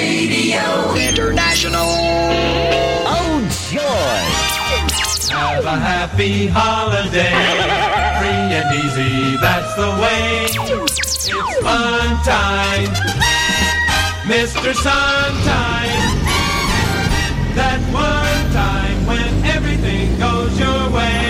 Radio International. Oh, joy. Have a happy holiday. Free and easy, that's the way. It's fun time. Mr. Suntime. That one time when everything goes your way.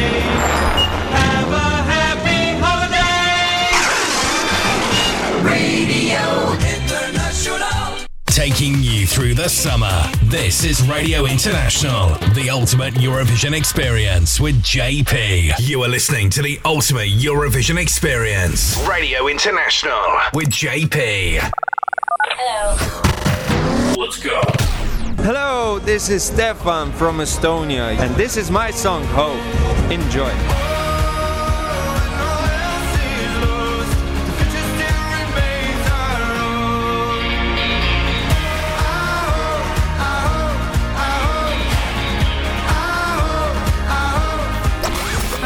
Taking you through the summer. This is Radio International, the ultimate Eurovision experience with JP. You are listening to the ultimate Eurovision experience. Radio International with JP. Hello. Let's go. Hello, this is Stefan from Estonia, and this is my song Hope. Enjoy.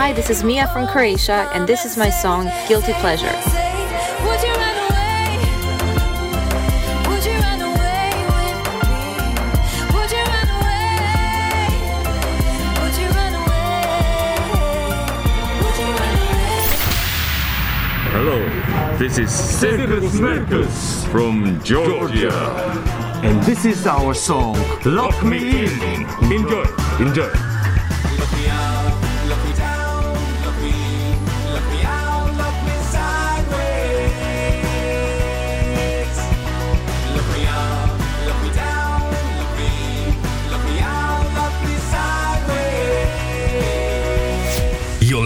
Hi, this is Mia from Croatia, and this is my song Guilty Pleasure. Would you run away? Would you run away with me? Would you run away? Would you run away? Would you run away? Hello, this is Circus Mercus from Georgia. And this is our song, Lock Me In. Enjoy, enjoy.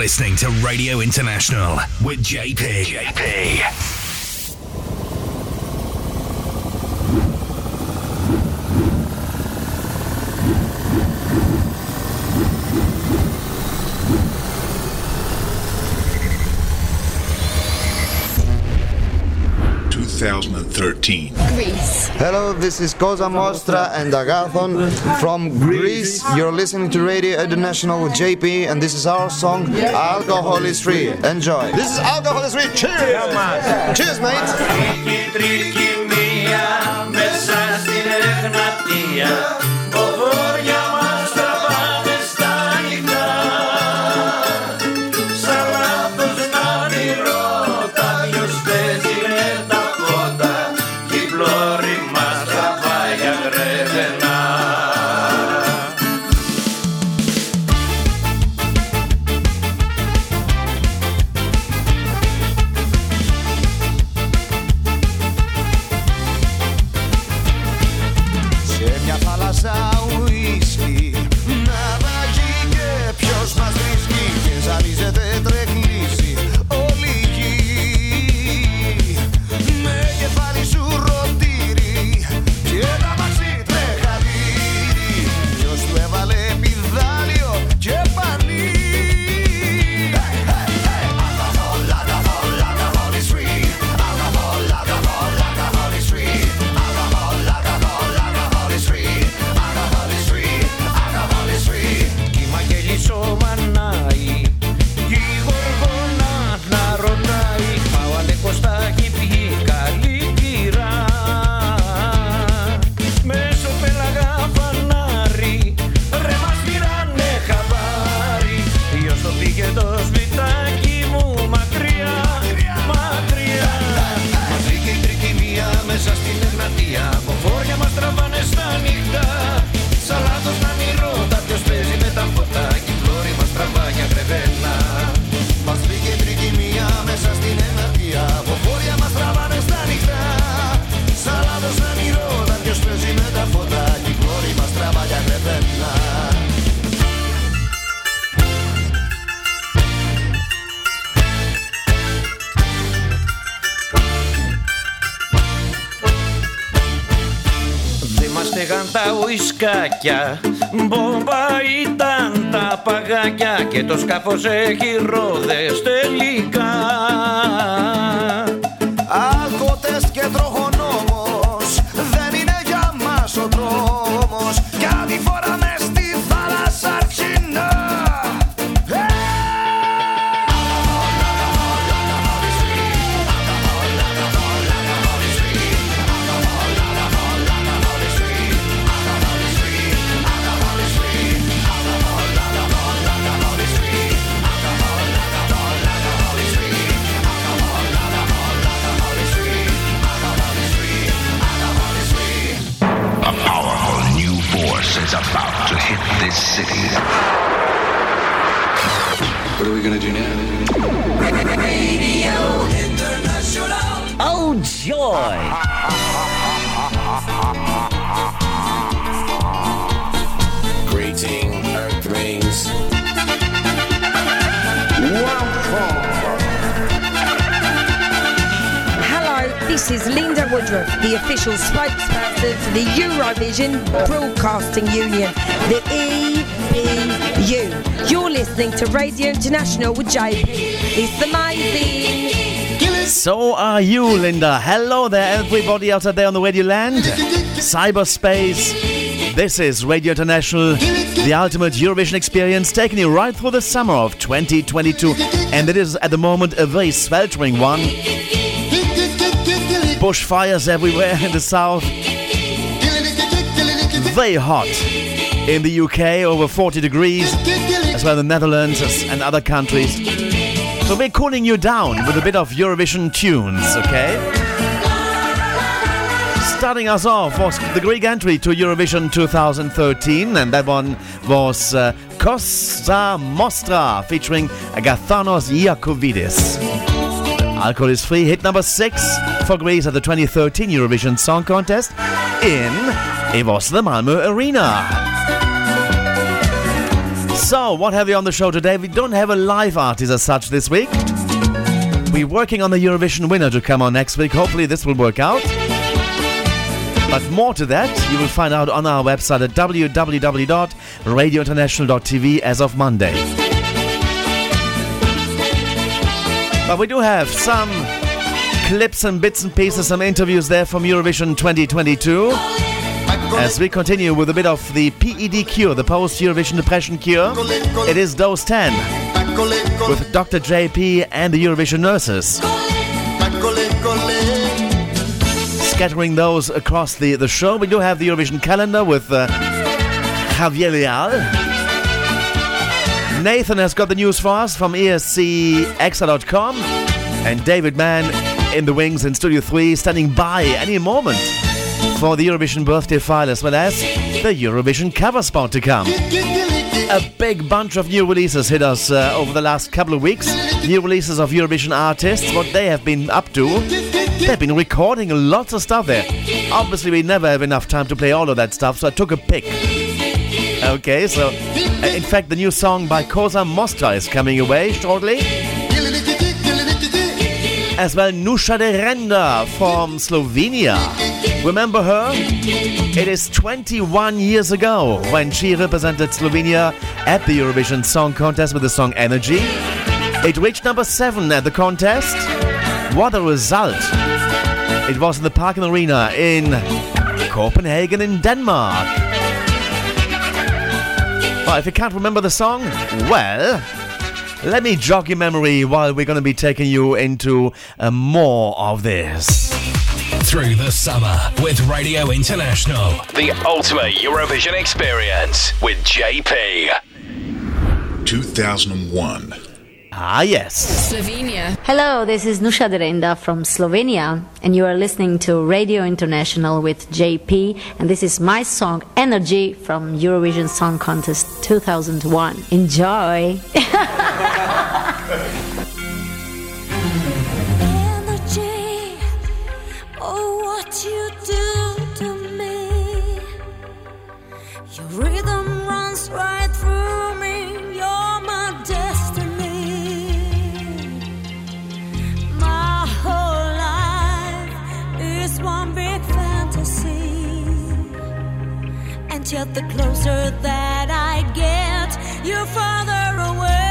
Listening to Radio International with JP. JP. 2013. Greece. Hello, this is Koza Mostra and Agathon from Greece. You're listening to Radio International with JP, and this is our song Alcohol is Free. Enjoy. This is Alcohol is Free. Cheers! Cheers, mate! Τρίκη, ουισκάκια Μπόμπα ήταν τα παγάκια Και το σκάφος έχει ρόδες τελικά official spokesperson for the Eurovision Broadcasting Union, the EBU. You're listening to Radio International with JP. It's amazing. So are you, Linda. Hello there, everybody out there on the radio land. Cyberspace. This is Radio International, the ultimate Eurovision experience, taking you right through the summer of 2022. And it is at the moment a very sweltering one. Bushfires everywhere in the south. Very hot in the UK, over 40 degrees, as well as the Netherlands and other countries. So we're cooling you down with a bit of Eurovision tunes, okay? Starting us off was the Greek entry to Eurovision 2013, and that one was uh, Koza Mostra featuring Agathonas Iakovidis. Alcohol is free, hit number six for Greece at the 2013 Eurovision Song Contest in was the Malmö Arena. So, what have we on the show today? We don't have a live artist as such this week. We're working on the Eurovision winner to come on next week. Hopefully, this will work out. But more to that, you will find out on our website at www.radiointernational.tv as of Monday. But we do have some clips and bits and pieces, some interviews there from Eurovision 2022. As we continue with a bit of the PED cure, the post Eurovision depression cure, it is Dose 10 with Dr. JP and the Eurovision nurses. Scattering those across the, the show, we do have the Eurovision calendar with uh, Javier Leal. Nathan has got the news for us from E ESCXtra.com. And David Mann in the wings in Studio 3, standing by any moment for the Eurovision birthday file as well as the Eurovision cover spot to come. A big bunch of new releases hit us uh, over the last couple of weeks. New releases of Eurovision artists, what they have been up to. They've been recording lots of stuff there. Obviously, we never have enough time to play all of that stuff, so I took a pick. Okay, so uh, in fact, the new song by Koza Mostra is coming away shortly. As well, Nusha Derenda from Slovenia. Remember her? It is 21 years ago when she represented Slovenia at the Eurovision Song Contest with the song Energy. It reached number 7 at the contest. What a result! It was in the Parken Arena in Copenhagen in Denmark. Well, if you can't remember the song, well, let me jog your memory while we're going to be taking you into uh, more of this. Through the summer with Radio International. The ultimate Eurovision experience with JP. 2001. Ah, yes. Slovenia. Hello, this is Nusha Derenda from Slovenia, and you are listening to Radio International with JP, and this is my song Energy from Eurovision Song Contest 2001. Enjoy! Energy, oh, what you do to me. Your rhythm runs right Yet, the closer that I get, you're farther away.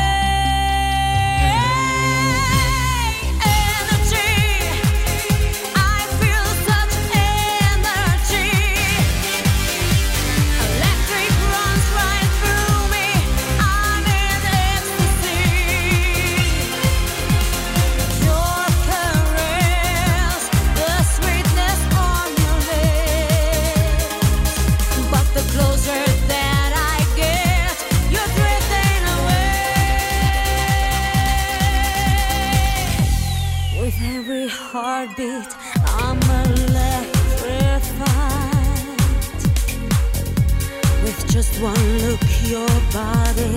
heartbeat. I'm electrified. With just one look, your body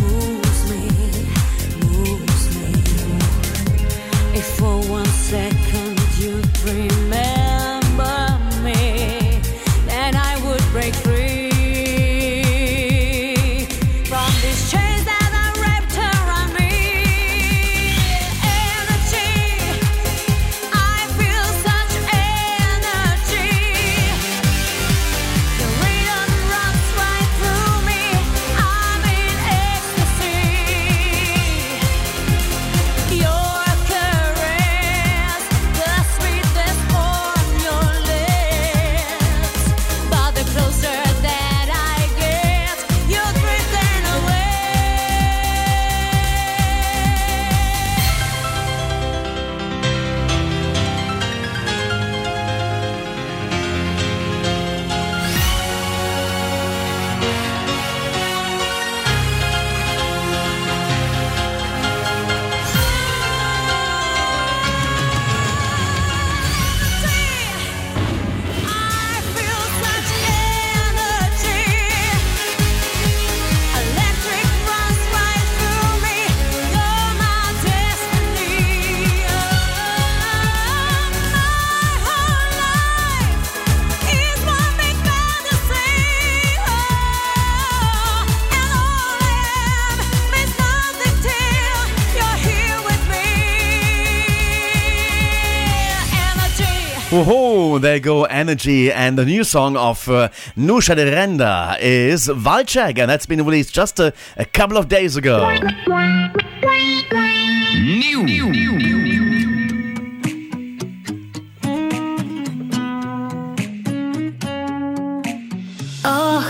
moves me, moves me. If for one second you remember. Oh, there go energy, and the new song of uh, Nusha Derenda is Valchek, and that's been released just a, a couple of days ago. New. Oh,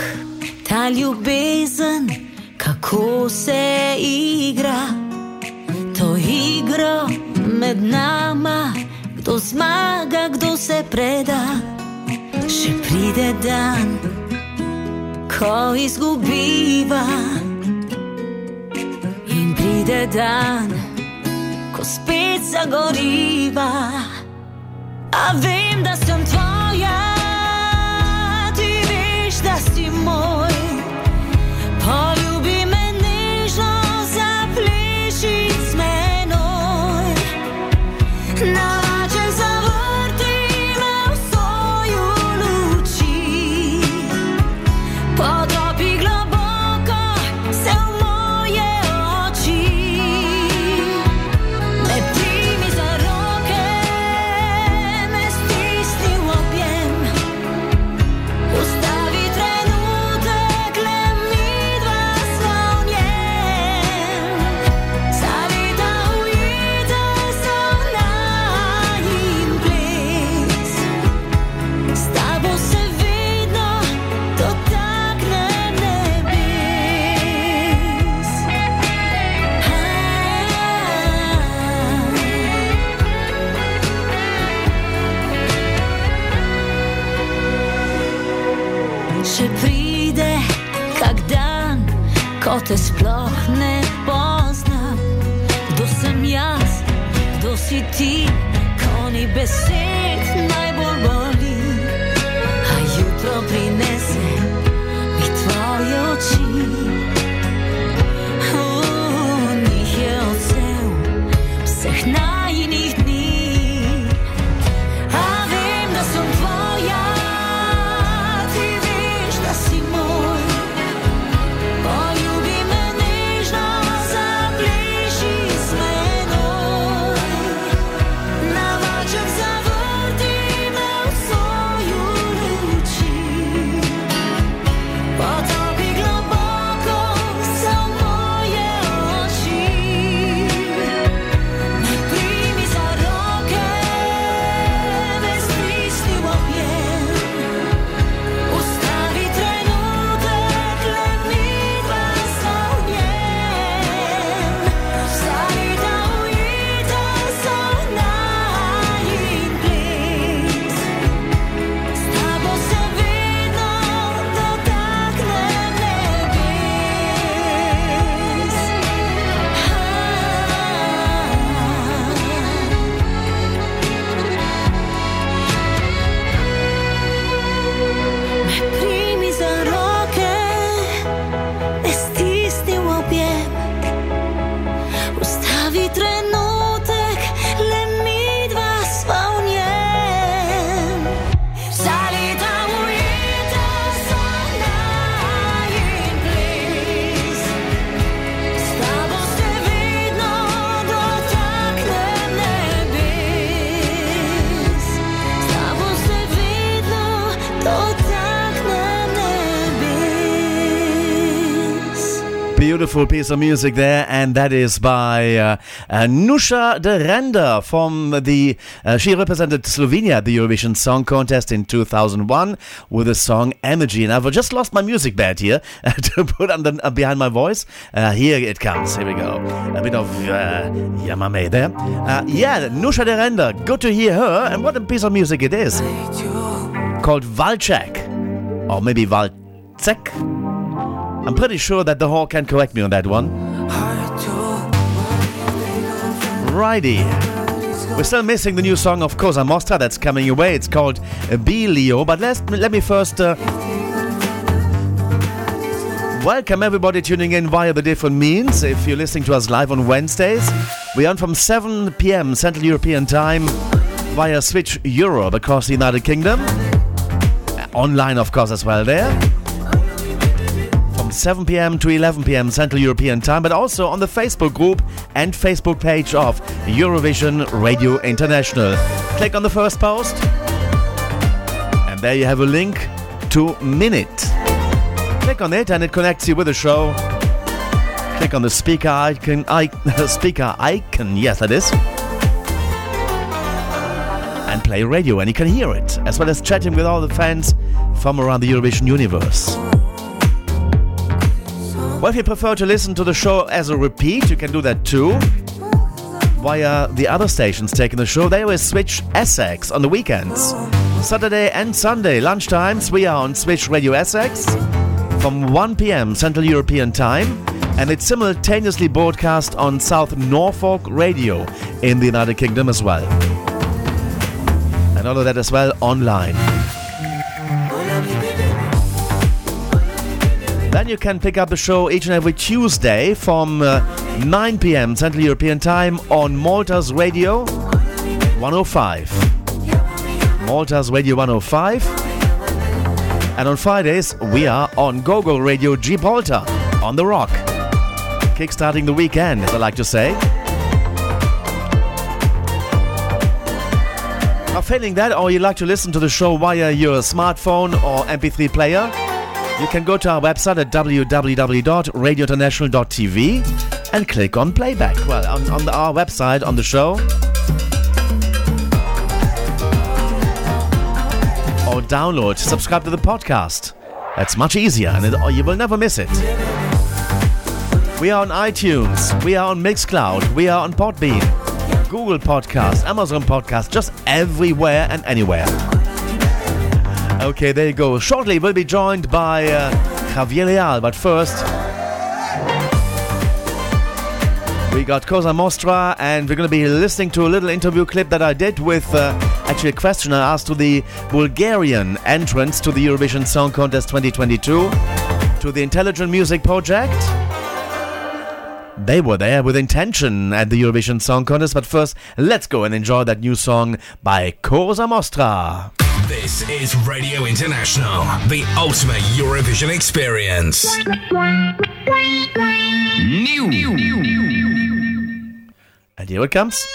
ta ljubezen, kako se igra, to igro med nama, kdo zmaga, kdo se preda. Še pride dan, ko izgubiva, in pride dan, ko spet zagoriva. A vem, da sem tvoja, ti, ko ni besed najbolj boli. A jutro Beautiful piece of music there, and that is by uh, uh, Nusha Derenda from the. Uh, she represented Slovenia at the Eurovision Song Contest in 2001 with the song Energy. And I've just lost my music bed here to put under, uh, behind my voice. Uh, here it comes. Here we go. A bit of Yamame there. Yeah, Nusha Derenda. Good to hear her, and what a piece of music it is. Called Valchek. Or maybe Valcek. I'm pretty sure that the hall can correct me on that one. Righty. We're still missing the new song of Koza Mostra that's coming your way. It's called Be Leo. But let's, let me first uh, welcome everybody tuning in via the different means. If you're listening to us live on Wednesdays, we are on from 7 p.m. Central European Time via Switch Europe across the United Kingdom. Online, of course, as well there. From 7 p.m. to 11 p.m. Central European Time, but also on the Facebook group and Facebook page of Eurovision Radio International. Click on the first post And there you have a link to Minute. Click on it and it connects you with the show. Click on the speaker icon, I, speaker icon, yes that is. And play radio and you can hear it, as well as chatting with all the fans from around the Eurovision universe. Well, if you prefer to listen to the show as a repeat, you can do that too. Via the other stations taking the show, they always switch Essex on the weekends. Saturday and Sunday lunchtimes, we are on Switch Radio Essex from 1 pm Central European Time, and it's simultaneously broadcast on South Norfolk Radio in the United Kingdom as well. And all of that as well online. Then you can pick up the show each and every Tuesday from uh, 9 pm Central European Time on Malta's Radio 105. Malta's Radio 105. And on Fridays, we are on Gogo Radio Gibraltar on the Rock. Kickstarting the weekend, as I like to say. Now, failing that, or you like to listen to the show via your smartphone or MP3 player, you can go to our website at www.radiointernational.tv and click on playback. Well, on, on the, our website, on the show. Or download, subscribe to the podcast. That's much easier and it, oh, you will never miss it. We are on iTunes, we are on Mixcloud, we are on Podbean, Google Podcast, Amazon Podcast, just everywhere and anywhere. Okay, there you go. Shortly, we'll be joined by uh, Javier Leal, but first, we got Koza Mostra, and we're going to be listening to a little interview clip that I did with uh, actually a question I asked to the Bulgarian entrance to the Eurovision Song Contest 2022, to the Intelligent Music Project. They were there with intention at the Eurovision Song Contest, but first, let's go and enjoy that new song by Koza Mostra. This is Radio International, the ultimate Eurovision experience. New. And here it comes.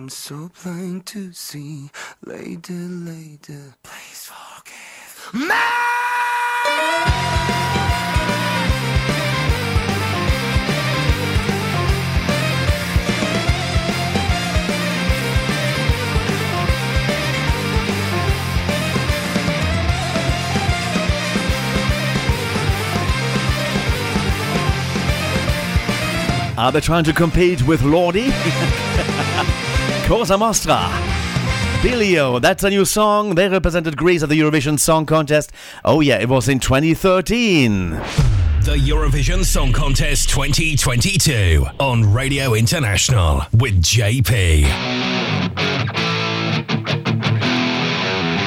I'm so plain to see. Lady, lady, please forgive me. Are they trying to compete with Lordi? Koza Mostra. Bilio, that's a new song. They represented Greece at the Eurovision Song Contest. Oh, yeah, it was in 2013. The Eurovision Song Contest 2022 on Radio International with JP.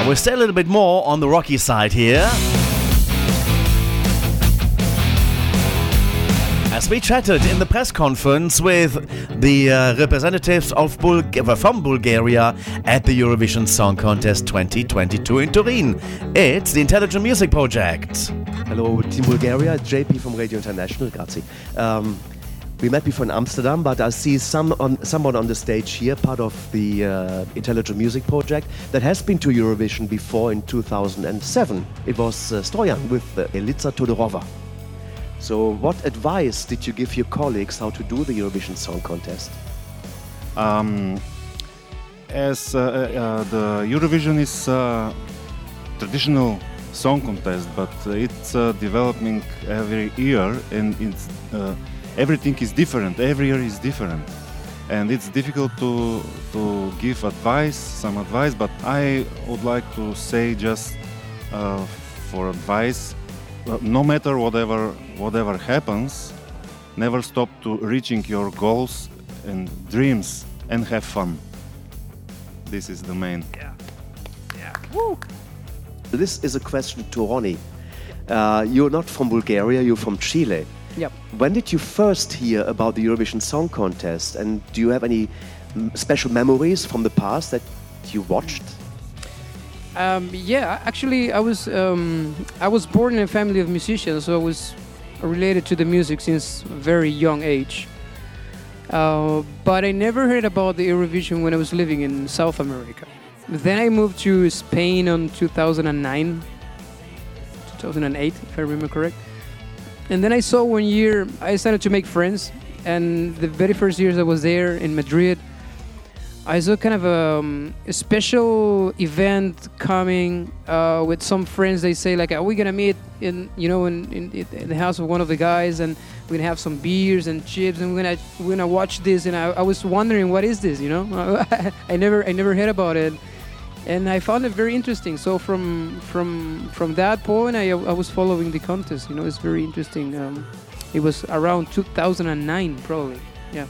We'll stay a little bit more on the rocky side here. As we chatted in the press conference with the uh, representatives of Bul- from Bulgaria at the Eurovision Song Contest 2022 in Turin. It's the Intelligent Music Project. Hello, Team Bulgaria. JP from Radio International. Grazie. Um, we met before in Amsterdam, but I see some on, someone on the stage here, part of the uh, Intelligent Music Project, that has been to Eurovision before in 2007. It was uh, Stoyan with uh, Elitsa Todorova. So, what advice did you give your colleagues how to do the Eurovision Song Contest? Um, as uh, uh, the Eurovision is a traditional song contest, but it's uh, developing every year, and it's uh, everything is different. Every year is different, and it's difficult to to give advice, some advice. But I would like to say just uh, for advice, uh, no matter whatever whatever happens, never stop to reaching your goals and dreams and have fun. This is the main. Yeah. Yeah. Woo. This is a question to Ronnie. Uh, you're not from Bulgaria, you're from Chile. Yep. When did you first hear about the Eurovision Song Contest? And do you have any special memories from the past that you watched? Um, yeah, actually, I was um, I was born in a family of musicians, so I was related to the music since a very young age. Uh, but I never heard about the Eurovision when I was living in South America. Then I moved to Spain on 2009, 2008, if I remember correct. And then I saw one year I started to make friends, and the very first years I was there in Madrid, I saw kind of a, um, a special event coming uh, with some friends. They say like, "Are we gonna meet in you know in, in, in the house of one of the guys and we're gonna have some beers and chips and we're gonna we're gonna watch this?" And I, I was wondering, what is this? You know, I never I never heard about it, and I found it very interesting. So from from from that point, I, I was following the contest. You know, it's very interesting. Um, it was around 2009, probably. Yeah.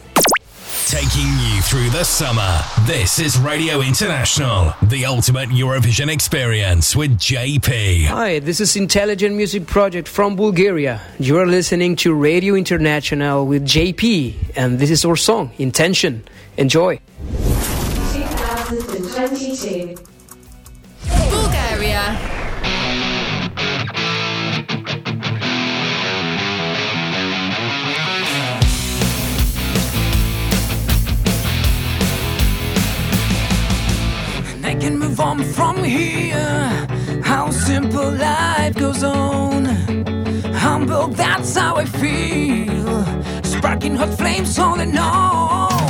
Taking you through the summer. This is Radio International, the ultimate Eurovision experience with JP. Hi, this is Intelligent Music Project from Bulgaria. You are listening to Radio International with JP, and this is our song, Intention. Enjoy. 2022. Bulgaria. I can move on from here. How simple life goes on. Humble, that's how I feel. Sparking hot flames on and on.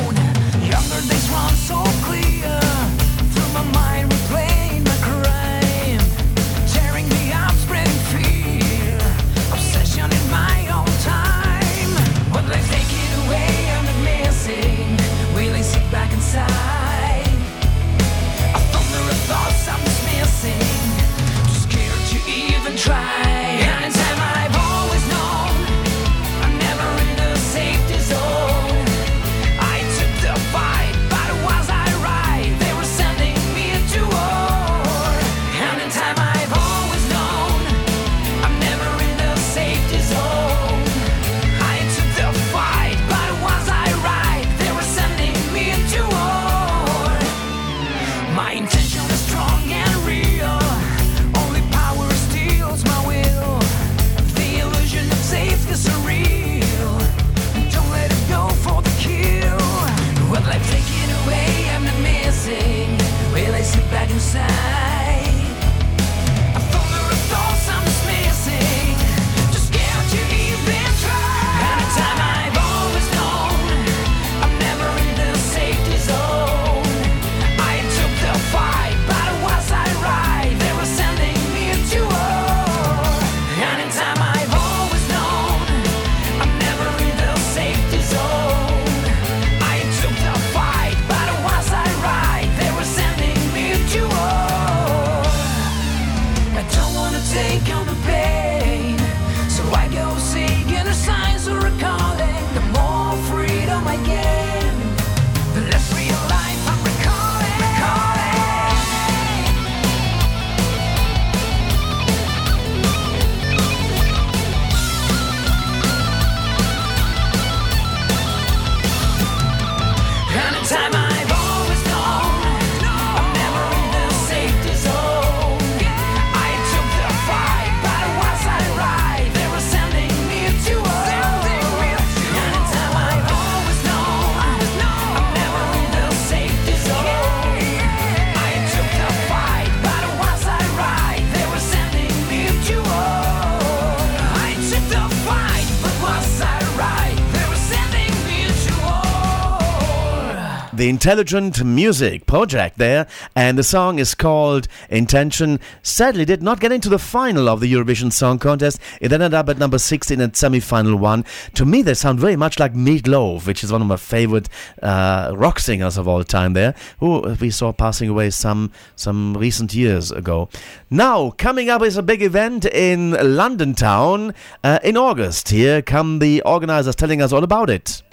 The Intelligent Music project there, and the song is called Intention. Sadly, did not get into the final of the Eurovision Song Contest. It ended up at number 16 at semi-final one. To me, they sound very much like Meatloaf, which is one of my favorite uh, rock singers of all time. There, who we saw passing away some some recent years ago. Now, coming up is a big event in London town uh, in August. Here come the organizers telling us all about it.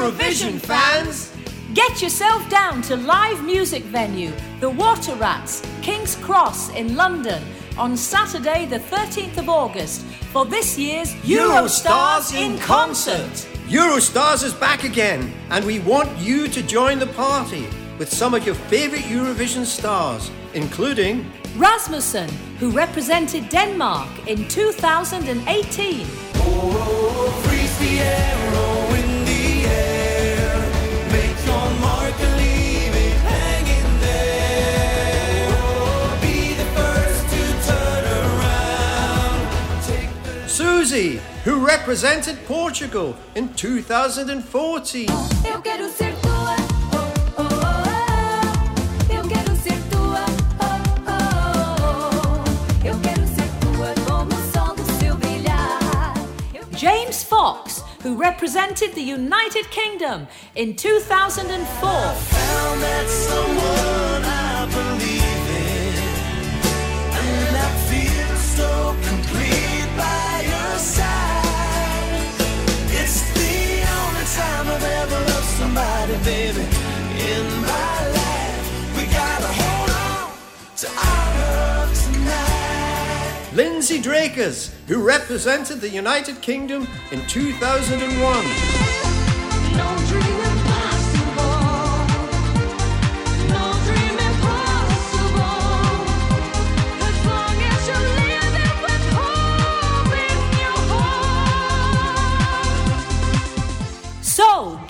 Eurovision fans! Get yourself down to live music venue, the Water Rats, King's Cross in London, on Saturday, the 13th of August, for this year's Eurostars in Concert. Eurostars is back again, and we want you to join the party with some of your favourite Eurovision stars, including Rasmussen, who represented Denmark in 2018. Freeze the arrow Oh, oh, oh. como o sol do seu brilhar. James Fox, who represented the United Kingdom in 2004. Somebody, baby, in my life. We gotta hold on to our love tonight. Lindsay Dracass, who represented the United Kingdom in 2001. No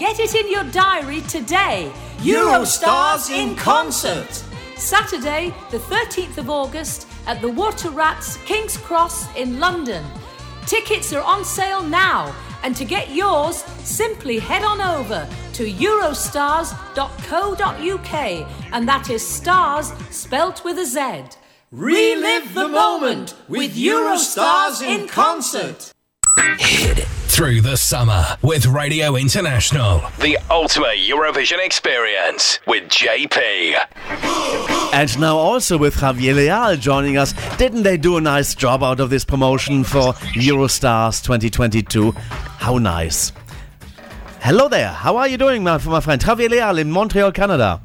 get it in your diary today. Eurostars in concert. Saturday, the 13th of August at the Water Rats King's Cross in London. Tickets are on sale now, and to get yours, simply head on over to eurostars.co.uk, and that is stars spelt with a Z. Relive the moment with Eurostars in concert. Through the summer with Radio International. The ultimate Eurovision experience with JP. And now also with Javier Leal joining us. Didn't they do a nice job out of this promotion for Eurostars 2022? How nice. Hello there. How are you doing, my, my friend? Javier Leal in Montreal, Canada.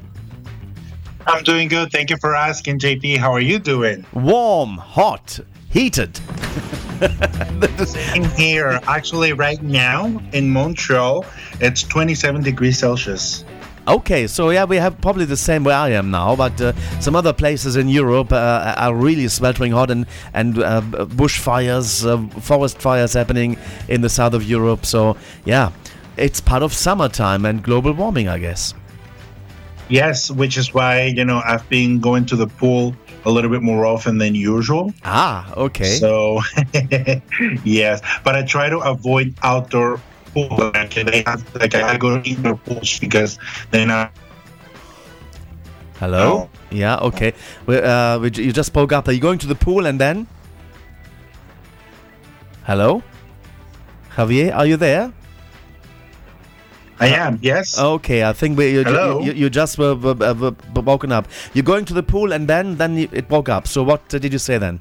I'm doing good. Thank you for asking, JP. How are you doing? Warm, hot, heated. in here, actually, right now in Montreal, it's 27 degrees Celsius. Okay, so yeah, we have probably the same where I am now, but uh, some other places in Europe uh, are really sweltering hot and and uh, bushfires, uh, forest fires happening in the south of Europe. So yeah, it's part of summertime and global warming, I guess. Yes, which is why, you know, I've been going to the pool a little bit more often than usual. Ah, okay. So, yes, but I try to avoid outdoor pool. Like, they have, like I go to indoor pools because then I. Hello. Yeah. Okay. We, uh, we, you just spoke up. Are you going to the pool and then? Hello. Javier, are you there? I am, yes. Okay, I think we, you, Hello? you, you just were, were, were, woken up. You're going to the pool and then then it woke up. So what did you say then?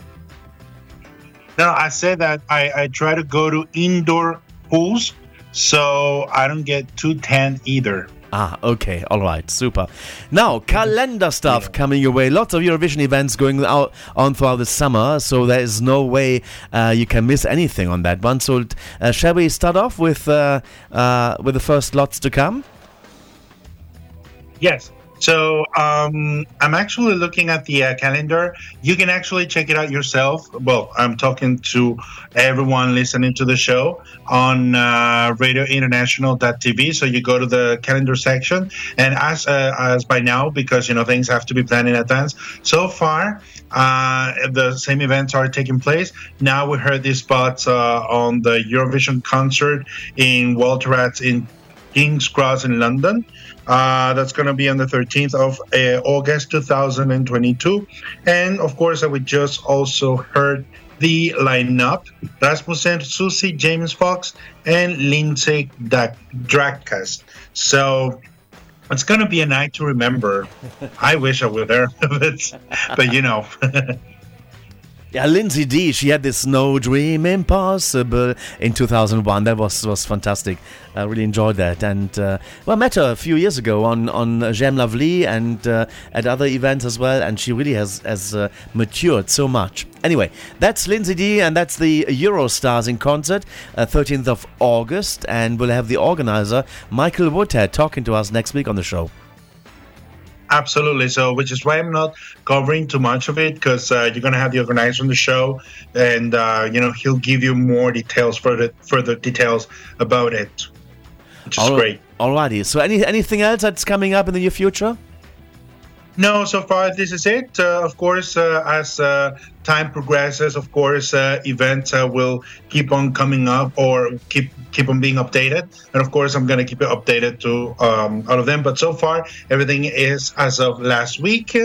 No, I said that I, I try to go to indoor pools so I don't get too tan either. Ah, okay, all right, super. Now, calendar stuff coming your way. Lots of Eurovision events going out on throughout the summer, so there is no way uh, you can miss anything on that one. So, uh, shall we start off with uh, uh, with the first lots to come? Yes. So um, I'm actually looking at the uh, calendar. You can actually check it out yourself. Well, I'm talking to everyone listening to the show on uh, radiointernational.tv. So you go to the calendar section, and as uh, as by now, because you know things have to be planned in advance. So far, uh, the same events are taking place. Now we heard these spots uh, on the Eurovision concert in Water Rats in King's Cross in London. Uh, that's going to be on the 13th of uh, August 2022. And of course, uh, we just also heard the lineup Rasmussen, Susie, James Fox, and Lindsay Dracass. So it's going to be a night to remember. I wish I were there, but, but you know. Yeah, Lindsay D. She had this "No Dream Impossible" in 2001. That was was fantastic. I really enjoyed that. And uh, well, I met her a few years ago on on Jam Lovely and uh, at other events as well. And she really has has uh, matured so much. Anyway, that's Lindsay D. and that's the Eurostars in concert, uh, 13th of August. And we'll have the organizer Michael Woodhead talking to us next week on the show. Absolutely. So, which is why I'm not covering too much of it because uh, you're going to have the organizer on the show, and uh, you know he'll give you more details, further further details about it, which is All- great. Alrighty. So, any anything else that's coming up in the near future? No, so far this is it. Uh, of course, uh, as uh, time progresses, of course, uh, events uh, will keep on coming up or keep keep on being updated. And of course, I'm going to keep it updated to um, all of them. But so far, everything is as of last week.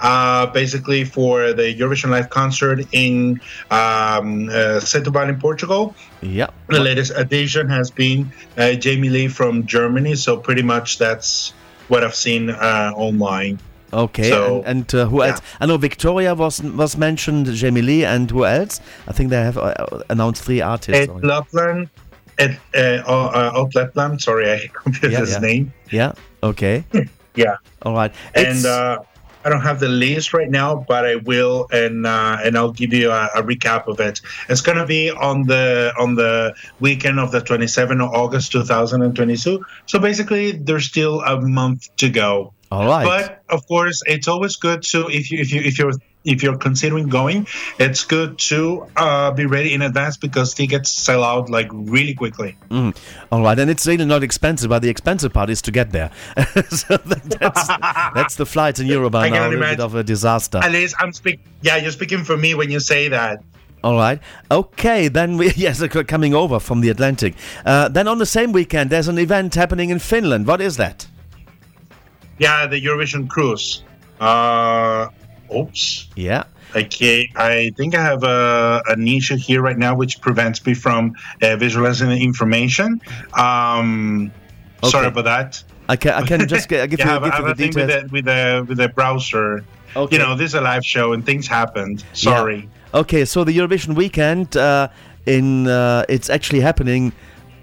Uh, basically, for the Eurovision Live concert in um, uh, Setúbal in Portugal. Yeah. The latest addition has been uh, Jamie Lee from Germany. So pretty much that's what I've seen uh, online. Okay, So, and, and uh, who else? I know Victoria was was mentioned, Jamie Lee, and who else? I think they have uh, announced three artists. Ed Lapland, Ed, uh, uh, Odd Lapland, sorry, I confused Yeah, his yeah. name. Yeah. Okay. Yeah. All right. And uh, I don't have the list right now, but I will, and uh, and I'll give you a, a recap of it. It's gonna be on the on the weekend of the 27th of August 2022. So basically, there's still a month to go. All right. But of course, it's always good to if you if you if you're if you're considering going, it's good to uh, be ready in advance because tickets sell out like really quickly. Mm. All right, and it's really not expensive, but the expensive part is to get there. so that- that's, that's the flights in Europe are now a little bit of a disaster. At least I'm speak. Yeah, you're speaking for me when you say that. All right. Okay, then we yes, coming over from the Atlantic. Uh, then on the same weekend, there's an event happening in Finland. What is that? Yeah, the Eurovision cruise. Uh, oops. Yeah. Okay, I think I have a, an issue here right now which prevents me from uh, visualizing the information. Um, Sorry about that. I can I can just get, give yeah, I you, have, give I you the a thing with the, with the with the browser. Okay. You know, this is a live show and things happened. Sorry. Yeah. Okay, so the Eurovision weekend uh, in uh, it's actually happening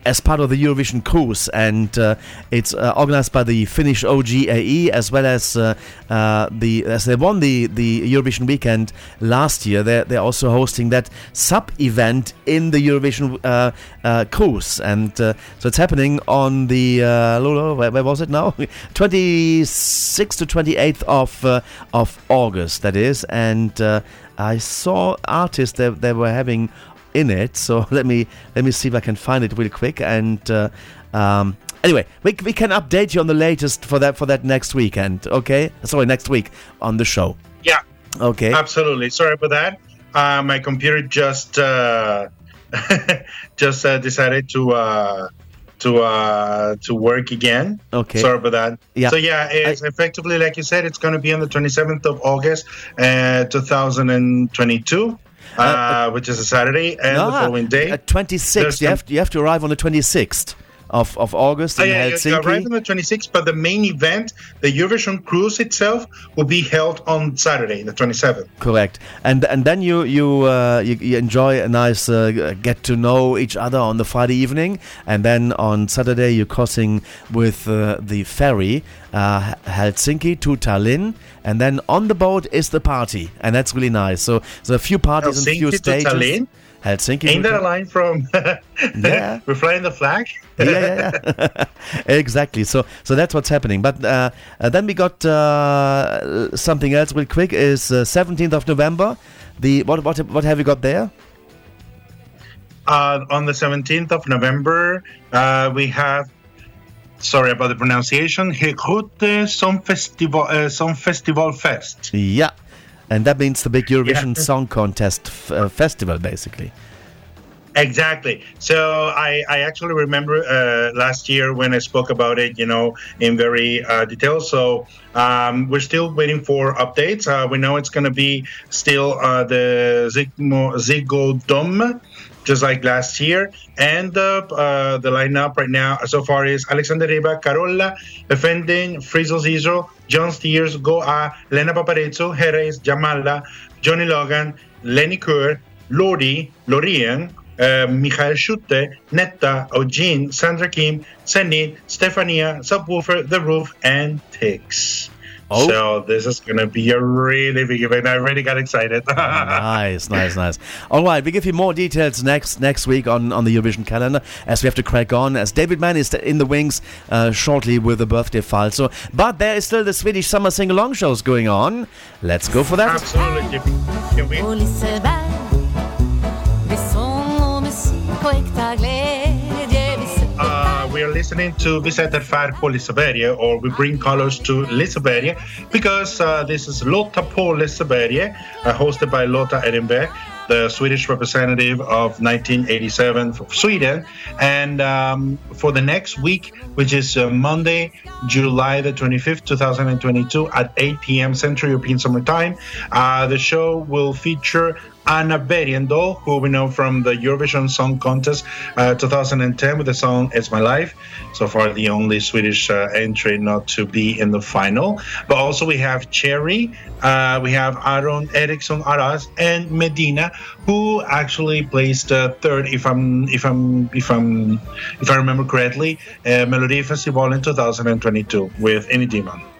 as part of the Eurovision cruise, and uh, it's uh, organized by the Finnish OGAE as well as uh, uh, the as they won the the Eurovision weekend last year. They're they're also hosting that sub event in the Eurovision uh, uh, cruise, and so it's happening on the where, where was it now? 26th to 28th of of August. That is, and I saw artists that they were having in it. So let me let me see if I can find it real quick. And uh, um, anyway, we, we can update you on the latest for that for that next weekend. Okay, sorry, next week on the show. Yeah. Okay. Absolutely. Sorry about that. Uh, my computer just uh, just uh, decided to uh, to uh, to work again. Okay. Sorry about that. Yeah. So yeah, it's effectively like you said, it's going to be on the 27th of August, uh, 2022, uh, which is a Saturday, and the Ah, following day. uh, 26th. You have, you have to arrive on the 26th of, of August in yeah, you- you Helsinki. arrive on the 26th, but the main event, the Eurovision cruise itself, will be held on Saturday, the 27th. Correct, and and then you you uh, you, you enjoy a nice uh, get to know each other on the Friday evening, and then on Saturday you're crossing with uh, the ferry uh, Helsinki to Tallinn, and then on the boat is the party, and that's really nice. So there's a few parties and Helsinki few to stages. Tallinn? Helsinki. Ain't that a line from Yeah. We're Flying the Flag? yeah, yeah, yeah. exactly. So, so that's what's happening. But uh, uh, then we got uh, something else real quick. Is uh, seventeenth of November. The what what what have you got there? Uh, on the 17th of November, uh, we have, sorry about the pronunciation, Hekute Som Festival, uh, Festival Fest. Yeah, and that means the big Eurovision Yeah. Song Contest f- uh, festival, basically. Exactly. So I, I actually remember uh, last year when I spoke about it, you know, in very uh, detail. So um, we're still waiting for updates. Uh, we know it's going to be still uh, the Zigmo, Ziggo Dome, just like last year. And uh, uh, the lineup right now so far is Alexander Rybak, Carola, Efendi, Frizzle Sizzle, John Steers, Go_A, Lena Paparizou, Jerez, Jamala, Johnny Logan, Lenny Kuhr, Lordi, Loreen, uh, Michael Schulte, Netta, Eugene, Sandra Kim, Senit, Stefania, Subwoofer, The Roop, and Tix. Oh. So this is going to be a really big event. I really got excited. nice, nice, nice. All right, we give you more details next next week on, on the Eurovision calendar as we have to crack on. As David Mann is in the wings uh, shortly with the birthday file. So, but there is still the Swedish summer sing along shows going on. Let's go for that. Absolutely. Can we? På Liseberg listening to Vi sätter färg på or We Bring Colors to Liseberg because uh, this is Lotta på Liseberg uh, hosted by Lotta Engberg the Swedish representative of 1987 for Sweden and um, for the next week which is uh, Monday July the 25th 2022 at 8 p.m. Central European Summer Time uh, the show will feature Anna Bergendahl, who we know from the Eurovision Song Contest uh, 2010 with the song It's My Life. So far, the only Swedish uh, entry not to be in the final. But also, we have Cherry, uh, we have Aron Eriksson Aras, and Medina, who actually placed uh, third, if I'm if I'm if I'm if I remember correctly, uh, Melody Festival in 2022 with In i dimman.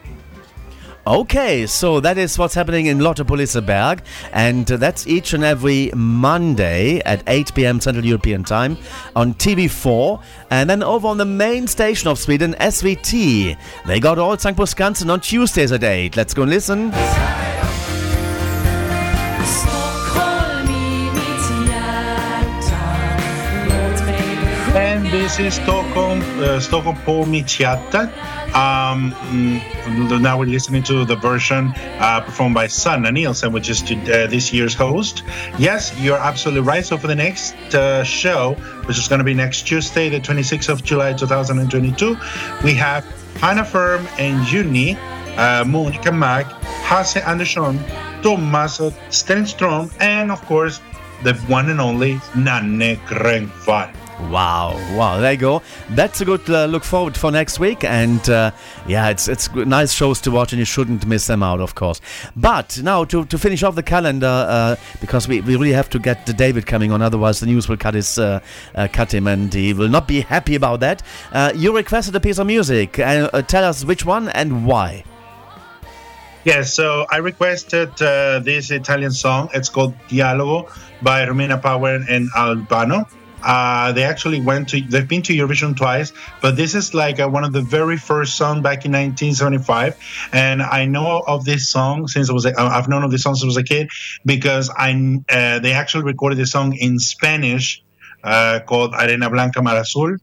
Okay, so that is what's happening in Lotta på Liseberg, and uh, that's each and every Monday at 8 p.m. Central European Time on TV4. And then over on the main station of Sweden, SVT, they got all St. Skansen on Tuesdays at 8. Let's go and listen. And this is Stockholm, uh, Stockholm mitt hjärta. Um, mm, now we're listening to the version uh, performed by Sanna Nielsen, which is to, uh, this year's host. Yes, you're absolutely right. So for the next uh, show, which is going to be next Tuesday, the 26th of July 2022, we have Hanna Ferm and Juni, uh, Monica Mack, Hasse Andersson, Thomas Stenström, and of course, the one and only Nanne Grönvall. Wow, wow, there you go. That's a good uh, look forward for next week, and uh, yeah, it's it's nice shows to watch, and you shouldn't miss them out, of course. But now to, to finish off the calendar, uh, because we, we really have to get David coming on, otherwise the news will cut his uh, uh, cut him, and he will not be happy about that. Uh, you requested a piece of music, uh, tell us which one and why. Yes, so I requested this Italian song. It's called Dialogo by Romina Power and Albano. Uh, they actually went to, they've been to Eurovision twice, but this is like uh, one of the very first songs back in 1975. And I know of this song since I was, a, I've known of this song since I was a kid because I, uh, they actually recorded this song in Spanish uh, called Arena Blanca Mar Azul.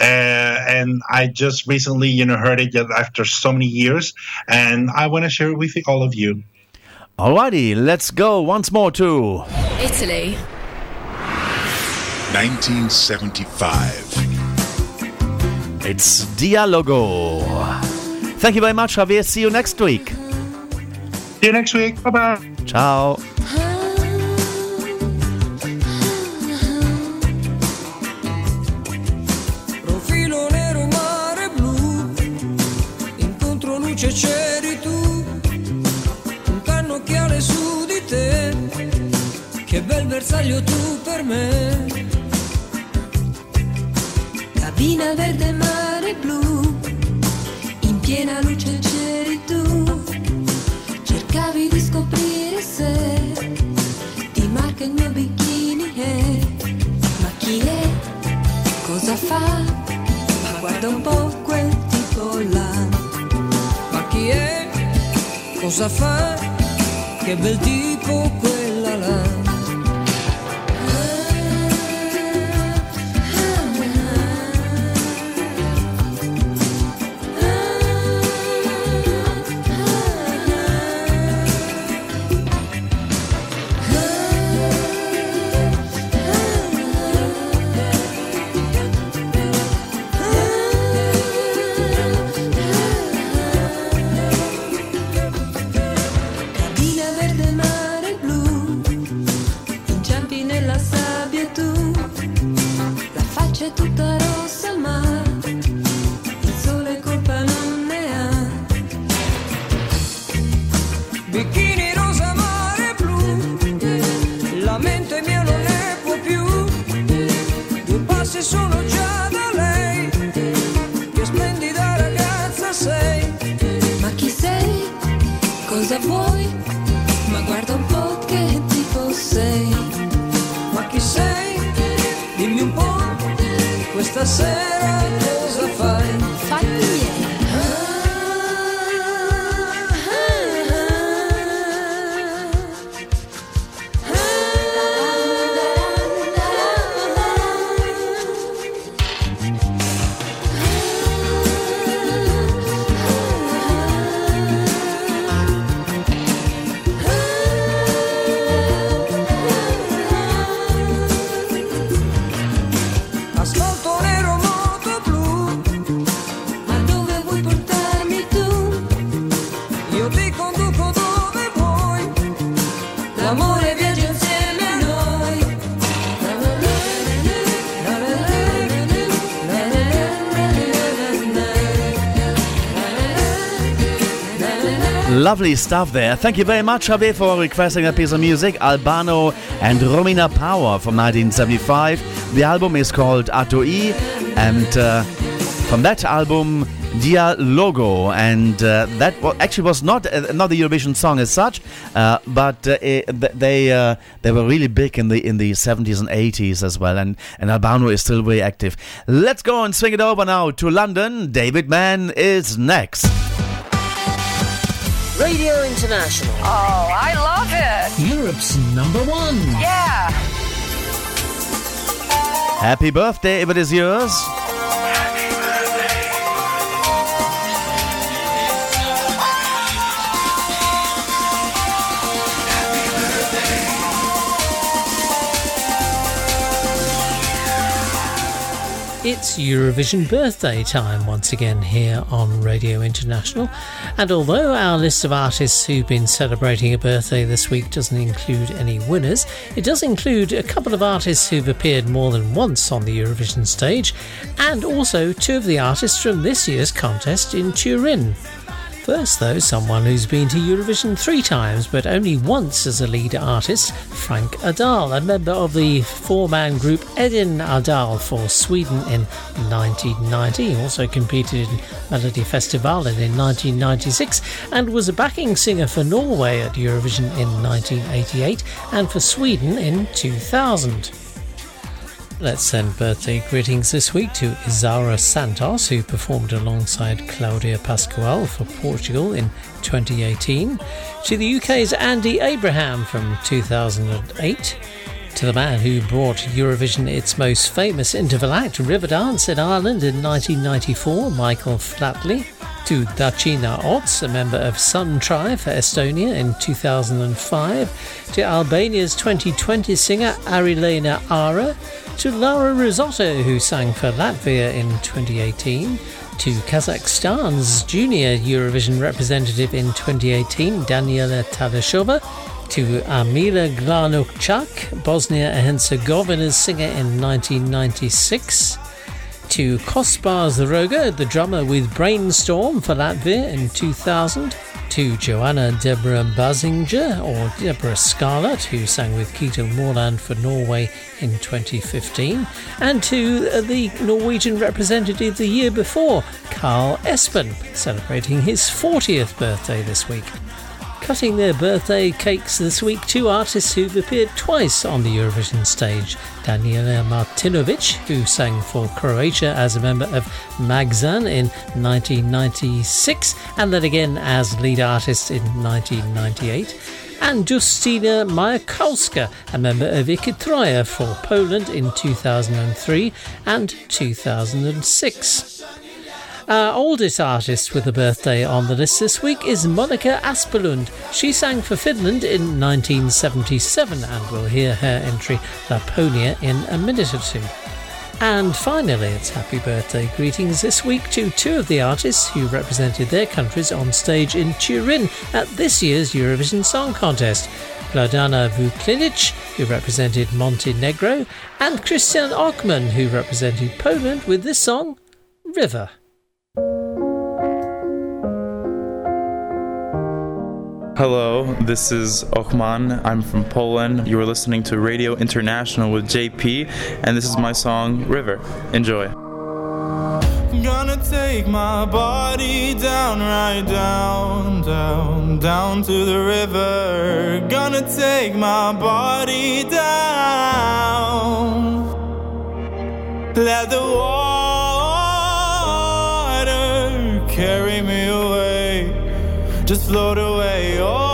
Uh, and I just recently, you know, heard it after so many years, and I want to share it with all of you. Alrighty, let's go once more to Italy 1975. It's Dialogo. Thank you very much, Javier. See you next week. See you next week. Bye bye. Ciao. Profilo nero, mare blu, incontro luce c'eri tu, un cannocchiale su di te, che bel bersaglio tu per me. Cabina verde mare blu In piena luce c'eri tu Cercavi di scoprire se Ti manca il mio bikini è? Ma chi è? Cosa fa? Ma guarda un po' quel tipo là. Ma chi è? Cosa fa? Che bel tipo quella Lovely stuff there. Thank you very much, Javier, for requesting that piece of music. Albano and Romina Power from 1975. The album is called Atto I, and uh, from that album, Dialogo, and uh, that actually was not uh, not the Eurovision song as such, uh, but uh, eh, they uh, they were really big in the in the 70s and 80s as well, and and Albano is still very active. Let's go and swing it over now to London. David Mann is next. Radio International. Oh, I love it. Europe's number one. Yeah. Happy birthday if it is yours. It's Eurovision birthday time once again here on Radio International. And although our list of artists who've been celebrating a birthday this week doesn't include any winners, it does include a couple of artists who've appeared more than once on the Eurovision stage, and also two of the artists from this year's contest in Turin. First, though, someone who's been to Eurovision three times but only once as a lead artist, Frank Ådahl, a member of the four man group Edin-Ådahl for Sweden in 1990. He also competed in Melodifestivalen in 1996 and was a backing singer for Norway at Eurovision in 1988 and for Sweden in 2000. Let's send birthday greetings this week to Isaura Santos, who performed alongside Claudia Pascoal for Portugal in 2018, to the UK's Andy Abraham from 2008, to the man who brought Eurovision its most famous interval act, Riverdance, in Ireland in 1994, Michael Flatley, to Dacina Ots, a member of Suntribe for Estonia in 2005, to Albania's 2020 singer Arilena Ara, to Laura Rizzotto, who sang for Latvia in 2018, to Kazakhstan's junior Eurovision representative in 2018, Daneliya Tuleshova, to Amila Glamočak, Bosnia and Herzegovina's singer in 1996, to Kaspars Roga, the drummer with Brainstorm for Latvia in 2000, to Joanna Deborah Bazinger, or Debrah Scarlett, who sang with Kjetil Mørland for Norway in 2015, and to the Norwegian representative the year before, Carl Espen, celebrating his 40th birthday this week. Cutting their birthday cakes this week, two artists who've appeared twice on the Eurovision stage. Daniela Martinovic, who sang for Croatia as a member of Magazin in 1996, and then again as lead artist in 1998 and Justyna Majkowska, a member of Ich Troje for Poland in 2003 and 2006. Our oldest artist with a birthday on the list this week is Monica Aspelund. She sang for Finland in 1977, and we'll hear her entry Laponia in a minute or two. And finally, it's happy birthday greetings this week to two of the artists who represented their countries on stage in Turin at this year's Eurovision Song Contest. Vladana Vučinić, who represented Montenegro, and Krystian Ochman, who represented Poland with this song, River. Hello, this is Ochman. I'm from Poland. You are listening to Radio International with JP, and this is my song River. Enjoy. Gonna take my body down, right down, down, down to the river. Gonna take my body down. Let the water carry me away. Just float away. Oh.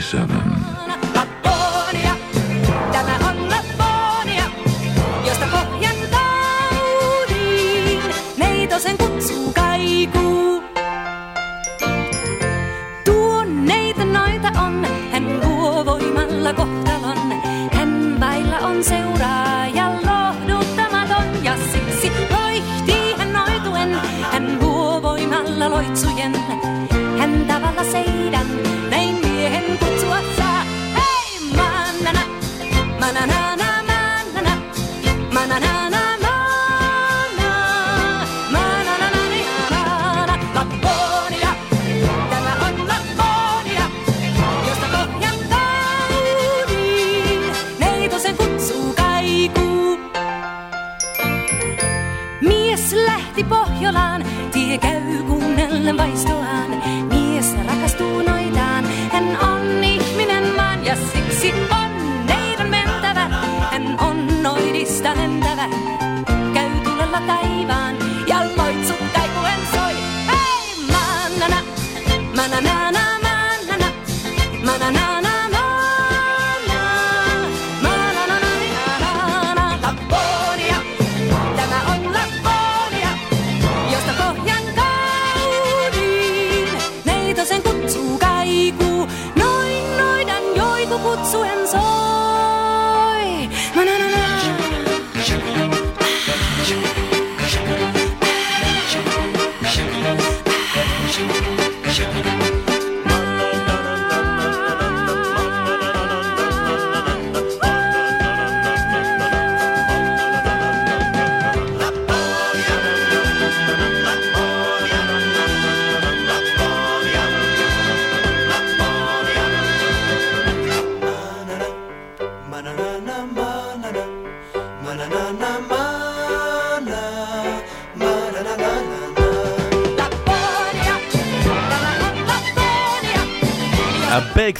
1977.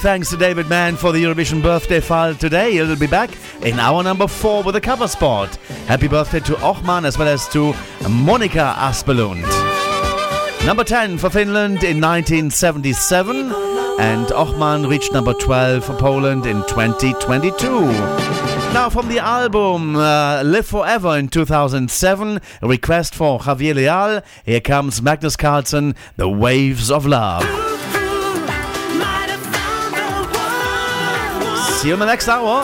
Thanks to David Mann for the Eurovision birthday file today. He'll be back in hour number four with a cover spot. Happy birthday to Ochman as well as to Monica Aspelund. Number 10 for Finland in 1977, and Ochman reached number 12 for Poland in 2022. Now, from the album uh, Live Forever in 2007, a request for Javier Leal, here comes Magnus Carlsson, The Waves of Love. See you in the next hour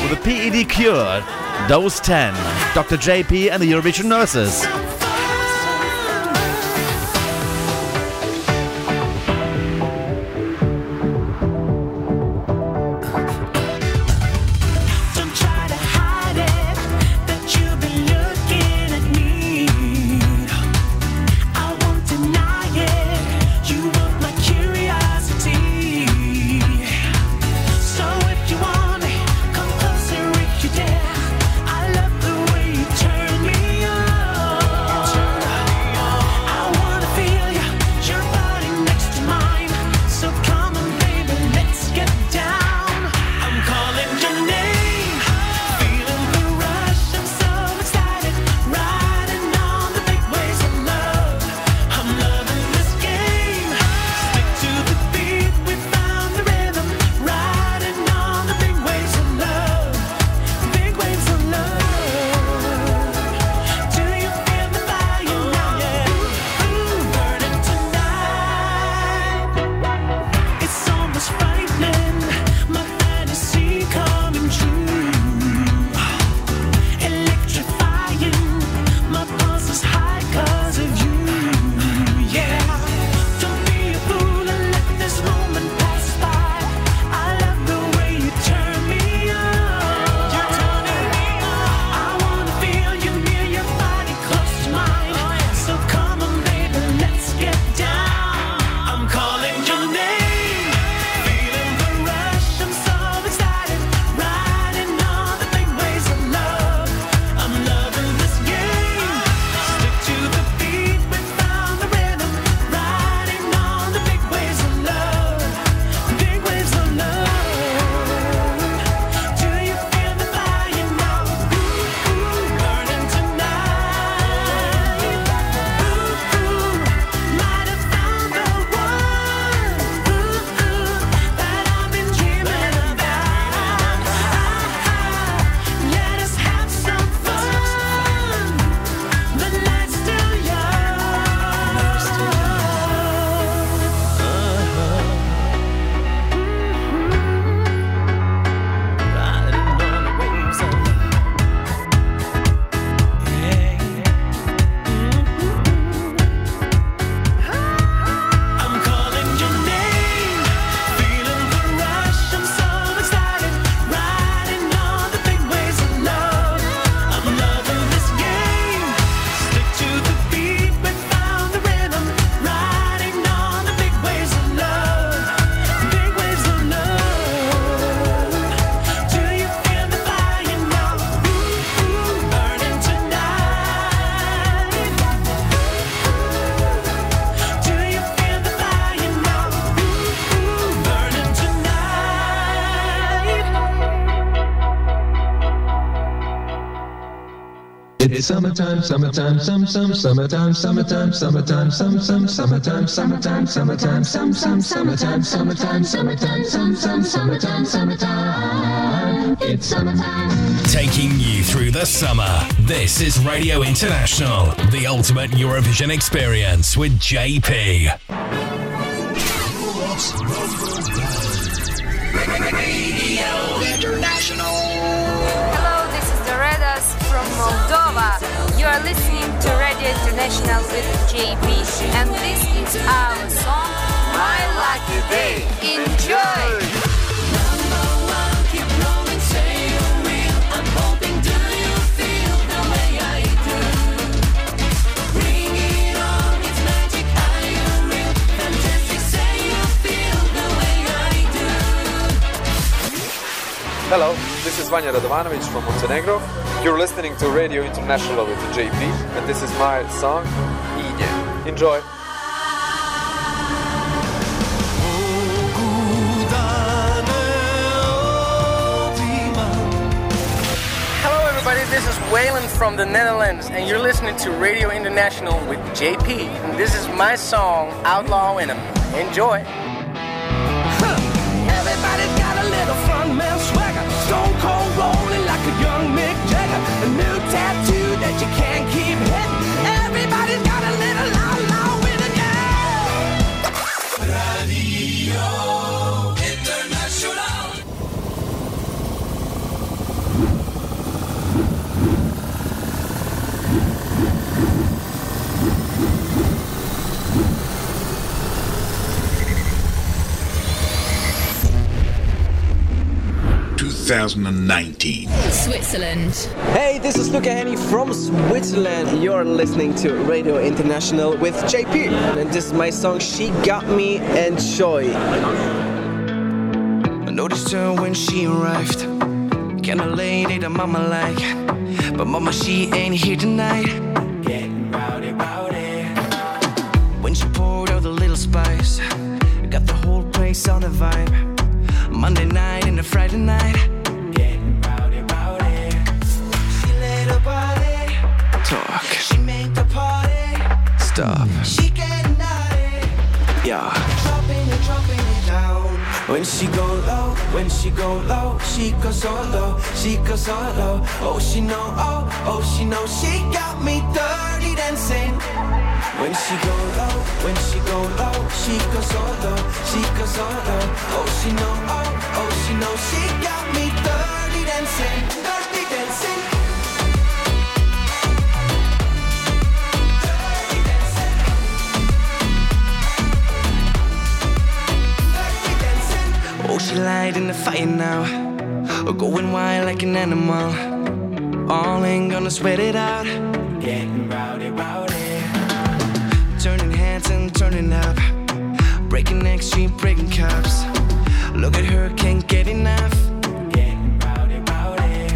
with the PED Cure, Dose 10, Dr. JP and the Eurovision Nurses. It's summertime, summertime, some, some, summertime, summertime, summertime, some, some, summertime, summertime, summertime, some, some, summertime, summertime, summertime, some, some, summertime, summertime. It's summertime. Taking you through the summer. This is Radio International, the ultimate Eurovision experience with JP. Radio International. Moldova. You are listening to Radio International with JP, and this is our song, My Lucky Day. Enjoy! Hello, this is Vanya Radovanovic from Montenegro. You're listening to Radio International with JP, and this is my song, Ine. Enjoy! Hello, everybody. This is Waylon from the Netherlands, and you're listening to Radio International with JP. And this is my song, Outlaw Venom. Enjoy. 2019. Switzerland. Hey, this is Luca Hänni from Switzerland. You're listening to Radio International with JP. And this is my song, She Got Me and Joy. I noticed her when she arrived. Can a lady that mama like. But mama, she ain't here tonight. Getting rowdy, rowdy. When she poured out the little spice, got the whole place on a vibe. Monday night and a Friday night. Stop. She getting. Yeah. Dropping it, dropping it down. When she go low, when she go low, she goes so low, she goes so low. Oh, she know, oh, oh, she know, she got me dirty dancing. When she go low, when she go low, she goes so low, she goes so low. Oh, she know, oh, oh, she know, she got me dirty dancing. She light in the fire now. Going wild like an animal. All ain't gonna sweat it out. Getting rowdy, rowdy. Turning hands and turning up. Breaking extreme, breaking cups. Look at her, can't get enough. Getting rowdy, rowdy.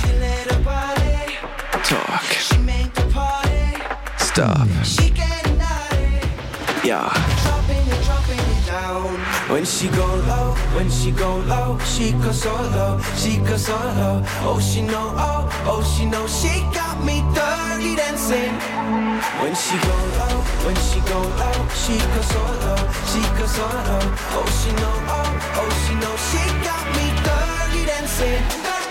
She let her body talk. She make the party stop. She getting naughty. Yeah. Dropping it, dropping it down. When she go low, when she go low, she goes so low, she goes so low. Oh, she know, oh, oh, she know, she got me dirty dancing. When she go low, when she go low, she goes so low, she goes so low. Oh, she know, oh, oh, she know, she got me dirty dancing.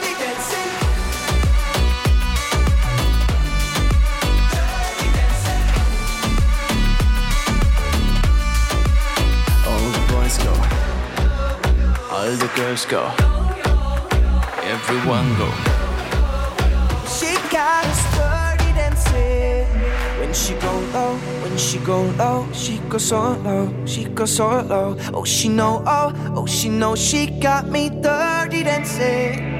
All the girls go. Everyone go. She got us dirty dancing. When she go low, when she go low, she goes so low, she goes so low. Oh, she know, oh, oh, she know, she got me dirty dancing.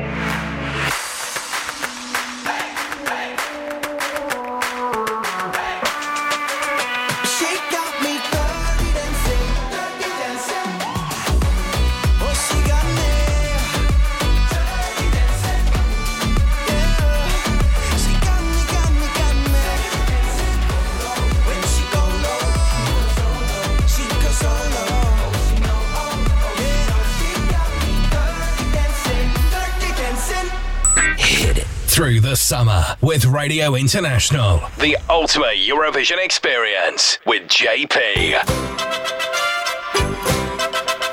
With Radio International. The ultimate Eurovision experience with JP.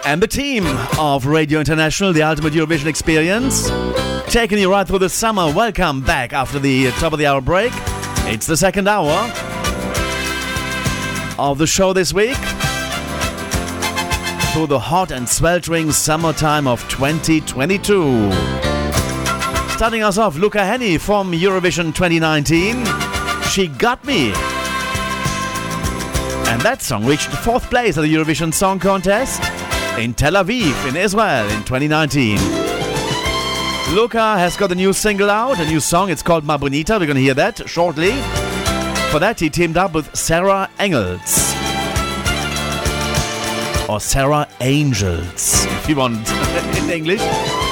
And the team of Radio International, the Ultimate Eurovision Experience, taking you right through the summer. Welcome back after the top of the hour break. It's the second hour of the show this week. Through the hot and sweltering summertime of 2022. Starting us off, Luca Hänni from Eurovision 2019. She Got Me. And that song reached fourth place at the Eurovision Song Contest in Tel Aviv, in Israel, in 2019. Luca has got a new single out, a new song. It's called Ma Bonita. We're going to hear that shortly. For that, he teamed up with Sarah Engels. Or Sarah Angels, if you want in English.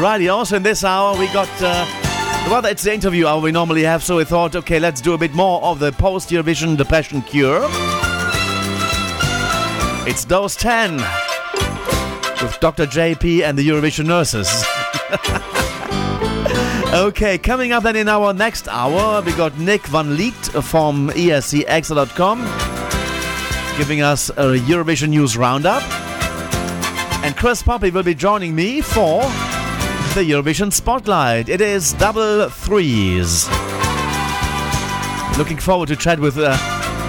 Righty, also in this hour, we got. Uh, well, it's the interview hour we normally have, so we thought, okay, let's do a bit more of the post Eurovision Depression Cure. It's Dose 10 with Dr. JP and the Eurovision Nurses. okay, coming up then in our next hour, we got Nick Van Lith from E escXtra.com giving us a Eurovision News Roundup. And Chris Poppe will be joining me for the Eurovision Spotlight. It is double threes. Looking forward to chat with uh,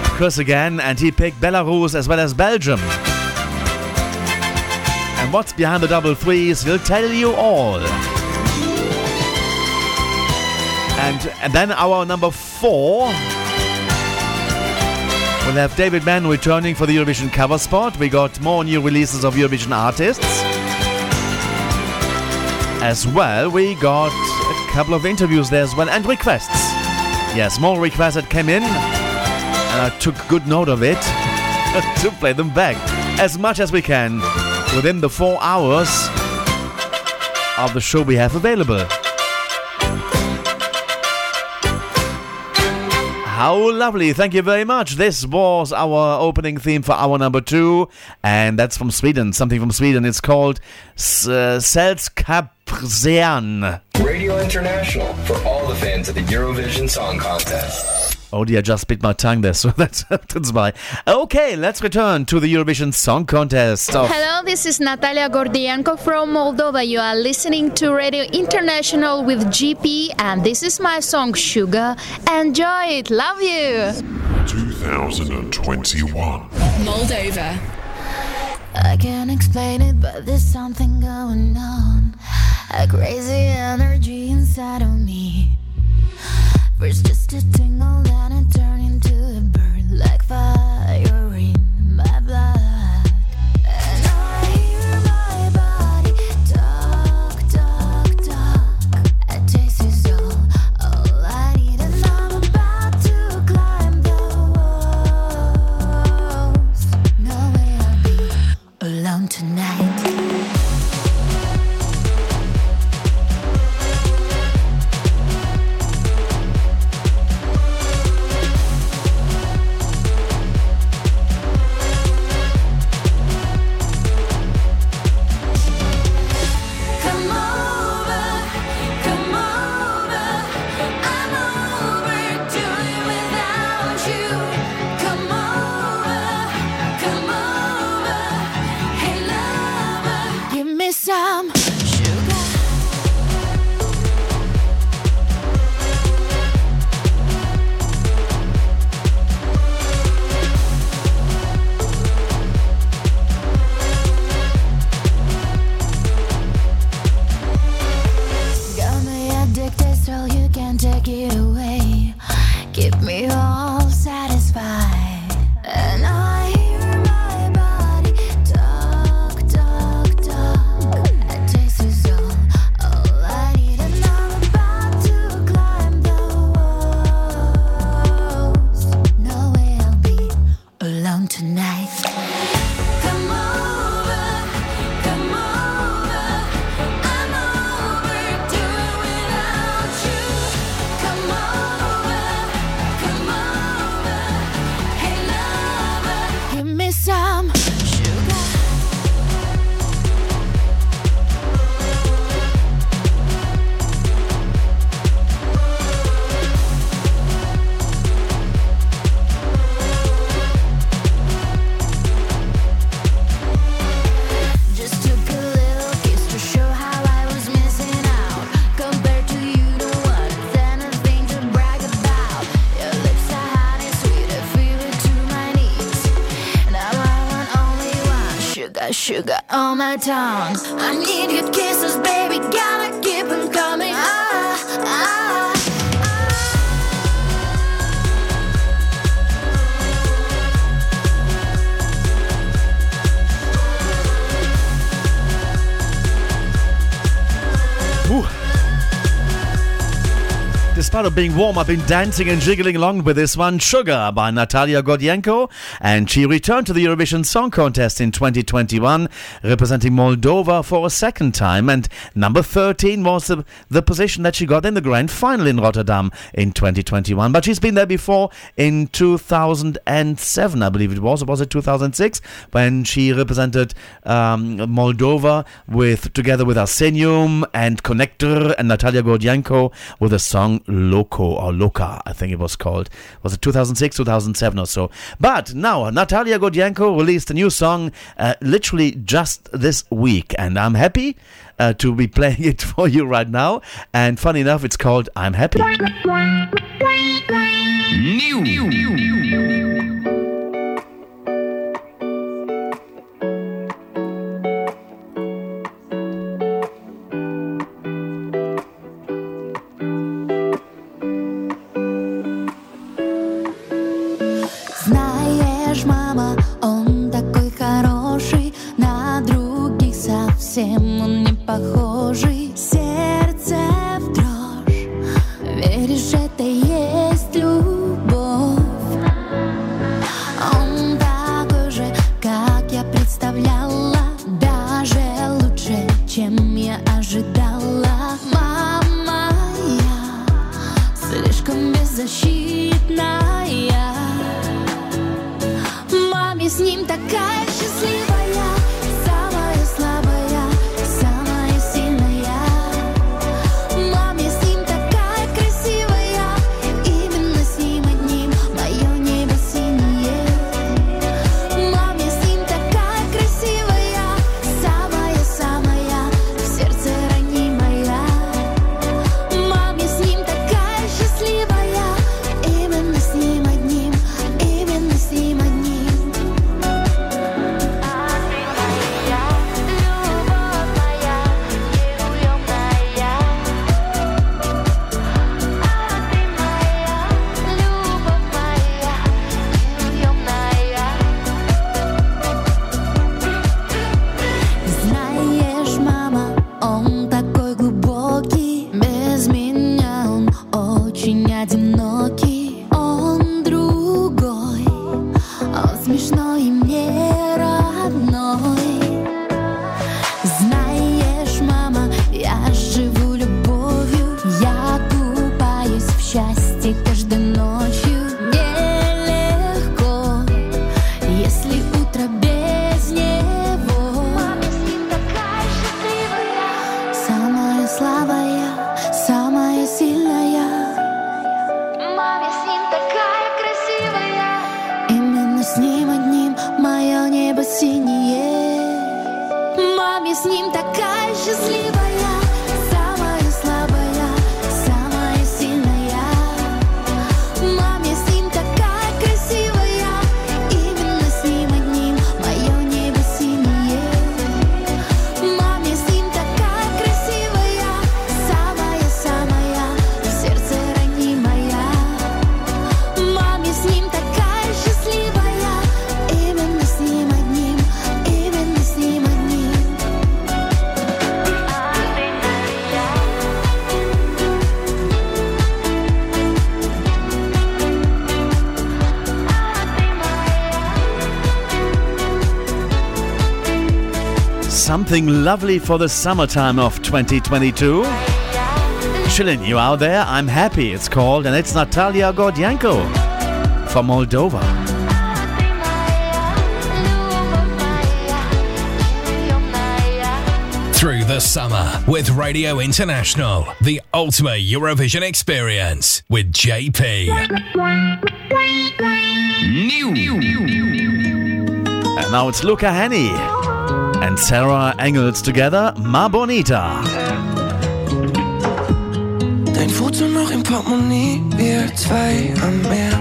Chris again, and he picked Belarus as well as Belgium. And what's behind the double threes, we'll tell you all. And, and then our number four. We'll have David Mann returning for the Eurovision cover spot. We got more new releases of Eurovision artists. As well, we got a couple of interviews there as well and requests. Yes, more requests that came in, and I took good note of it to play them back as much as we can within the four hours of the show we have available. How lovely. Thank you very much. This was our opening theme for hour number two, and that's from Sweden. Something from Sweden. It's called uh, Sällskapsrean. Radio International for all the fans of the Eurovision Song Contest. Oh dear, I just bit my tongue there, so that's, that's why. Okay, let's return to the Eurovision Song Contest. Of Hello, this is Natalia Gordienko from Moldova. You are listening to Radio International with JP, and this is my song Sugar. Enjoy it. Love you. 2021. Moldova. I can't explain it, but there's something going on. A crazy energy inside of me. First, just a tingle, then it turned into a burn like fire on. I need Despite of being warm, I've been dancing and jiggling along with this one, Sugar by Natalia Gordienko, and she returned to the Eurovision Song Contest in 2021, representing Moldova for a second time, and number 13 was the, the position that she got in the grand final in Rotterdam in 2021. But she's been there before in 2007, I believe it was, or was it 2006, when she represented um, Moldova with together with Arsenium and Connect-R and Natalia Gordienko with a song Loco or Loca, I think it was called. Was it 2006, 2007 or so? But now, Natalia Gordienko released a new song uh, literally just this week, and I'm happy uh, to be playing it for you right now. And funny enough, it's called I'm Happy. New. New. New. Совсем он не похожий. Lovely for the summertime of 2022. Chilling you out there, I'm happy it's called, and it's Natalia Gordienko from Moldova. Through the summer with Radio International, the ultimate Eurovision experience with JP. New. And now it's Luca Hänni and Sarah Engels together, Ma Bonita. Dein Foto noch im Portemonnaie, wir zwei am Meer.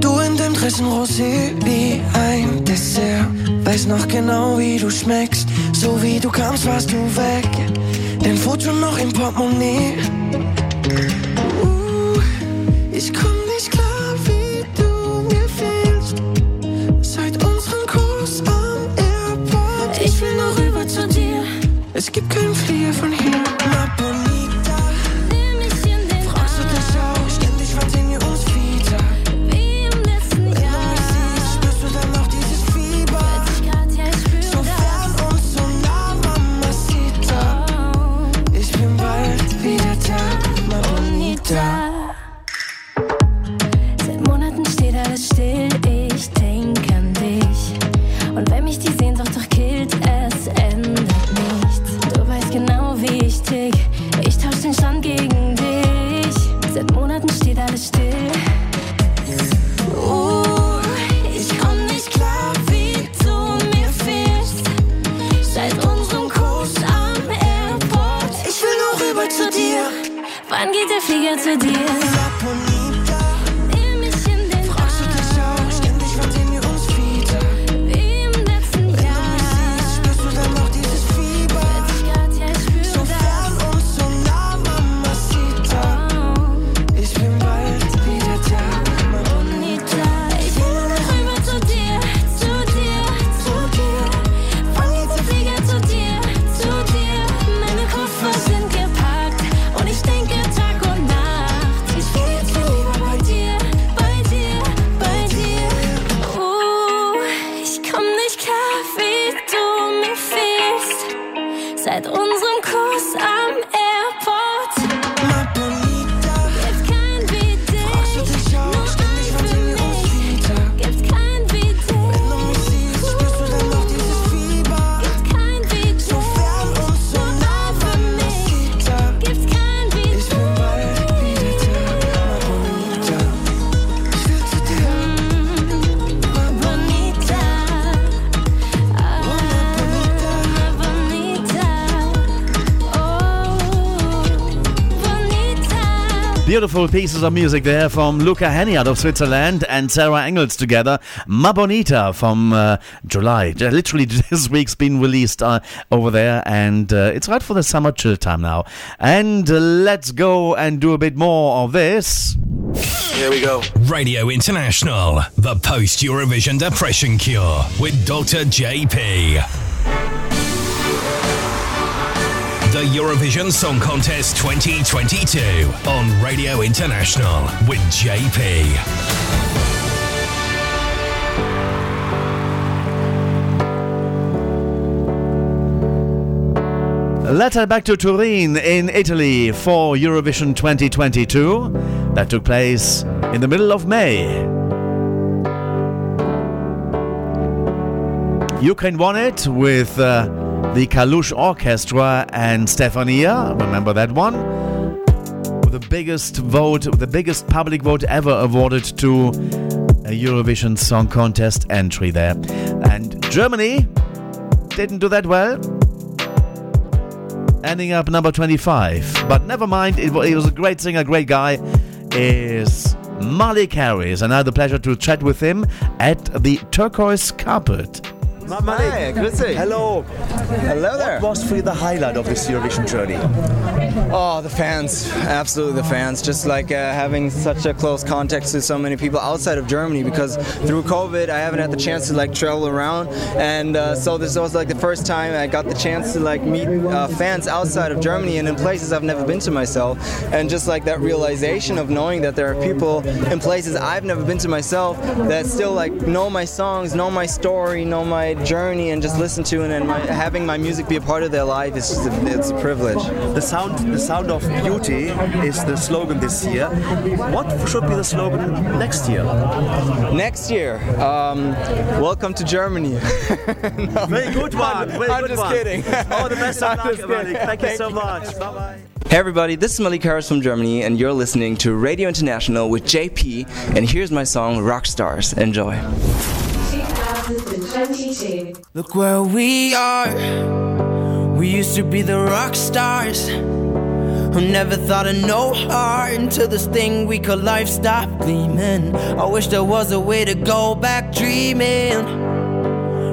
Du in dem essen Rosé wie ein Dessert. Weiß noch genau, wie du schmeckst. So wie du kamst, warst du weg. Dein Foto noch im Portemonnaie. Uh, ich komm keinen Beautiful pieces of music there from Luca Hänni out of Switzerland and Sarah Engels together. Ma Bonita from uh, July. Literally this week's been released uh, over there and uh, it's right for the summer chill time now. And uh, let's go and do a bit more of this. Here we go. Radio International, the post Eurovision depression cure with Dr. JP. The Eurovision Song Contest 2022 on Radio International with JP. Let's head back to Turin in Italy for Eurovision 2022 that took place in the middle of May. Ukraine won it with uh, the Kalush Orchestra and Stefania. Remember that one? The biggest vote, the biggest public vote ever awarded to a Eurovision Song Contest entry there. And Germany didn't do that well ending up number 25. But never mind, it, wa- he was a great singer, great guy. Is Malik Harris, and I had the pleasure to chat with him at the Turquoise Carpet. Hi. Hello. Hello there. What was for you the highlight of this Eurovision journey? Oh, the fans, absolutely the fans. Just like uh, having such a close contact to so many people outside of Germany, because through COVID, I haven't had the chance to like travel around, and uh, so this was like the first time I got the chance to like meet uh, fans outside of Germany and in places I've never been to myself, and just like that realization of knowing that there are people in places I've never been to myself that still like know my songs, know my story, know my journey, and just listen to it, and my, having my music be a part of their life is just a, it's a privilege. The sound, the sound of beauty is the slogan this year. What should be the slogan next year? Next year, um, welcome to Germany. Very good one. Very I'm good just one. kidding. All the best of luck. Malik. Thank you so you. much. Bye bye. Hey everybody, this is Malik Harris from Germany, and you're listening to Radio International with JP. And here's my song Rock Stars. Enjoy. 2022. Look where we are. We used to be the rock stars. Who never thought of no heart until this thing we call life stopped gleaming. I wish there was a way to go back dreaming.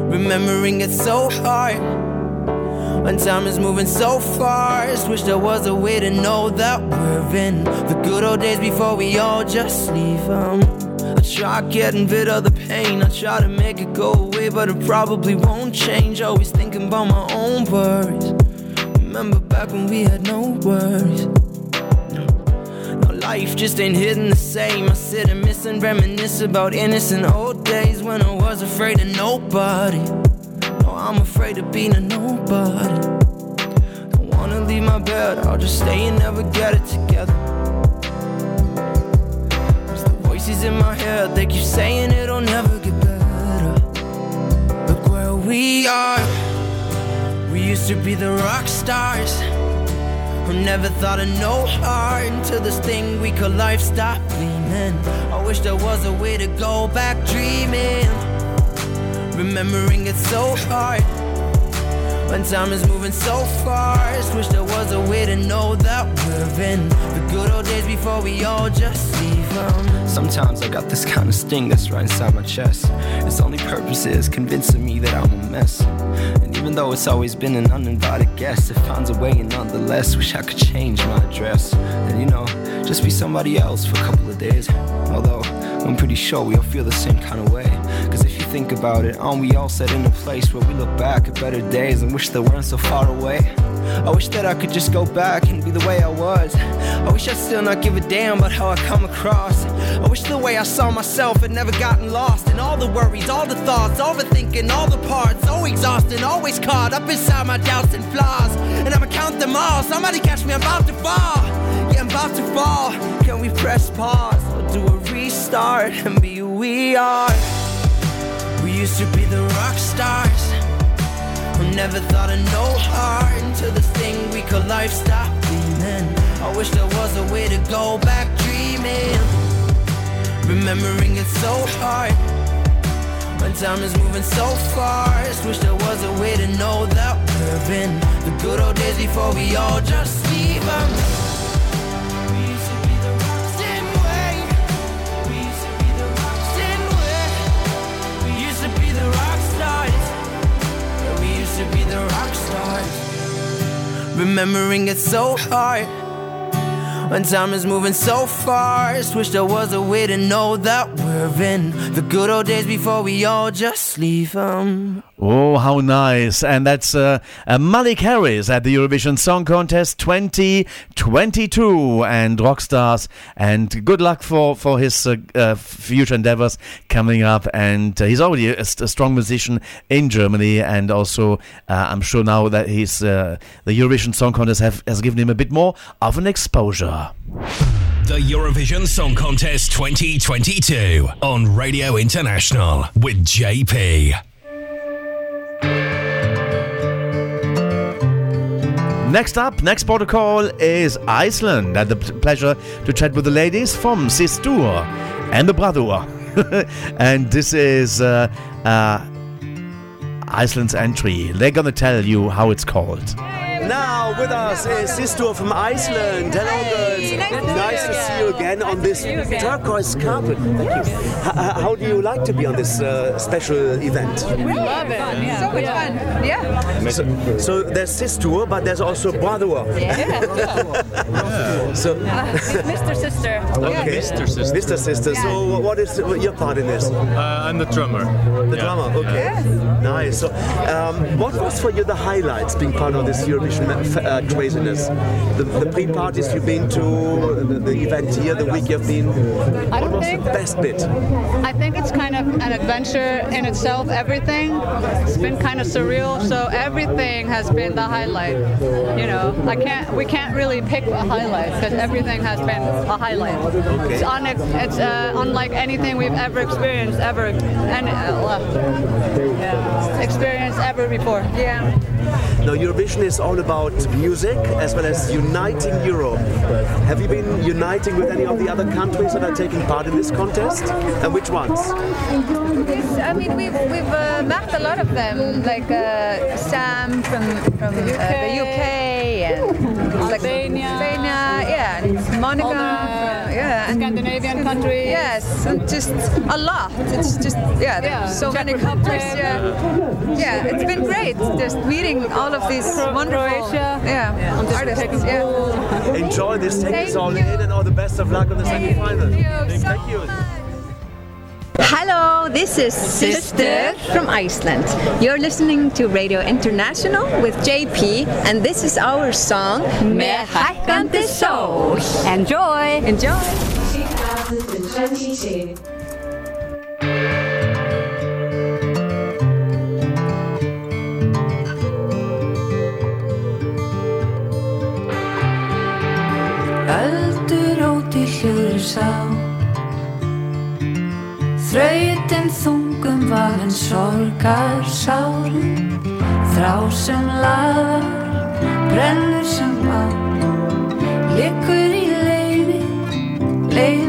Remembering it's so hard. When time is moving so fast, wish there was a way to know that we're in the good old days before we all just leave 'em. Try getting rid of the pain, I try to make it go away, but it probably won't change. Always thinking about my own worries. Remember back when we had no worries. Now life just ain't hitting the same. I sit and miss and reminisce about innocent old days when I was afraid of nobody. No, I'm afraid of being a nobody. Don't wanna leave my bed, I'll just stay and never get it together. Voices in my head, they keep saying it'll never get better. Look where we are. We used to be the rock stars. Who never thought of no heart until this thing we call life stopped gleaming. I wish there was a way to go back dreaming. Remembering it's so hard. When time is moving so fast, wish there was a way to know that we're in the good old days before we all just leave 'em. Sometimes I got this kind of sting that's right inside my chest. Its only purpose is convincing me that I'm a mess. And even though it's always been an uninvited guest, it finds a way and nonetheless wish I could change my address. And you know, just be somebody else for a couple of days. Although I'm pretty sure we all feel the same kind of way. Cause if you think about it, aren't we all set in a place where we look back at better days and wish they weren't so far away? I wish that I could just go back and be the way I was. I wish I'd still not give a damn about how I come across. I wish the way I saw myself had never gotten lost in all the worries, all the thoughts, overthinking, all the parts. So exhausting, always caught up inside my doubts and flaws. And I'ma count them all. Somebody catch me, I'm about to fall. Yeah, I'm about to fall. Can we press pause or do a restart and be who we are? Used to be the rock stars. Who never thought of no heart until this thing we call life stopped gleaming. I wish there was a way to go back dreaming. Remembering it's so hard. When time is moving so fast, wish there was a way to know that we're in the good old days before we all just leave 'em. Rock. Remembering it's so hard. When time is moving so fast, wish there was a way to know that we're in the good old days before we all just leave 'em. Oh, how nice. And that's uh, uh, Malik Harris at the Eurovision Song Contest 2022 and Rockstars. And good luck for, for his uh, uh, future endeavors coming up. And uh, he's already a, a strong musician in Germany. And also, I'm sure now that he's the Eurovision Song Contest have, has given him a bit more of an exposure. The Eurovision Song Contest 2022 on Radio International with JP. Next up, next protocol is Iceland. I had the pleasure to chat with the ladies from Systur and the Bradur. and this is uh, uh, Iceland's entry. They're gonna tell you how it's called. Now with us is Systur from Iceland. Hello, girls. Nice to see you again on this turquoise carpet. Thank you. H- h- how do you like to be on this uh, special event? We love it. So much fun. Yeah. So, so there's Systur, but there's also Bradur. so, Mr. Sister. okay. Mr. Sister. Mr. Sister. So, what is your part in this? Uh, I'm the drummer. The drummer, okay. Nice. So, um, what was for you the highlights being part of this Eurovision uh, craziness? The, the pre-parties you've been to, the, the event here, the week you've been. I What was think- the best bit? I think it's kind of an adventure in itself. Everything. It's been kind of surreal. So everything has been the highlight. You know, I can't. We can't really pick a highlight because everything has been a highlight. It's, un- it's uh, unlike anything we've ever experienced ever, and uh, yeah, experienced ever before. Yeah. Now, Eurovision is all about music as well as uniting Europe. Have you been uniting with any of the other countries that are taking part in this contest? And which ones? I mean, we've, we've uh, met a lot of them, like uh, Sam from, from uh, the UK and Albania. Albania Monica, all the yeah, and Scandinavian countries. Yes, and just a lot. It's just yeah, there Yeah, are so Czech many Republic. countries. Yeah, yeah, it's been great just meeting all of these Cro- wonderful Croatia. yeah, Yeah, on this artists. Yeah. Enjoy this, take Thank this all you. in, and all the best of luck on the semi-final. you Thank you. Hello, this is Sister from Iceland. You're listening to Radio International with JP, and this is our song Með hækkandi sól. Enjoy! Enjoy! 2022. Öldur óti hljóður sá. Þrautin þungum var en sorgar sárum Þrá sem laðar, brennur sem á Liggur í leiði, leindar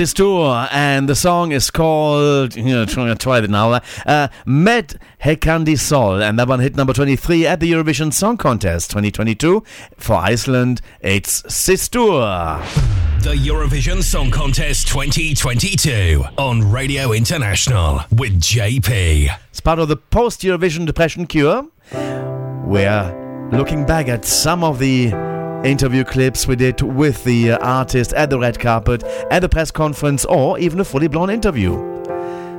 Systur, and the song is called, you know, trying to try it now, uh, Med Hekandi Sol, and that one hit number 23 at the Eurovision Song Contest 2022. For Iceland, it's Systur. The Eurovision Song Contest 2022 on Radio International with JP. It's part of the post Eurovision Depression Cure. We're looking back at some of the interview clips we did with the uh, artist at the red carpet, at the press conference, or even a fully blown interview.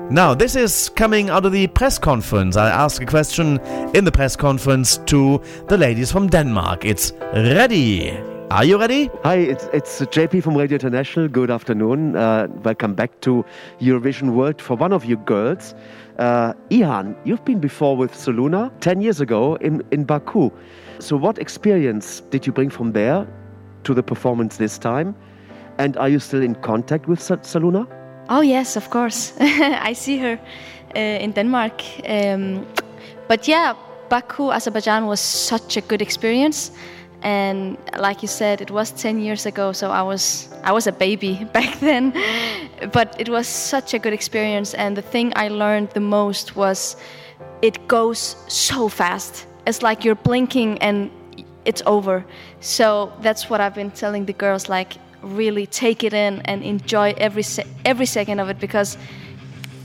Now, this is coming out of the press conference. I asked a question in the press conference to the ladies from Denmark. It's ready. Are you ready? Hi, it's, it's JP from Radio International. Good afternoon. Uh, welcome back to Eurovision World for one of you girls. Uh, Ihan, you've been before with Soluna 10 years ago in, in Baku. So, what experience did you bring from there to the performance this time? And are you still in contact with Sa- Soluna? Oh yes, of course. I see her uh, in Denmark. Um, but yeah, Baku, Azerbaijan was such a good experience. And like you said, it was 10 years ago, so I was I was a baby back then. But it was such a good experience, and the thing I learned the most was it goes so fast. It's like you're blinking and it's over. So that's what I've been telling the girls. Like really take it in and enjoy every se- every second of it because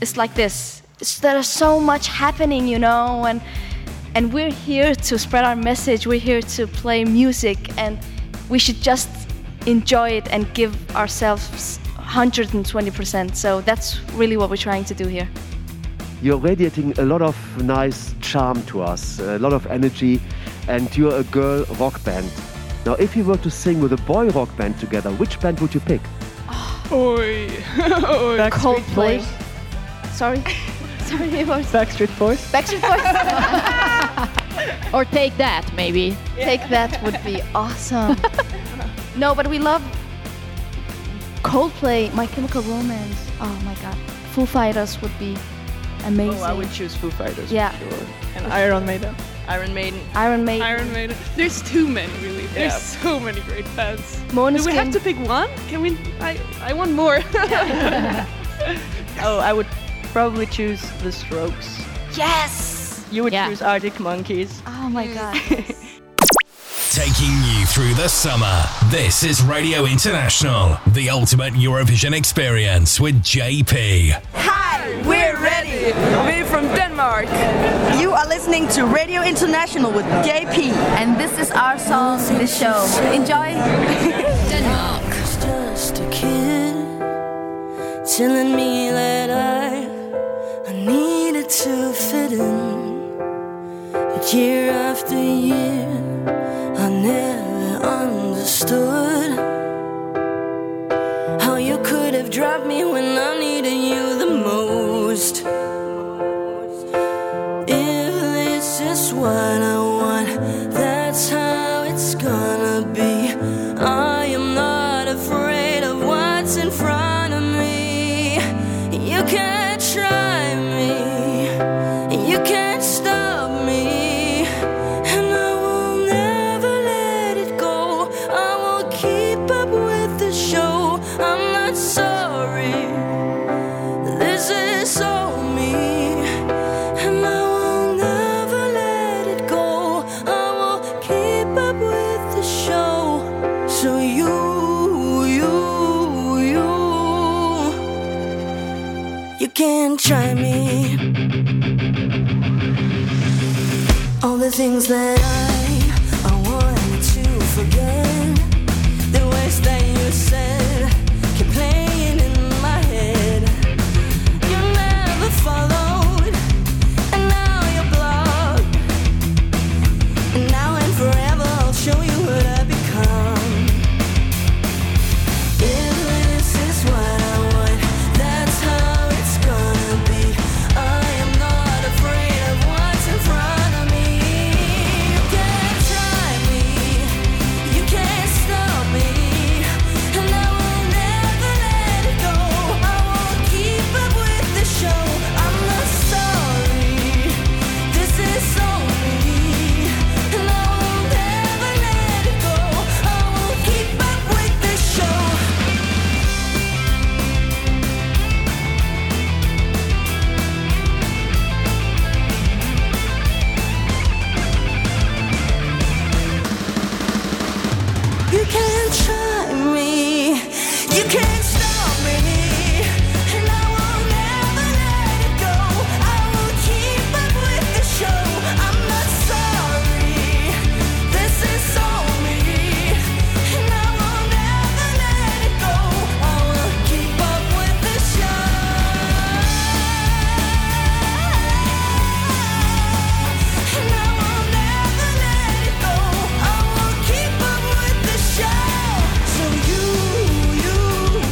it's like this. There's so much happening, you know, and and we're here to spread our message. We're here to play music, and we should just enjoy it and give ourselves 120%. So that's really what we're trying to do here. You're radiating a lot of nice charm to us, a lot of energy, and you're a girl rock band. Now, if you were to sing with a boy rock band together, which band would you pick? Oi. Backstreet Coldplay. Boys. Sorry. Sorry, it was Backstreet Boys. Backstreet Boys. or take that, maybe. Take that would be awesome. no, but we love Coldplay, My Chemical Romance. Oh my god. Foo Fighters would be amazing. Oh, I would choose Foo Fighters. Yeah. For sure. And Iron Maiden. Iron Maiden. Iron Maiden. Iron Maiden. There's too many, really. There's so many great bands. Måneskin. Do we have to pick one? Can we? I I want more. oh, I would probably choose The Strokes. Yes. You would Yeah. choose Arctic Monkeys. Oh my god. Taking you through the summer. This is Radio International, the ultimate Eurovision experience with JP. Hi, we're ready. We're from Denmark. You are listening to Radio International with JP. And this is our song, the show. Enjoy. Denmark. just a kid telling me that I I needed to fit in. But year after year, I never understood how you could have dropped me when I needed you the most. If this is what I try me. All the things that I,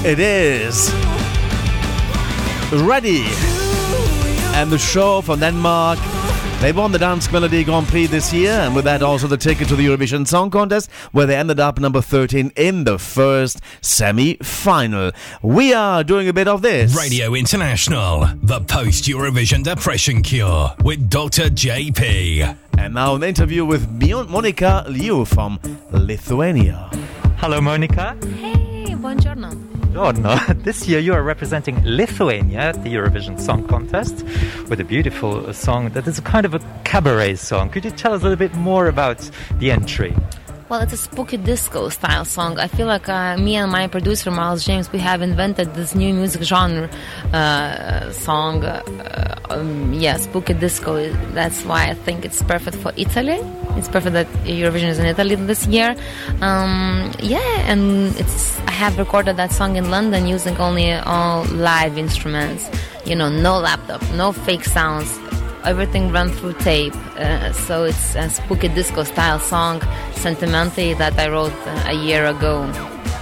It is ready. And the show from Denmark. They won the Dansk Melodi Grand Prix this year, and with that, also the ticket to the Eurovision Song Contest, where they ended up number 13 in the first semi final. We are doing a bit of this. Radio International, the post Eurovision depression cure with Dr. JP. And now an interview with Mion- Monika Liu from Lithuania. Hello, Monika. Hey, buongiorno. Giorno. This year you are representing Lithuania at the Eurovision Song Contest with a beautiful song that is a kind of a cabaret song. Could you tell us a little bit more about the entry? Well, it's a spooky disco style song. I feel like uh, me and my producer Miles James, we have invented this new music genre uh, song. Uh, um, yeah, spooky disco. That's why I think it's perfect for Italy. It's perfect that Eurovision is in Italy this year. Um, yeah, and it's I have recorded that song in London using only all live instruments. You know, no laptop, no fake sounds everything run through tape. Uh, so it's a spooky disco style song, Sentimentai, that I wrote uh, a year ago.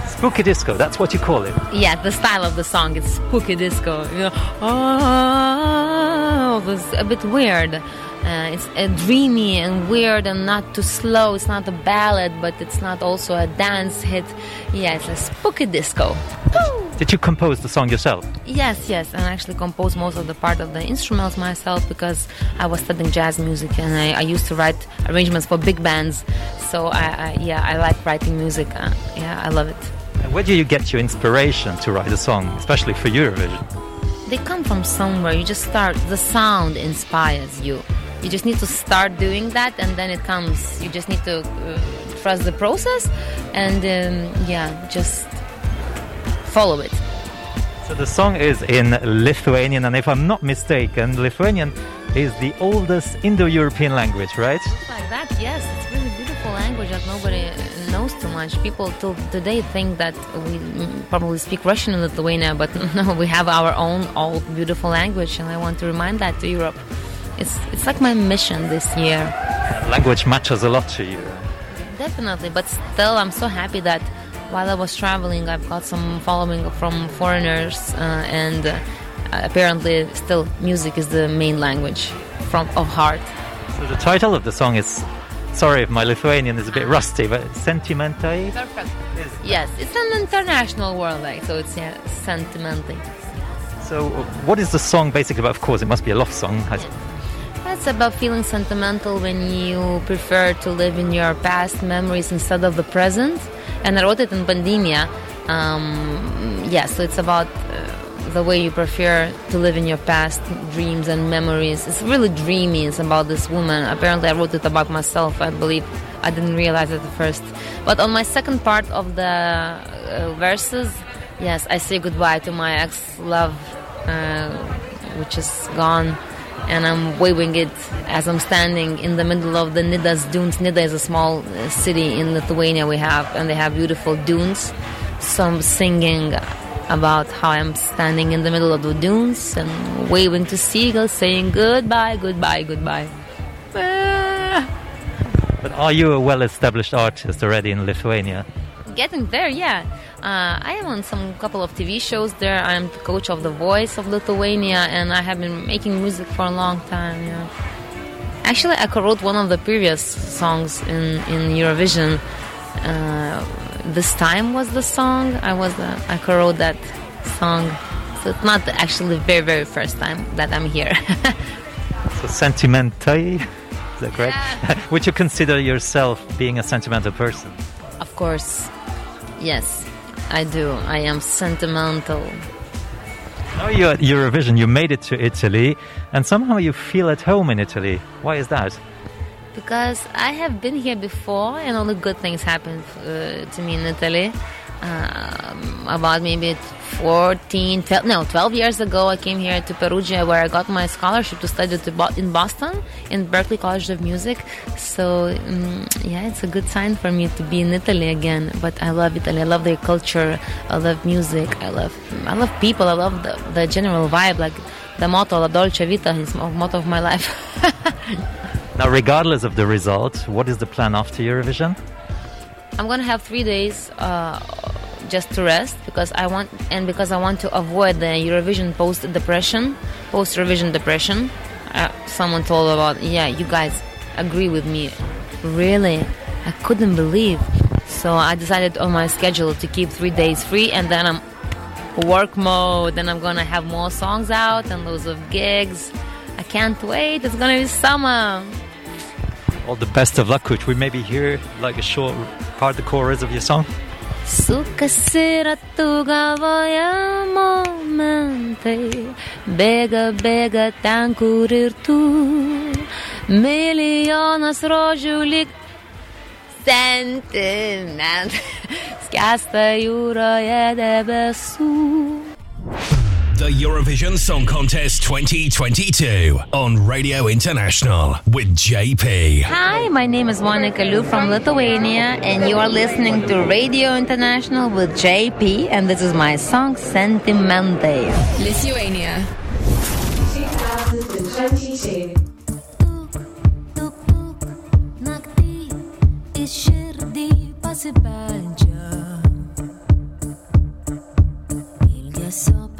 Spooky disco, that's what you call it. Yeah, the style of the song is spooky disco. You know, oh, it's a bit weird. Uh, it's uh, dreamy and weird and not too slow. It's not a ballad, but it's not also a dance hit. Yeah, it's a spooky disco. Did you compose the song yourself? Yes, yes, and I actually composed most of the part of the instruments myself because I was studying jazz music and I, I used to write arrangements for big bands. So I, I yeah, I like writing music. Uh, yeah, I love it. Where do you get your inspiration to write a song, especially for Eurovision? They come from somewhere. You just start. The sound inspires you. You just need to start doing that, and then it comes. You just need to uh, trust the process, and um, yeah, just follow it. So the song is in Lithuanian, and if I'm not mistaken, Lithuanian is the oldest Indo-European language, right? Like that, yes, it's really beautiful language that nobody knows too much. People till today think that we probably speak Russian in Lithuania, but no, we have our own old beautiful language, and I want to remind that to Europe. It's it's like my mission this year. Language matters a lot to you. Definitely, but still, I'm so happy that while I was traveling, I've got some following from foreigners, uh, and uh, apparently, still, music is the main language from of heart. So the title of the song is, sorry if my Lithuanian is a bit rusty, but Sentimentai. Perfect. Yes, it's an international word, like so. It's yeah, sentimental. So what is the song basically about? Of course, it must be a love song. I- It's about feeling sentimental when you prefer to live in your past memories instead of the present. And I wrote it in Bandinia. Um, yeah, so it's about uh, the way you prefer to live in your past dreams and memories. It's really dreamy. It's about this woman. Apparently, I wrote it about myself. I believe I didn't realize it at first. But on my second part of the uh, verses, yes, I say goodbye to my ex-love, uh, which is gone and I'm waving it as I'm standing in the middle of the Nidas dunes. Nida is a small uh, city in Lithuania we have, and they have beautiful dunes. So I'm singing about how I'm standing in the middle of the dunes and waving to seagulls, saying goodbye, goodbye, goodbye. Ah. But are you a well-established artist already in Lithuania? Getting there, yeah. Uh, I am on some couple of TV shows there. I'm the coach of The Voice of Lithuania, and I have been making music for a long time. Yeah. Actually, I co-wrote one of the previous songs in in Eurovision. Uh, this time was the song I was uh, I co-wrote that song, so it's not actually the very very first time that I'm here. So sentimental, is that correct? Would you consider yourself being a sentimental person? Of course, yes, I do. I am sentimental. Now you're at Eurovision, you made it to Italy, and somehow you feel at home in Italy. Why is that? because I have been here before and only good things happened uh, to me in Italy. Um, about maybe 14, 12, no, 12 years ago, I came here to Perugia where I got my scholarship to study in Boston in Berklee College of Music. So, um, yeah, it's a good sign for me to be in Italy again. But I love Italy. I love their culture. I love music. I love, I love people. I love the, the general vibe. Like the motto, La Dolce Vita, is motto of my life. Now, regardless of the result, what is the plan after Eurovision? I'm gonna have three days uh, just to rest because I want and because I want to avoid the Eurovision post depression, post Eurovision depression. Uh, someone told about yeah, you guys agree with me. Really, I couldn't believe. So I decided on my schedule to keep three days free, and then I'm work mode. Then I'm gonna have more songs out and loads of gigs. I can't wait. It's gonna be summer. All the best of luck, coach. We maybe hear like a short part, of the chorus of your song. Suka sira tu galvoje momentai, bėga, bėga ten, kur ir tu. Milijonas rožių lyg sentiment. Skęsta jūroje debesų. The Eurovision Song Contest 2022 on Radio International with JP. Hi, my name is Monika Liu from Lithuania, and you are listening to Radio International with JP, and this is my song Sentimentai. Lithuania. 2022. į pasibeldžia. Ilgesio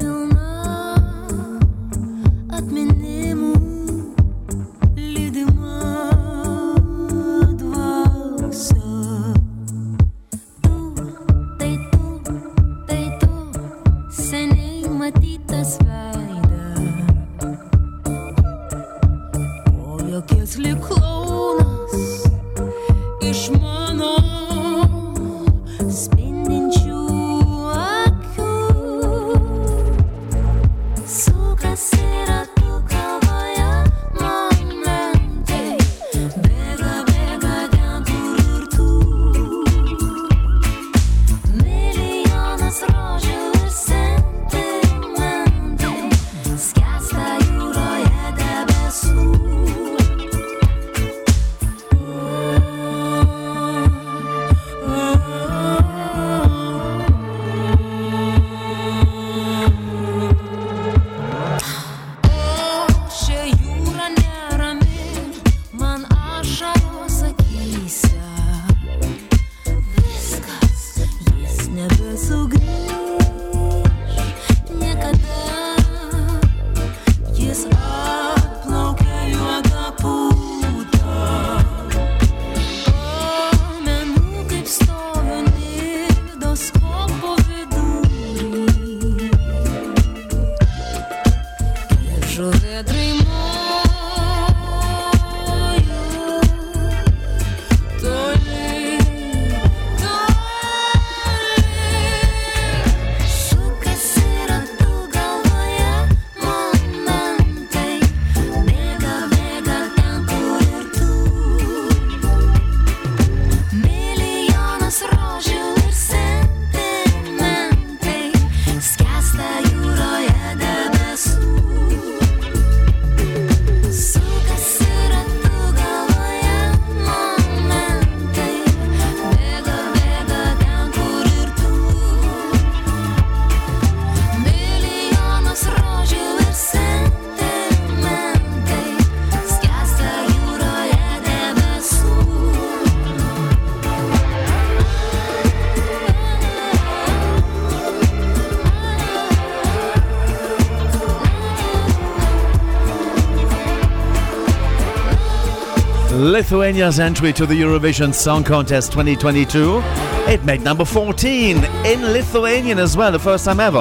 Lithuania's entry to the Eurovision Song Contest 2022. It made number 14 in Lithuanian as well, the first time ever.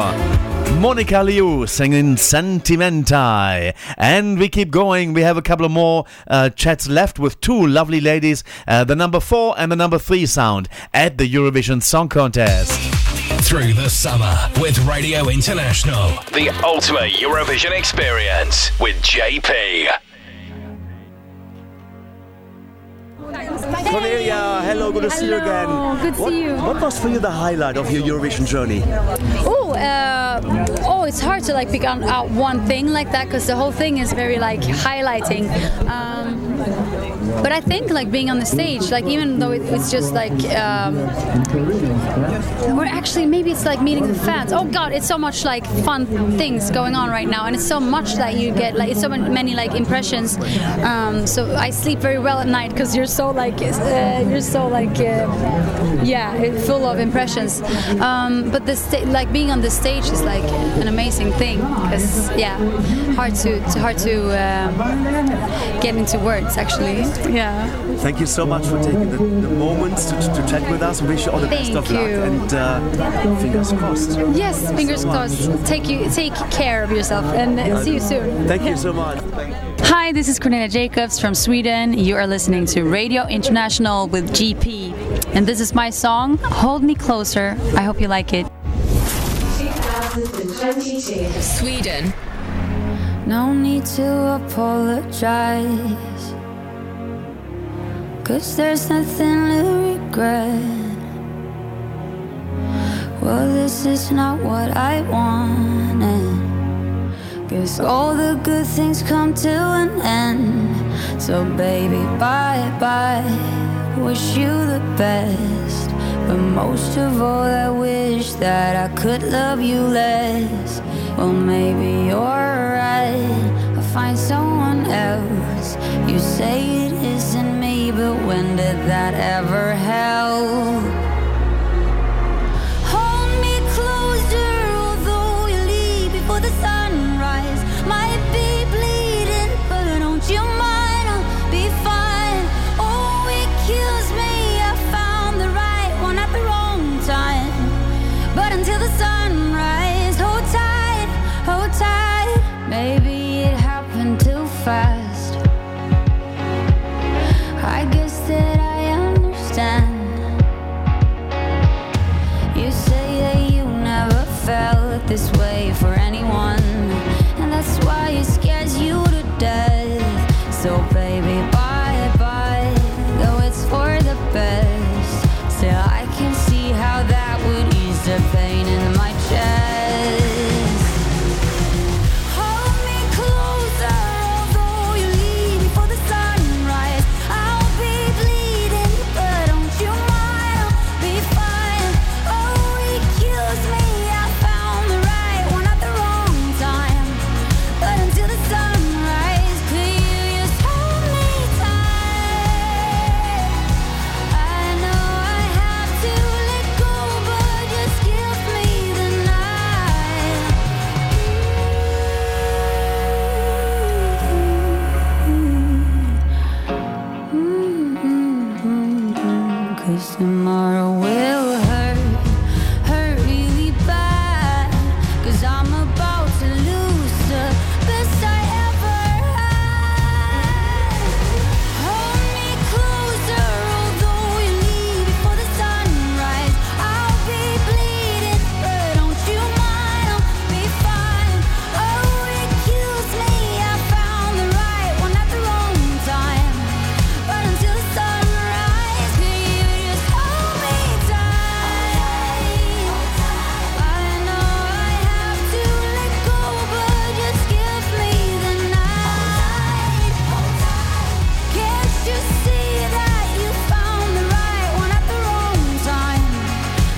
Monika Liu singing Sentimentai. And we keep going. We have a couple of more uh, chats left with two lovely ladies, uh, the number four and the number three sound at the Eurovision Song Contest. Through the summer with Radio International. The ultimate Eurovision experience with JP. Cornelia, hello, good to see you again. Good to what, see you. What was for you the highlight of your Eurovision journey? Oh, uh, oh, it's hard to like pick on out one thing like that because the whole thing is very like highlighting. Um, but I think like being on the stage, like even though it, it's just like, um, or actually maybe it's like meeting the fans. Oh God, it's so much like fun things going on right now, and it's so much that you get like it's so many like impressions. Um, so I sleep very well at night because you're so like uh, you're so like uh, yeah full of impressions. Um, but the sta- like being on the stage is like an amazing thing because yeah, hard to, to hard to um, get into words actually. Yeah. Thank you so much for taking the, the moments to, to, chat with us. Wish you all the best Thank of luck and uh, fingers crossed. Yes, fingers crossed. Take you take care of yourself and uh, see you soon. Thank you so much. Hi, this is Cornelia Jakobs from Sweden. You are listening to Radio International with JP. And this is my song, Hold Me Closer. I hope you like it. 2022. Sweden. No need to apologize. Cause there's nothing to regret. Well, this is not what I wanted. Guess all the good things come to an end. So, baby, bye bye. Wish you the best. But most of all, I wish that I could love you less. Well, maybe you're right. I'll find someone else. You say it me, but when did that ever help?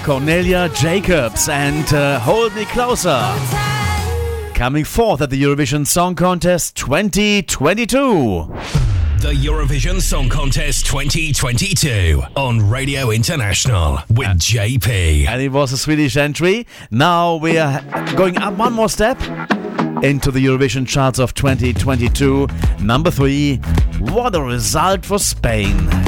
Cornelia Jakobs and uh, Hold Me Closer. Coming fourth at the Eurovision Song Contest 2022. The Eurovision Song Contest 2022 on Radio International with JP. And it was a Swedish entry. Now we are going up one more step into the Eurovision charts of 2022. Number three. What a result for Spain.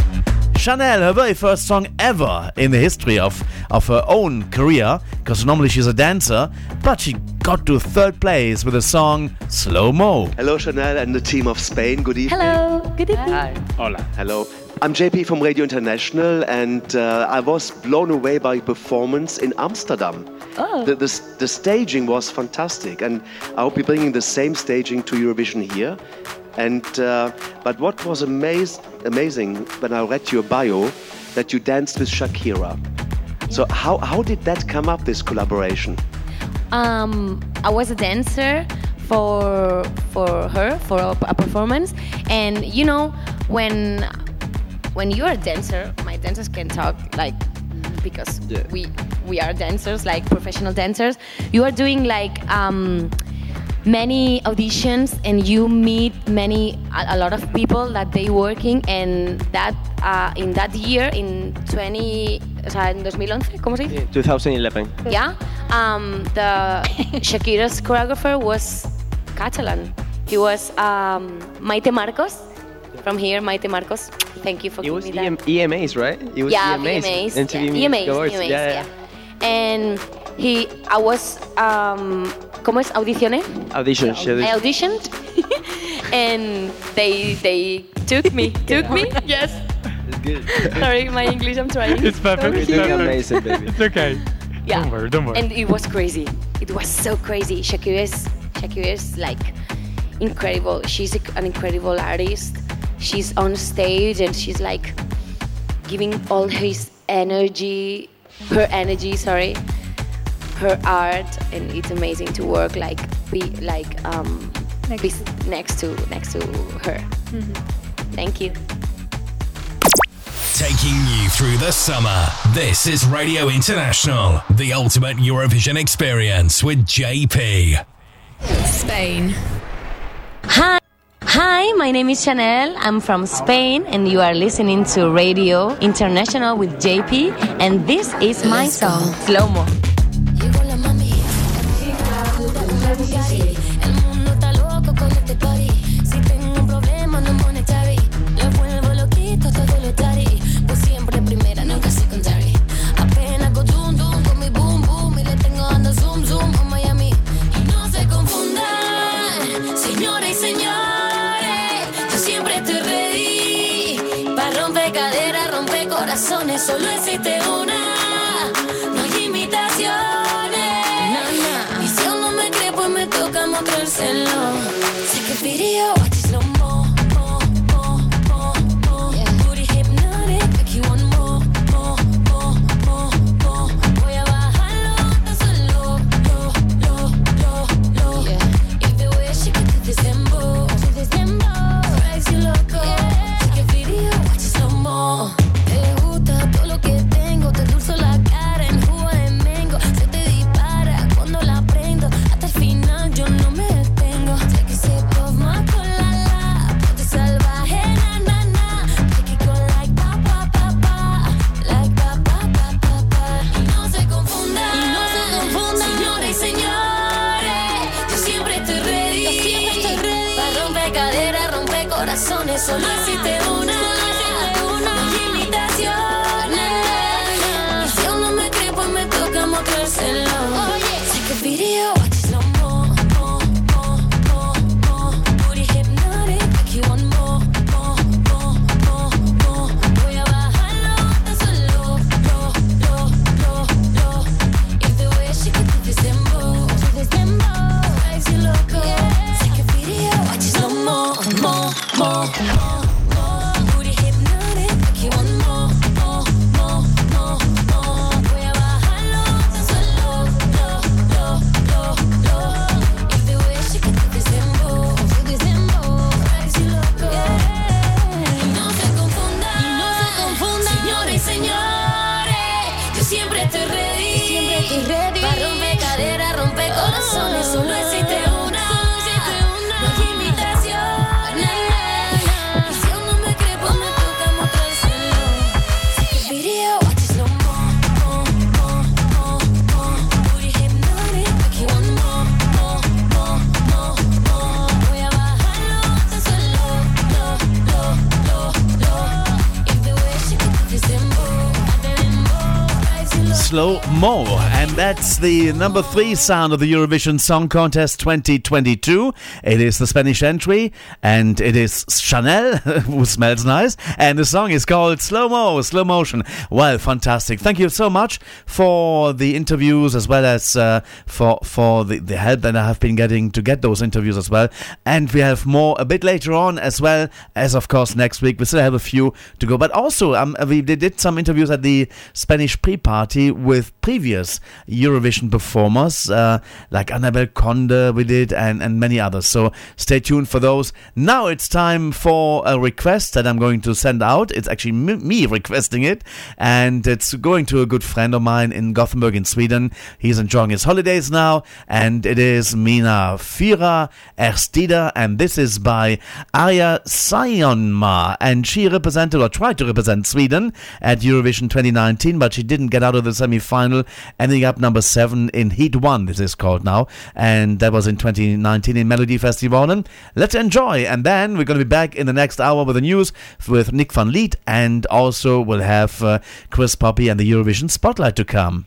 Chanel, her very first song ever in the history of, of her own career, because normally she's a dancer, but she got to third place with the song Slow Mo. Hello, Chanel and the team of Spain. Good evening. Hello, good evening. Hi. Hola. Hello. I'm JP from Radio International, and uh, I was blown away by your performance in Amsterdam. Oh. The, the, the staging was fantastic, and I hope you're bringing the same staging to Eurovision here. And uh, but what was amaz- amazing when I read your bio that you danced with Shakira. So how, how did that come up? This collaboration? Um, I was a dancer for for her for a, a performance, and you know when when you're a dancer, my dancers can talk like because we we are dancers, like professional dancers. You are doing like um, many auditions, and you meet many a, a lot of people that they working, and that uh, in that year in 20 o sea, en 2011, ¿cómo se dice? 2011. Yeah. Um, the Shakira's choreographer was Catalan. He was um, Maite Marcos from here. Maite Marcos. Thank you for It giving was me that. EM, EMAs, right? It was yeah, EMAs. VMAs. MTV yeah. Music VMAs, Awards. VMAs, yeah, yeah. And he, I was, um, ¿cómo es? Audicioné. Audition. I auditioned. auditioned, and they they took me, took me. Yes. It's good. Sorry, my English. I'm trying. It's perfect. You're It's doing perfect. amazing, baby. It's okay. Yeah. Don't worry. Don't worry. And it was crazy. It was so crazy. Shakira is Shakira is like incredible. She's an incredible artist, she's on stage and she's like giving all his energy, her energy, sorry, her art, and it's amazing to work like be like um next, next to next to her. Thank you. Taking you through the summer. This is Radio International, the ultimate Eurovision experience with JP. Spain. Hi. Hi, my name is Chanel. I'm from Spain, and you are listening to Radio International with JP, and this is my song, Slow Mo. Video, watch it slow Slow Mo, and that's the number three sound of the Eurovision Song Contest 2022. It is the Spanish entry, and it is Chanel, who smells nice, and the song is called Slow Mo, Slow Motion. Well, fantastic. Thank you so much for the interviews as well as uh, for for the, the help that I have been getting to get those interviews as well. And we have more a bit later on as well as, of course, next week. We still have a few to go, but also um, we did some interviews at the Spanish pre-party with previous Eurovision performers uh, like Anabel Conde we did and, and many others. So stay tuned for those. Now it's time for a request that I'm going to send out. It's actually me requesting it and it's going to a good friend of mine in Gothenburg in Sweden. He's enjoying his holidays now and it is Mina fyra årstider and this is by Arja Saijonmaa and she represented or tried to represent Sweden at Eurovision 2019 but she didn't get out of the semi-final ending up number 7 in Heat 1 this is called now and that was in 2019 in Melody Festival. And let's enjoy and then we're going to be back in the next hour with the news with Nick van Lith and also we'll have uh, Chris Poppe and the Eurovision Spotlight to come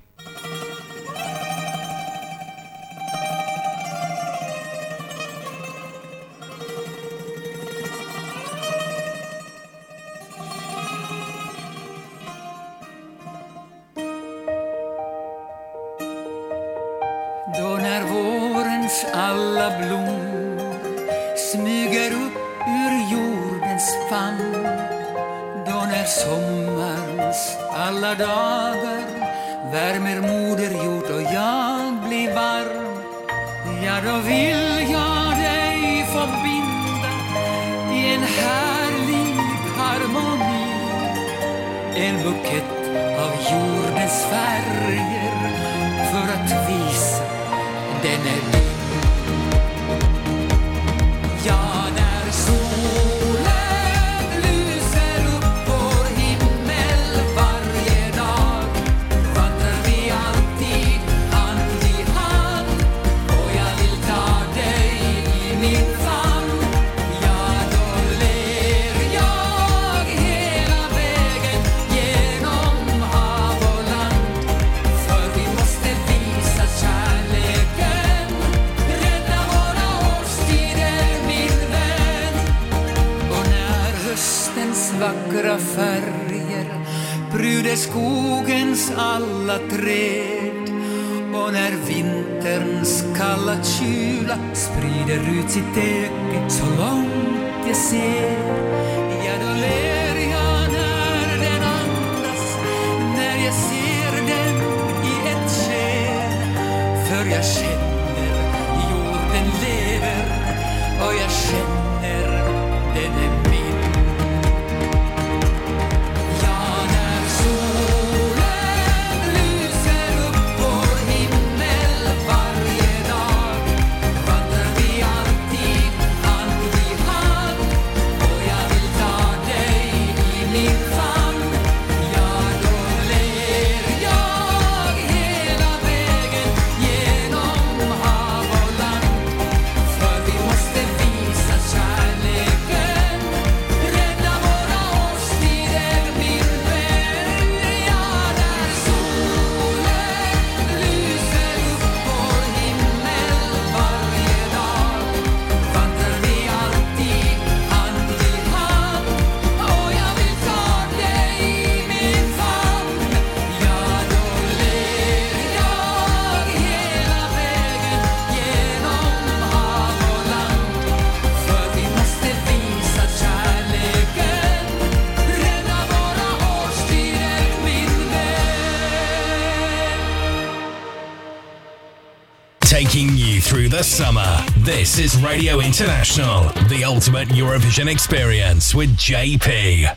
is Radio International, the ultimate Eurovision experience with JP.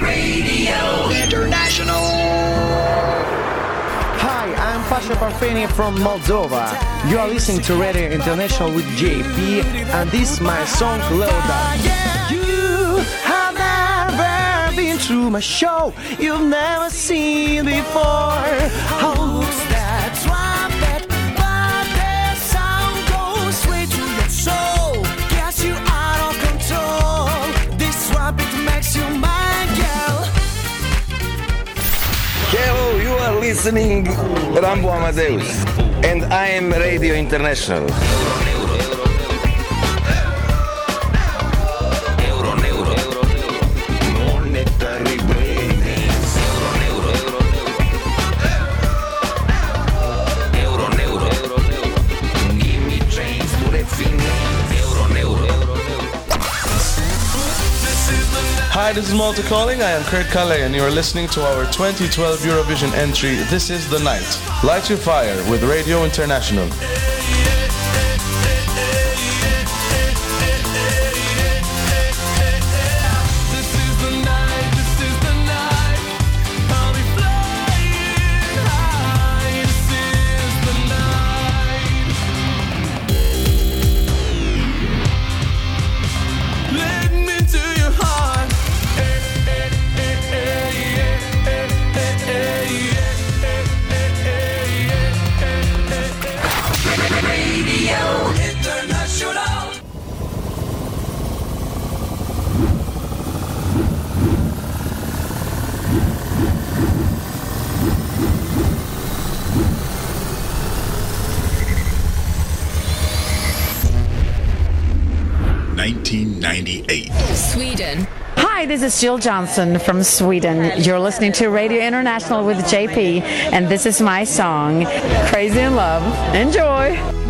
Radio International. Hi, I'm Pasha Parfeni from Moldova. You are listening to Radio International with JP, and this is my song Lăutar. You have never been to my show, you've never seen before. Oh. listening Rambo Amadeus and I am Radio International. Hi, this is Malta calling. I am Kurt Calleja, and you are listening to our 2012 Eurovision entry, This is the Night. Light Your Fire with Radio International. This is Jill Johnson from Sweden. You're listening to Radio International with JP, and this is my song, Crazy in Love. Enjoy!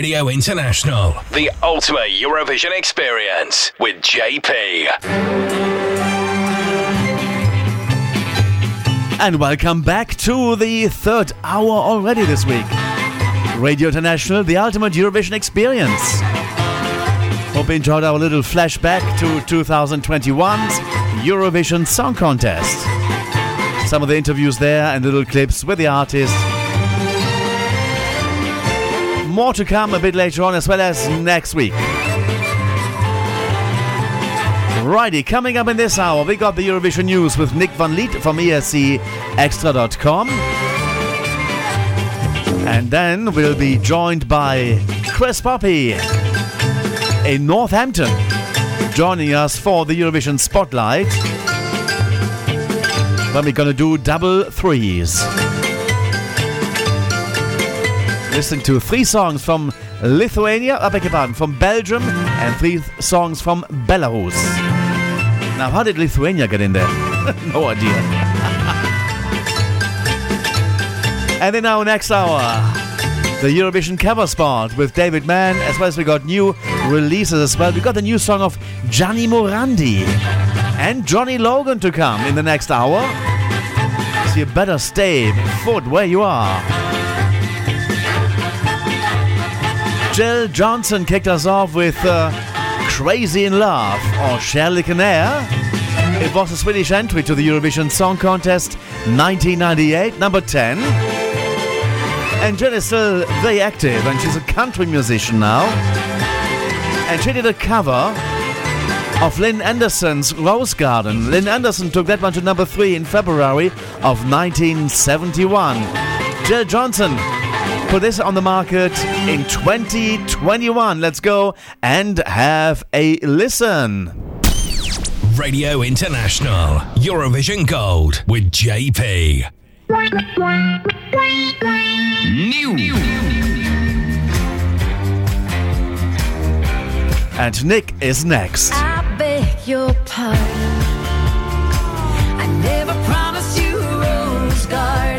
Radio International, the ultimate Eurovision experience with JP. And welcome back to the third hour already this week. Radio International, the ultimate Eurovision experience. Hope you enjoyed our little flashback to 2021's Eurovision Song Contest. Some of the interviews there and little clips with the artists. More to come a bit later on, as well as next week. Righty, coming up in this hour, we got the Eurovision news with Nick Van Lith from escXtra.com. And then we'll be joined by Chris Poppe in Northampton, joining us for the Eurovision Spotlight. Then we're gonna do double threes. Listening to three songs from Lithuania, I beg your pardon, from Belgium, and three th- songs from Belarus. Now, how did Lithuania get in there? no idea. and in our next hour, the Eurovision cover spot with David Mann, as well as we got new releases as well. We got the new song of Gianni Morandi and Johnny Logan to come in the next hour. So you better stay put where you are. Jill Johnson kicked us off with uh, Crazy in Love or Kärleken är. It was a Swedish entry to the Eurovision Song Contest 1998, number 10. And Jill is still very active and she's a country musician now. And she did a cover of Lynn Anderson's Rose Garden. Lynn Anderson took that one to number 3 in February of 1971. Jill Johnson put this on the market in 2021. Let's go and have a listen. Radio International, Eurovision Gold with JP. New. And Nick is next. I beg your pardon. I never promised you a rose garden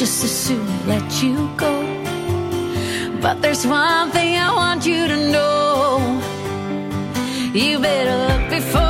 just as soon let you go. But there's one thing I want you to know. You better look before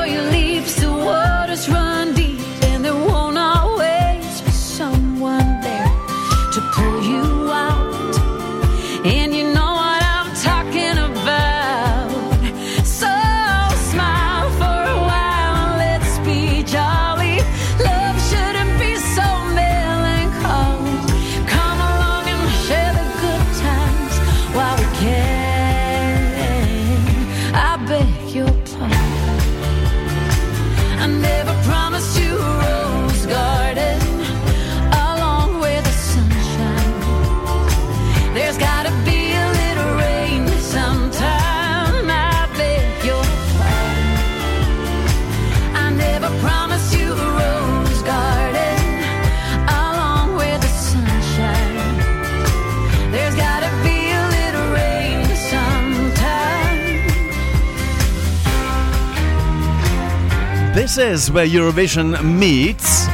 This is where Eurovision meets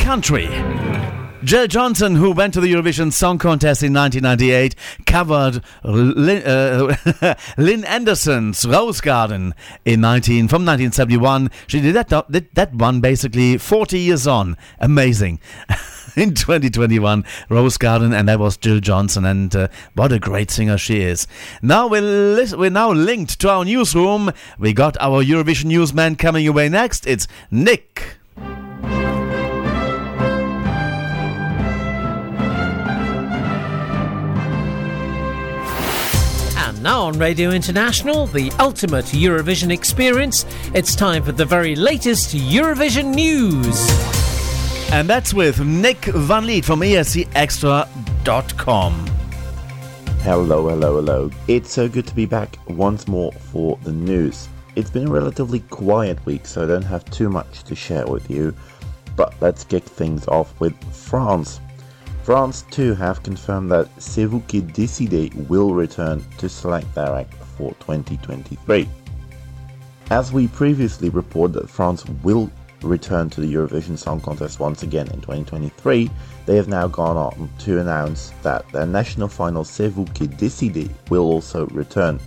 country. Jill Johnson, who went to the Eurovision Song Contest in 1998, covered Lynn, uh, Lynn Anderson's Rose Garden in 19 from 1971. She did that did that one basically 40 years on. Amazing. in 2021, Rose Garden, and that was Jill Johnson, and uh, what a great singer she is. Now we're, lis- we're now linked to our newsroom. We got our Eurovision newsman coming away next. It's Nick. And now on Radio International, the ultimate Eurovision experience, it's time for the very latest Eurovision news. And that's with Nick Van Lith from escXtra.com. Hello, hello, hello. It's so good to be back once more for the news. It's been a relatively quiet week, so I don't have too much to share with you. But let's kick things off with France. France too have confirmed that C'est vous will return to select their act for 2023. As we previously reported France will return to the Eurovision Song Contest once again in 2023, they have now gone on to announce that their national final C'est vous qui décidez will also return.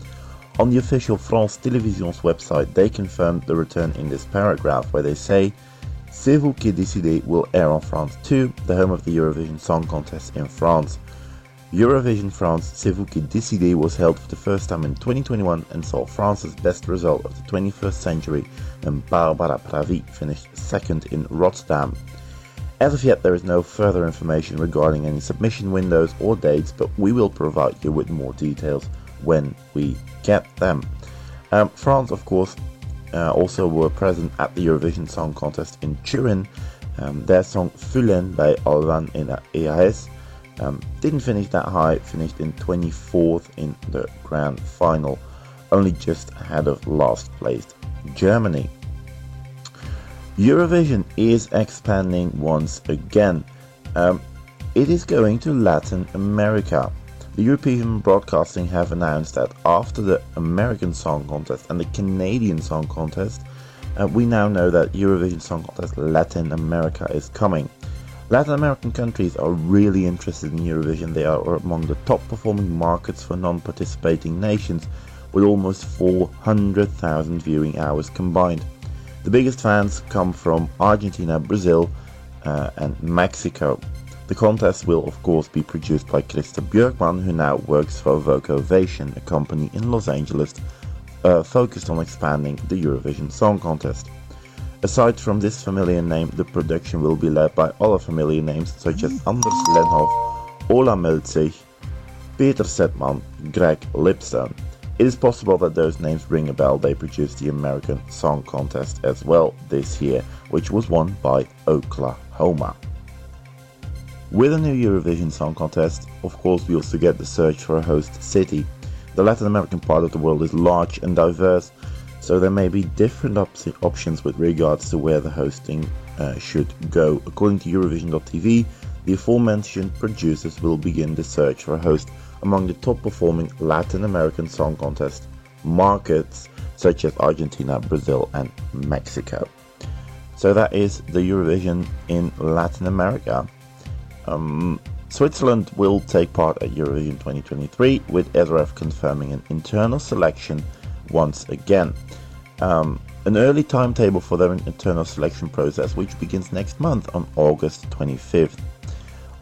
On the official France Télévisions website, they confirmed the return in this paragraph where they say C'est vous qui décidez will air on France 2, the home of the Eurovision Song Contest in France. Eurovision France C'est vous qui décidez was held for the first time in 2021 and saw France's best result of the 21st century and Barbara Pravi finished second in Rotterdam. As of yet, there is no further information regarding any submission windows or dates, but we will provide you with more details when we get them. Um, France, of course, uh, also were present at the Eurovision Song Contest in Turin. Um, their song Fulenn by Alvan in Ahez um, didn't finish that high, finished in 24th in the grand final, only just ahead of last placed Germany. Eurovision is expanding once again. Um, it is going to Latin America. The European Broadcasting have announced that after the American Song Contest and the Canadian Song Contest, uh, we now know that Eurovision Song Contest Latin America is coming. Latin American countries are really interested in Eurovision. They are among the top performing markets for non participating nations, with almost 400,000 viewing hours combined. The biggest fans come from Argentina, Brazil, uh, and Mexico. The contest will, of course, be produced by Christer Björkman, who now works for Voxovation, a company in Los Angeles uh, focused on expanding the Eurovision Song Contest. Aside from this familiar name, the production will be led by other familiar names such as Anders Lenhoff, Ola Melzig, Peter Settman, Greg Lipstone. It is possible that those names ring a bell. They produced the American Song Contest as well this year, which was won by Oklahoma. With a new Eurovision Song Contest, of course, we also get the search for a host city. The Latin American part of the world is large and diverse, so there may be different op- options with regards to where the hosting uh, should go. According to Eurovision.tv, the aforementioned producers will begin the search for a host among the top performing Latin American Song Contest markets such as Argentina, Brazil, and Mexico. So that is the Eurovision in Latin America. Um, Switzerland will take part at Eurovision 2023, with SRF confirming an internal selection once again. Um, an early timetable for their internal selection process, which begins next month on August 25th.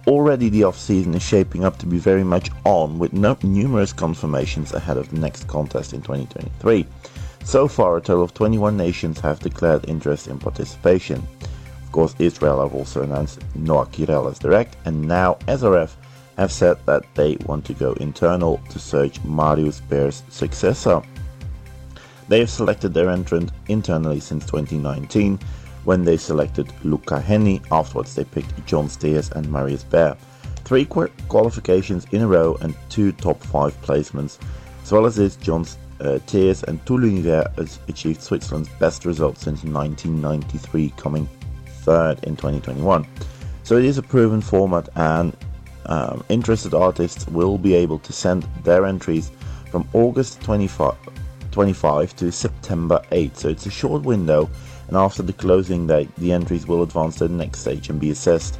Already, the off season is shaping up to be very much on, with no- numerous confirmations ahead of the next contest in 2023. So far, a total of 21 nations have declared interest in participation. Of course, Israel have also announced Noa Kirel as direct, and now SRF have said that they want to go internal to search Marius Bear's successor. They have selected their entrant internally since 2019, when they selected Luca Hänni. Afterwards, they picked Gjon's Tears and Marius Bear. Three qu- qualifications in a row and two top five placements. As well as this, John uh, Tears and has achieved Switzerland's best result since 1993, coming third in 2021. So it is a proven format, and um, interested artists will be able to send their entries from August 25, 25 to September 8. So it's a short window, and after the closing date, the entries will advance to the next stage and be assessed.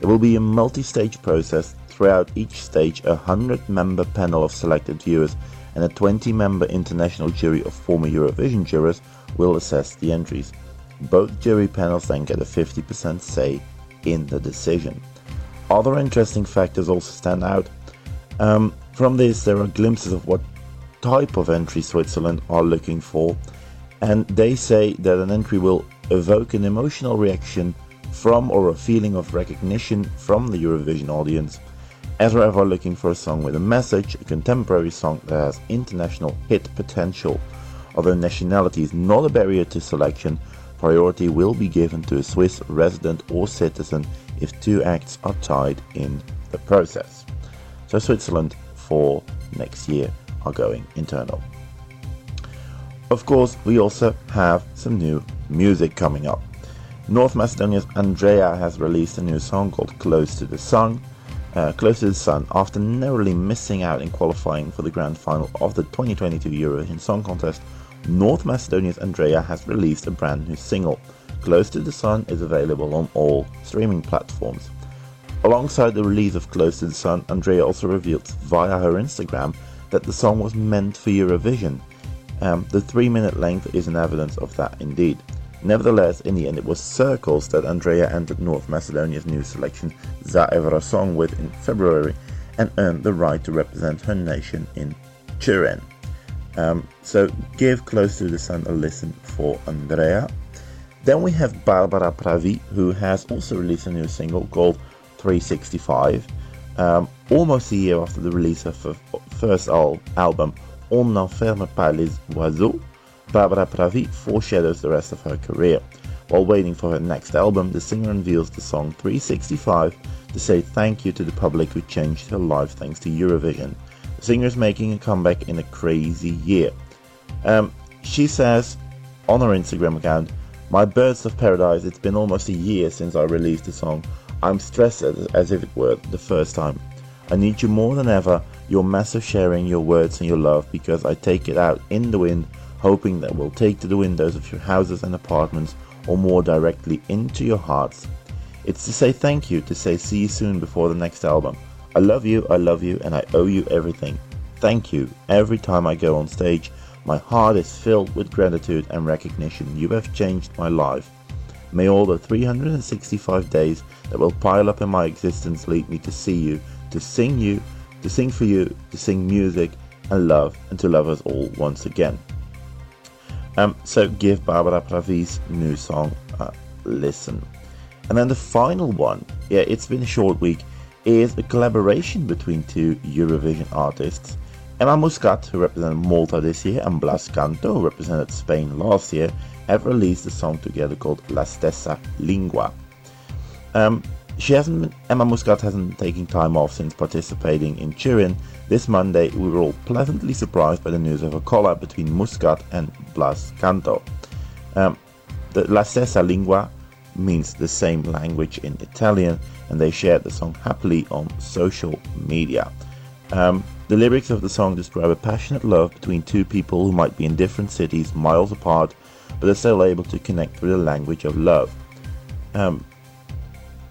It will be a multi stage process. Throughout each stage, a 100 member panel of selected viewers and a 20 member international jury of former Eurovision jurors will assess the entries. Both jury panels then get a 50% say in the decision. Other interesting factors also stand out. Um, from this, there are glimpses of what type of entry Switzerland are looking for, and they say that an entry will evoke an emotional reaction from or a feeling of recognition from the Eurovision audience. As we're looking for a song with a message, a contemporary song that has international hit potential. Although nationality is not a barrier to selection, priority will be given to a Swiss resident or citizen if two acts are tied in the process. So Switzerland for next year are going internal. Of course, we also have some new music coming up. North Macedonia's Andrea has released a new song called Close to the Sun. Uh, Close to the Sun, after narrowly missing out in qualifying for the grand final of the 2022 Eurovision Song Contest, North Macedonia's Andrea has released a brand new single. Close to the Sun is available on all streaming platforms. Alongside the release of Close to the Sun, Andrea also revealed via her Instagram that the song was meant for Eurovision. Um, the three minute length is an evidence of that indeed. Nevertheless, in the end, it was Circles that Andrea entered North Macedonia's new selection Za Evrosong with in February, and earned the right to represent her nation in Turin. Um, so give Close to the Sun a listen for Andrea. Then we have Barbara Pravi, who has also released a new single called 365. Um, almost a year after the release of her first al- album, On n'enferme pas les oiseaux, Barbara Pravi foreshadows the rest of her career. While waiting for her next album, the singer unveils the song 365 to say thank you to the public who changed her life thanks to Eurovision. The singer is making a comeback in a crazy year. Um, she says on her Instagram account, My Birds of Paradise, it's been almost a year since I released the song. I'm stressed as, as if it were the first time. I need you more than ever, your massive sharing, your words and your love, because I take it out in the wind, hoping that will take to the windows of your houses and apartments, or more directly into your hearts. It's to say thank you, to say see you soon before the next album. I love you, I love you, and I owe you everything. Thank you. Every time I go on stage, my heart is filled with gratitude and recognition. You have changed my life. May all the 365 days that will pile up in my existence lead me to see you, to sing you, to sing for you, to sing music and love, and to love us all once again. Um, so give Barbara Pravi's new song a listen. And then the final one, yeah, it's been a short week, is a collaboration between two Eurovision artists. Emma Muscat, who represented Malta this year, and Blas Canto, who represented Spain last year, have released a song together called La Stessa Lingua. Um, she hasn't Emma Muscat hasn't taken time off since participating in Turin. This Monday, we were all pleasantly surprised by the news of a collab between Muscat and Blas Canto. Um, the La Stessa Lingua means the same language in Italian, and they shared the song happily on social media. Um, the lyrics of the song describe a passionate love between two people who might be in different cities, miles apart, but are still able to connect through the language of love. Um,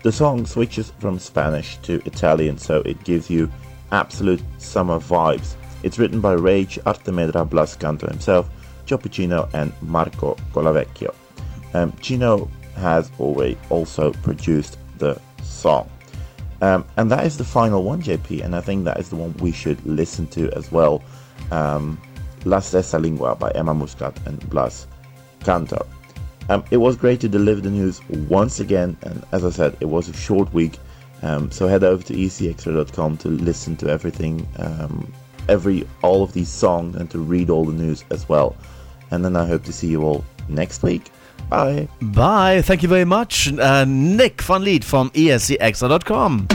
the song switches from Spanish to Italian, so it gives you absolute summer vibes. It's written by Rage, Artemedra, Blas Canto himself, Choppuccino, and Marco Colavecchio. Um, Chino has always also produced the song. Um, and that is the final one, JP, and I think that is the one we should listen to as well. Um, La Stessa Lingua by Emma Muscat and Blas Canto. Um, it was great to deliver the news once again, and as I said, it was a short week. Um, so head over to escXtra.com to listen to everything, um, every all of these songs, and to read all the news as well. And then I hope to see you all next week. Bye. Bye. Thank you very much, uh, Nick van Lith from escXtra.com.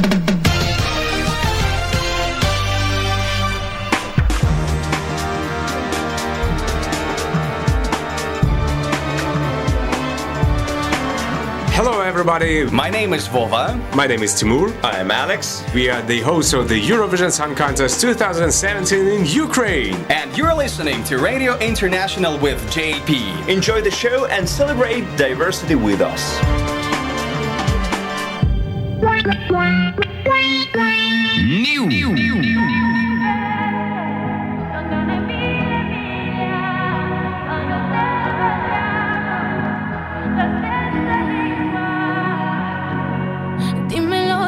everybody. My name is Vova. My name is Timur. I am Alex. We are the hosts of the Eurovision Song Contest 2017 in Ukraine. And you're listening to Radio International with JP. Enjoy the show and celebrate diversity with us. Dimmelo,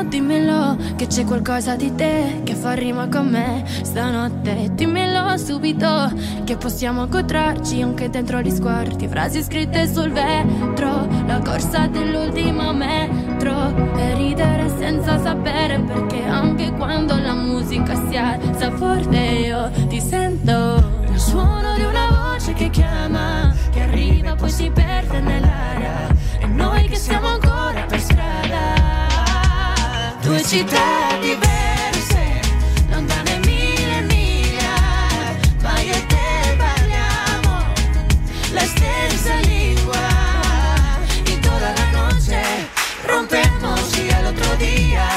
dimmelo, che c'è qualcosa di te che fa rima con me stanotte. Dimmelo subito, che possiamo incontrarci anche dentro gli sguardi. Frasi scritte sul vetro, la corsa dell'ultimo metro. E ridere senza sapere perché anche quando la musica si alza forte io ti sento. Il suono di una voce che chiama, che arriva poi si perde nell'aria. E noi che siamo ancora per strada. Due città diverse, lontane mille miglia, ma io e te parliamo la stessa lingua. Y toda la noche rompemos y al otro día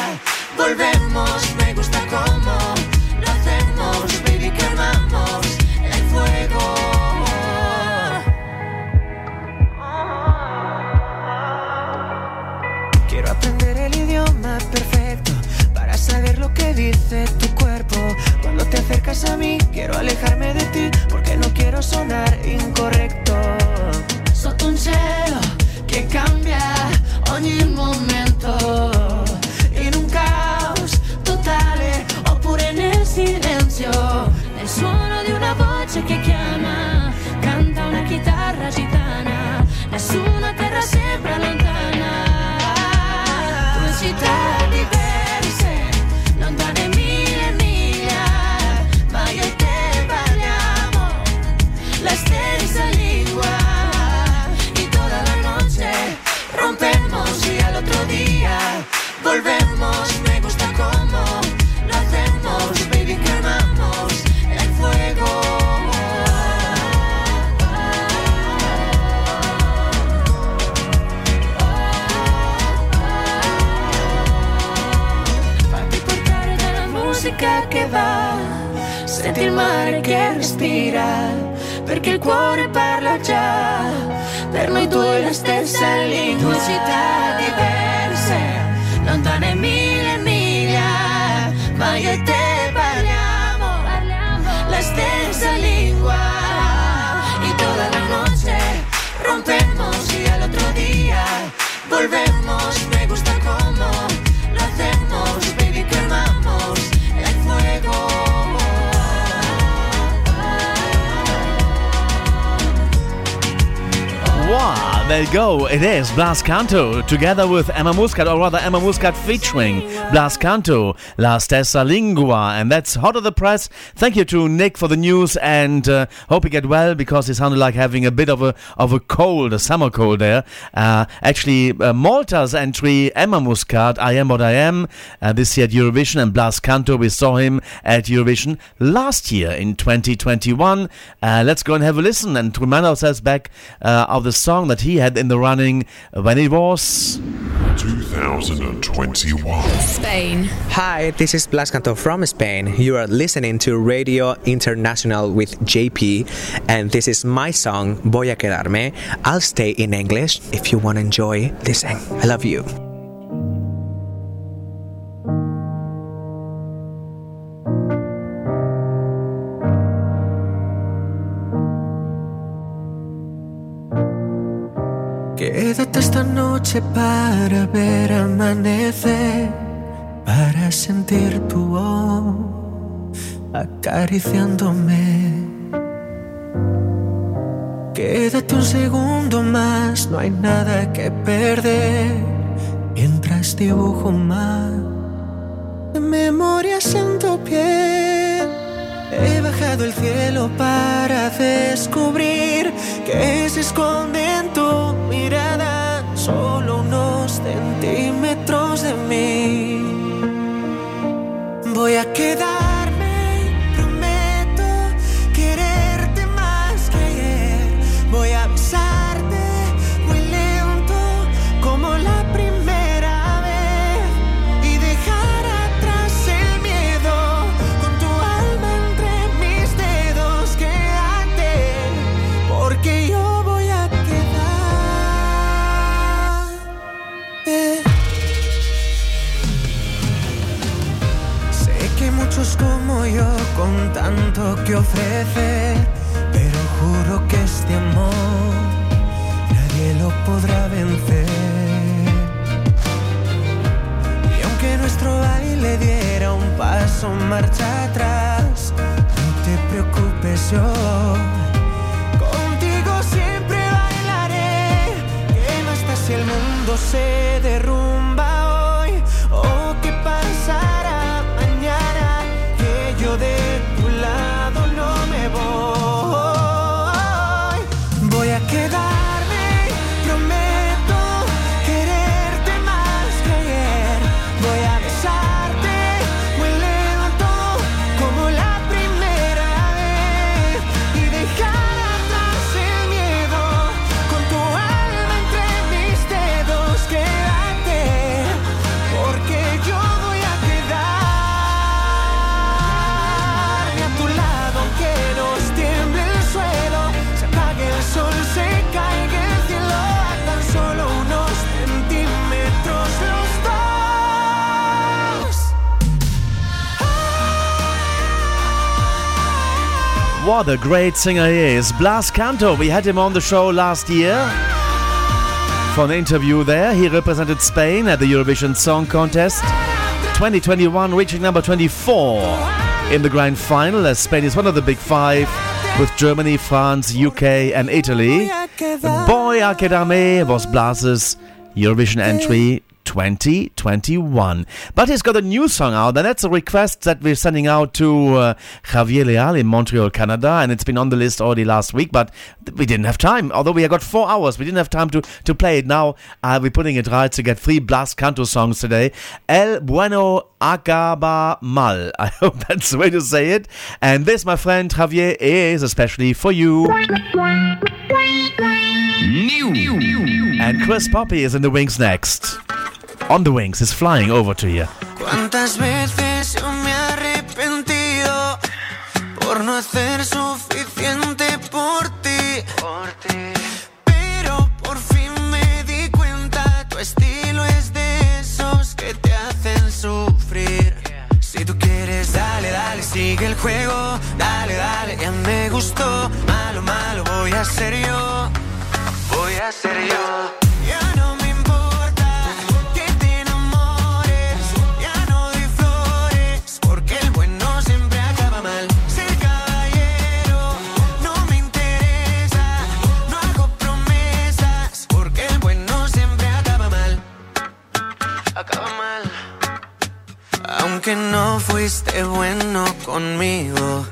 volvemos. dice tu cuerpo cuando te acercas a mí. Quiero alejarme de ti porque no quiero sonar incorrecto. Sotto un cielo que cambia ogni momento. In un caos total totale oppure nel silenzio. Nel suono di una voce che chiama, canta una chitarra gitana. Nessuna terra sembra lontana. Go. It is Blas Canto together with Emma Muscat, or rather Emma Muscat featuring Blas Canto, La Stessa Lingua. And that's hot of the press. Thank you to Nick for the news and uh, hope you get well because he sounded like having a bit of a of a cold, a summer cold there. Uh, actually, uh, Malta's entry, Emma Muscat, I Am What I Am, uh, this year at Eurovision, and Blas Canto, we saw him at Eurovision last year in 2021. Uh, let's go and have a listen and remind ourselves back uh, of the song that he had in the running when it was 2021. Spain. Hi, this is Blas Canto from Spain. You are listening to Radio International with JP, and this is my song, Voy a Quedarme. I'll stay in English if you want to enjoy. Listen, I love you. Quédate esta noche para ver amanecer, para sentir tu voz acariciándome. Quédate un segundo más, no hay nada que perder. Mientras dibujo más de memorias en tu piel. He bajado el cielo para descubrir que se esconde en tu mirada solo unos centímetros de mí. Voy a quedarme, yo con tanto que ofrecer, pero juro que este amor nadie lo podrá vencer. Y aunque nuestro baile diera un paso marcha atrás, no te preocupes yo. Contigo siempre bailaré. ¿Qué más da si el mundo se derrumba What a great singer he is. Blas Canto, we had him on the show last year for an interview there. He represented Spain at the Eurovision Song Contest 2021, reaching number 24 in the grand final as Spain is one of the big five with Germany, France, UK, and Italy. The Voy a Quedarme was Blas's Eurovision entry 2021. But he's got a new song out, and that's a request that we're sending out to uh, Javier Leal in Montreal, Canada, and it's been on the list already last week, but we didn't have time. Although we have got four hours, we didn't have time to, to play it. Now uh, we're putting it right to get three Blas Canto songs today. El Bueno Acaba Mal. I hope that's the way to say it. And this, my friend Javier, is especially for you. New And Chris Poppe is in the wings next. On the Wings is flying over to you. ¿Cuántas veces yo me he arrepentido por no hacer suficiente por ti? Por ti. Pero por fin me di cuenta, tu estilo es de esos que te hacen sufrir. Si tú quieres, dale, dale, sigue el juego. Dale, dale, ya me gustó. Malo, malo, voy a ser yo. Voy a ser yo. Aunque no fuiste bueno conmigo,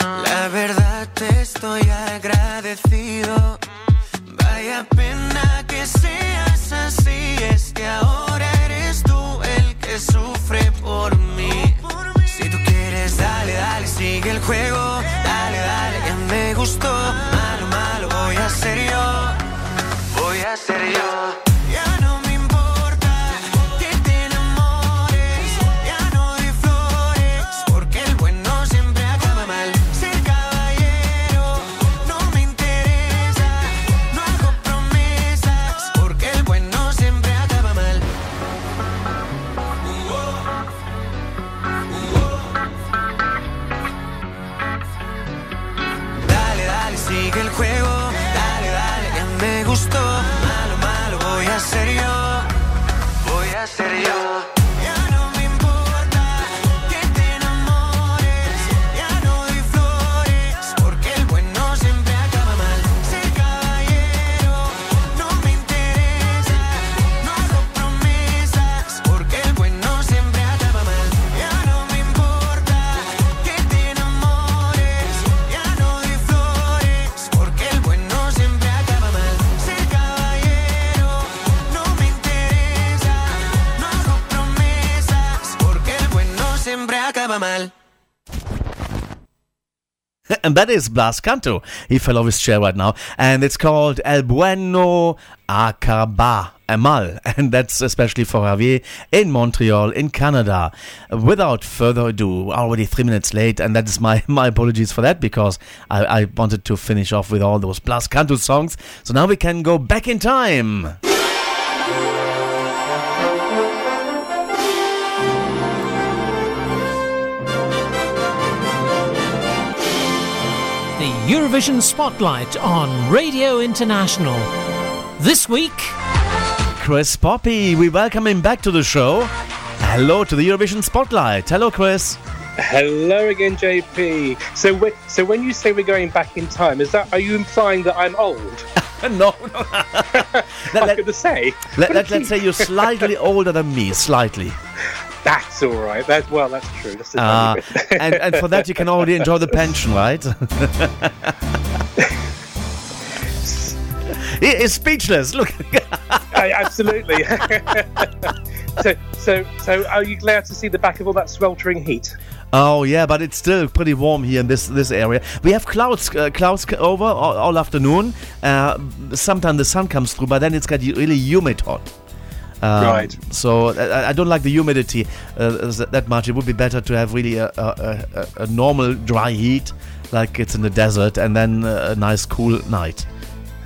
la verdad te estoy agradecido. Vaya pena que seas así, es que ahora eres tú el que sufre por mí. Si tú quieres, dale, dale, sigue el juego. Dale, dale, ya me gustó. Malo, malo, voy a ser yo. Voy a ser yo. Malo, malo, voy a ser yo. Voy a ser yo. And that is Blas Canto. He fell off his chair right now. And it's called El Bueno Acaba Mal. And that's especially for Javier in Montreal, in Canada. Without further ado, already three minutes late. And that is my, my apologies for that because I, I wanted to finish off with all those Blas Canto songs. So now we can go back in time. Eurovision Spotlight on Radio International. This week, Chris Poppe, we welcome him back to the show. Hello to the Eurovision Spotlight. Hello, Chris. Hello again, JP. So, whe- so when you say we're going back in time, is that are you implying that I'm old? no, no. I was going to say. Let, let, let's say you're slightly older than me, slightly. That's all right. That well, that's true. That's Uh, and, and for that, you can already enjoy the pension, right? he is speechless. Look. I- absolutely. so, so, so, are you glad to see the back of all that sweltering heat? Oh yeah, but it's still pretty warm here in this this area. We have clouds uh, clouds over all, all afternoon. Uh, sometimes the sun comes through, but then it's got really humid hot. Um, Right. So I, I don't like the humidity uh, that much. It would be better to have really a, a, a, a normal dry heat, like it's in the desert, and then a nice cool night.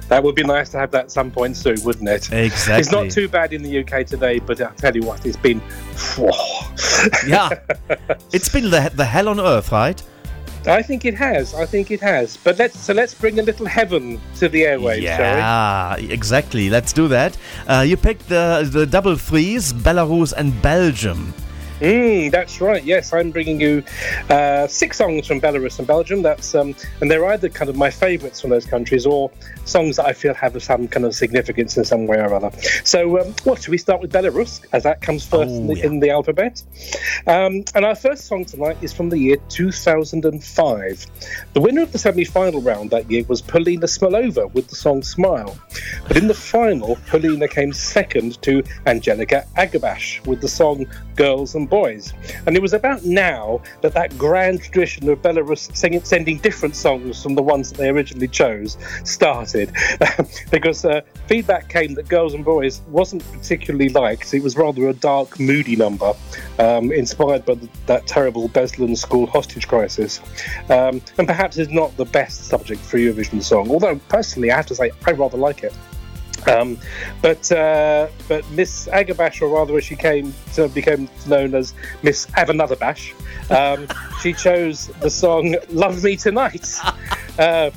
That would be nice to have that at some point soon, wouldn't it? Exactly. It's not too bad in the UK today, but I'll tell you what, it's been. yeah, it's been the the hell on earth, right? I think it has. I think it has. But let's so let's bring a little heaven to the airwaves? Yeah, exactly. Let's do that. Uh, you picked the the double threes, Belarus and Belgium. Mm, that's right. Yes, I'm bringing you uh, six songs from Belarus and Belgium. That's um, and they're either kind of my favourites from those countries or songs that I feel have some kind of significance in some way or other. So, um, what should we start with Belarus, as that comes first in, the, in the alphabet? Um, and our first song tonight is from the year 2005. The winner of the semi-final round that year was Polina Smolova with the song "Smile," but in the final, Polina came second to Angelica Agurbash with the song "Girls and Boys." And it was about now that that grand tradition of Belarus sending different songs from the ones that they originally chose started, because uh, feedback came that "Girls and Boys" wasn't particularly liked. It was rather a dark, moody number, um, inspired by the, that terrible Beslan school hostage crisis, um, and perhaps is not the best subject for Eurovision song. Although personally, I have to say, I rather like it. Um, but uh, but Miss Agurbash, or rather, as she came to became known as Miss Have Another Bash, um, she chose the song "Love Me Tonight," uh,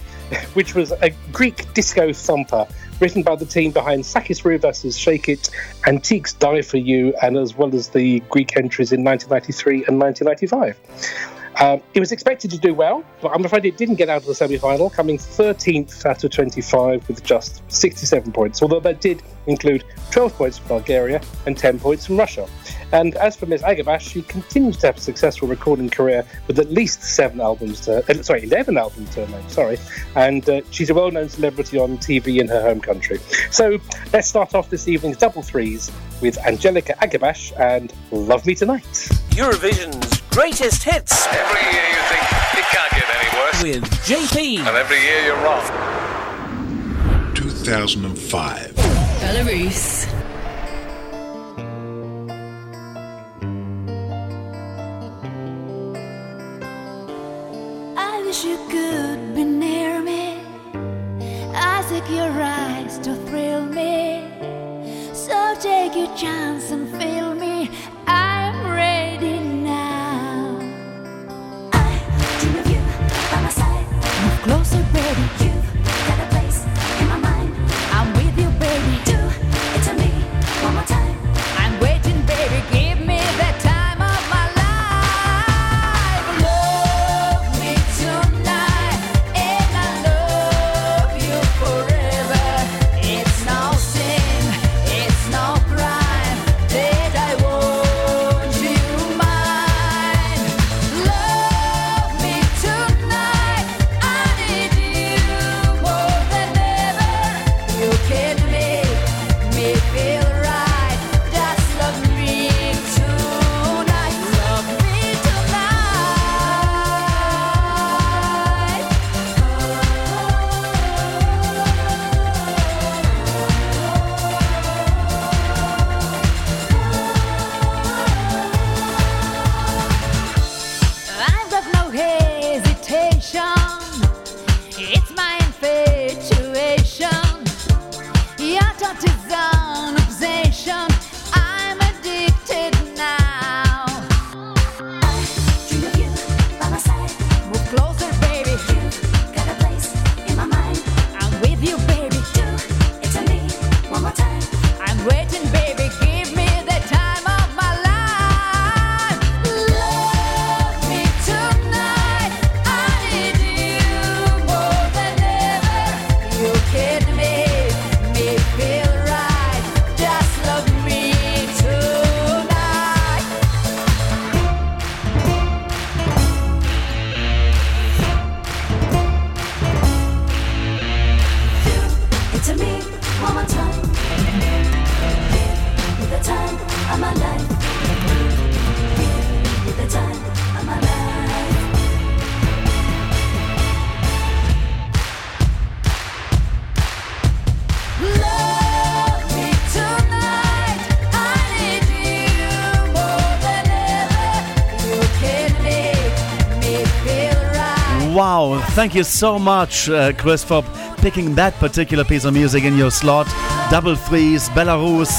which was a Greek disco thumper written by the team behind Sakis Rouvas' "Shake It," Antiques "Die for You," and as well as the Greek entries in 1993 and 1995. Um, it was expected to do well, but I'm afraid it didn't get out of the semi final, coming 13th out of 25 with just 67 points, although that did include 12 points from Bulgaria and 10 points from Russia. And as for Ms. Agurbash, she continues to have a successful recording career with at least seven albums to, uh, sorry, 11 albums to her name, sorry. And uh, she's a well known celebrity on TV in her home country. So let's start off this evening's double threes with Angelica Agurbash and Love Me Tonight. Eurovision's greatest hits Every year you think it can't get any worse. with JP. And every year you're wrong. 2005. Belarus. I wish you could be near me. I seek your eyes to thrill me. So take your chance and feel me. I'm closer, baby. You've thank you so much, uh, Chris, for picking that particular piece of music in your slot. Double threes, Belarus.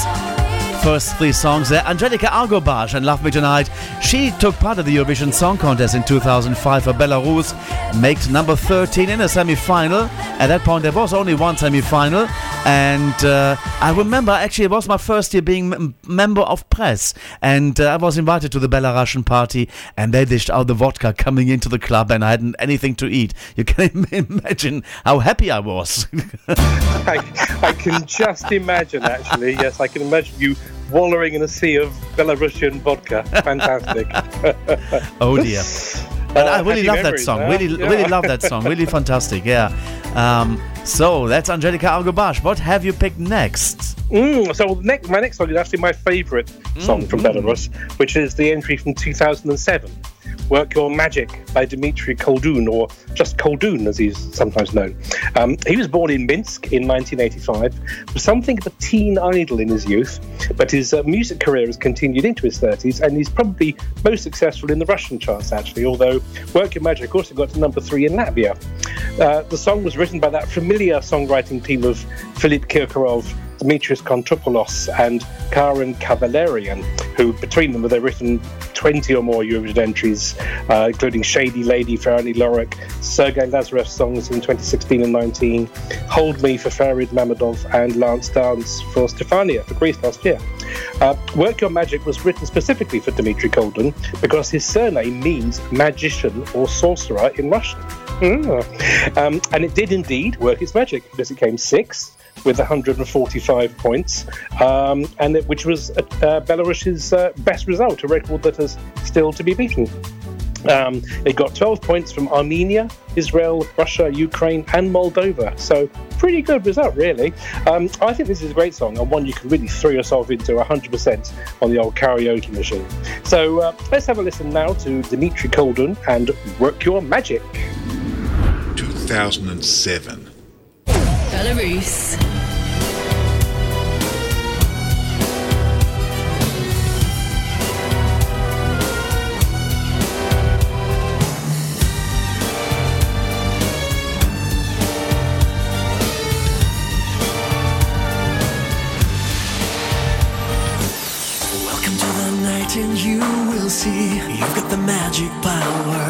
First three songs there. Angelika Agurbash and Love Me Tonight. She took part of the Eurovision Song Contest in 2005 for Belarus, made number 13 in a semi final. At that point, there was only one semi final. And uh, I remember actually, it was my first year being m- member of press. And uh, I was invited to the Belarusian party, and they dished out the vodka coming into the club, and I hadn't anything to eat. You can imagine how happy I was. I, I can just imagine, actually. Yes, I can imagine you wallowing in a sea of Belarusian vodka. Fantastic. oh dear. But I Uh, really love that song. huh? Really, Yeah. really love that song. Really fantastic. Yeah. Um, so that's Angelica Agurbash. What have you picked next? Mm, so next, my next song is actually my favourite song from Belarus, which is the entry from 2007, Work Your Magic by Dmitry Koldun, or just Koldun as he's sometimes known. Um, he was born in Minsk in 1985, was something of a teen idol in his youth, but his uh, music career has continued into his 30s, and he's probably most successful in the Russian charts, actually, although Work Your Magic also got to number three in Latvia. Uh, the song was written by that familiar songwriting team of Philip Kirkorov, Dimitris Kontopoulos and Karen Kavalerian, who between them have written 20 or more Eurovision entries, uh, including Shady Lady for Ani Lorak, Sergei Lazarev songs in 2016 and 19, Hold Me for Farid Mammadov, and Last Dance for Stefania for Greece last year. Uh, Work Your Magic was written specifically for Dmitry Koldun because his surname means magician or sorcerer in Russian. Mm. Um, and it did indeed work its magic because it came sixth with 145 points, um, and it, which was uh, Belarus's uh, best result, a record that is still to be beaten. Um, it got 12 points from Armenia, Israel, Russia, Ukraine, and Moldova. So, pretty good result, really. Um, I think this is a great song and one you can really throw yourself into 100% on the old karaoke machine. So, uh, let's have a listen now to Dmitry Koldun and Work Your Magic. 2007. Belarus. Welcome to the night, and you will see you've got the magic power.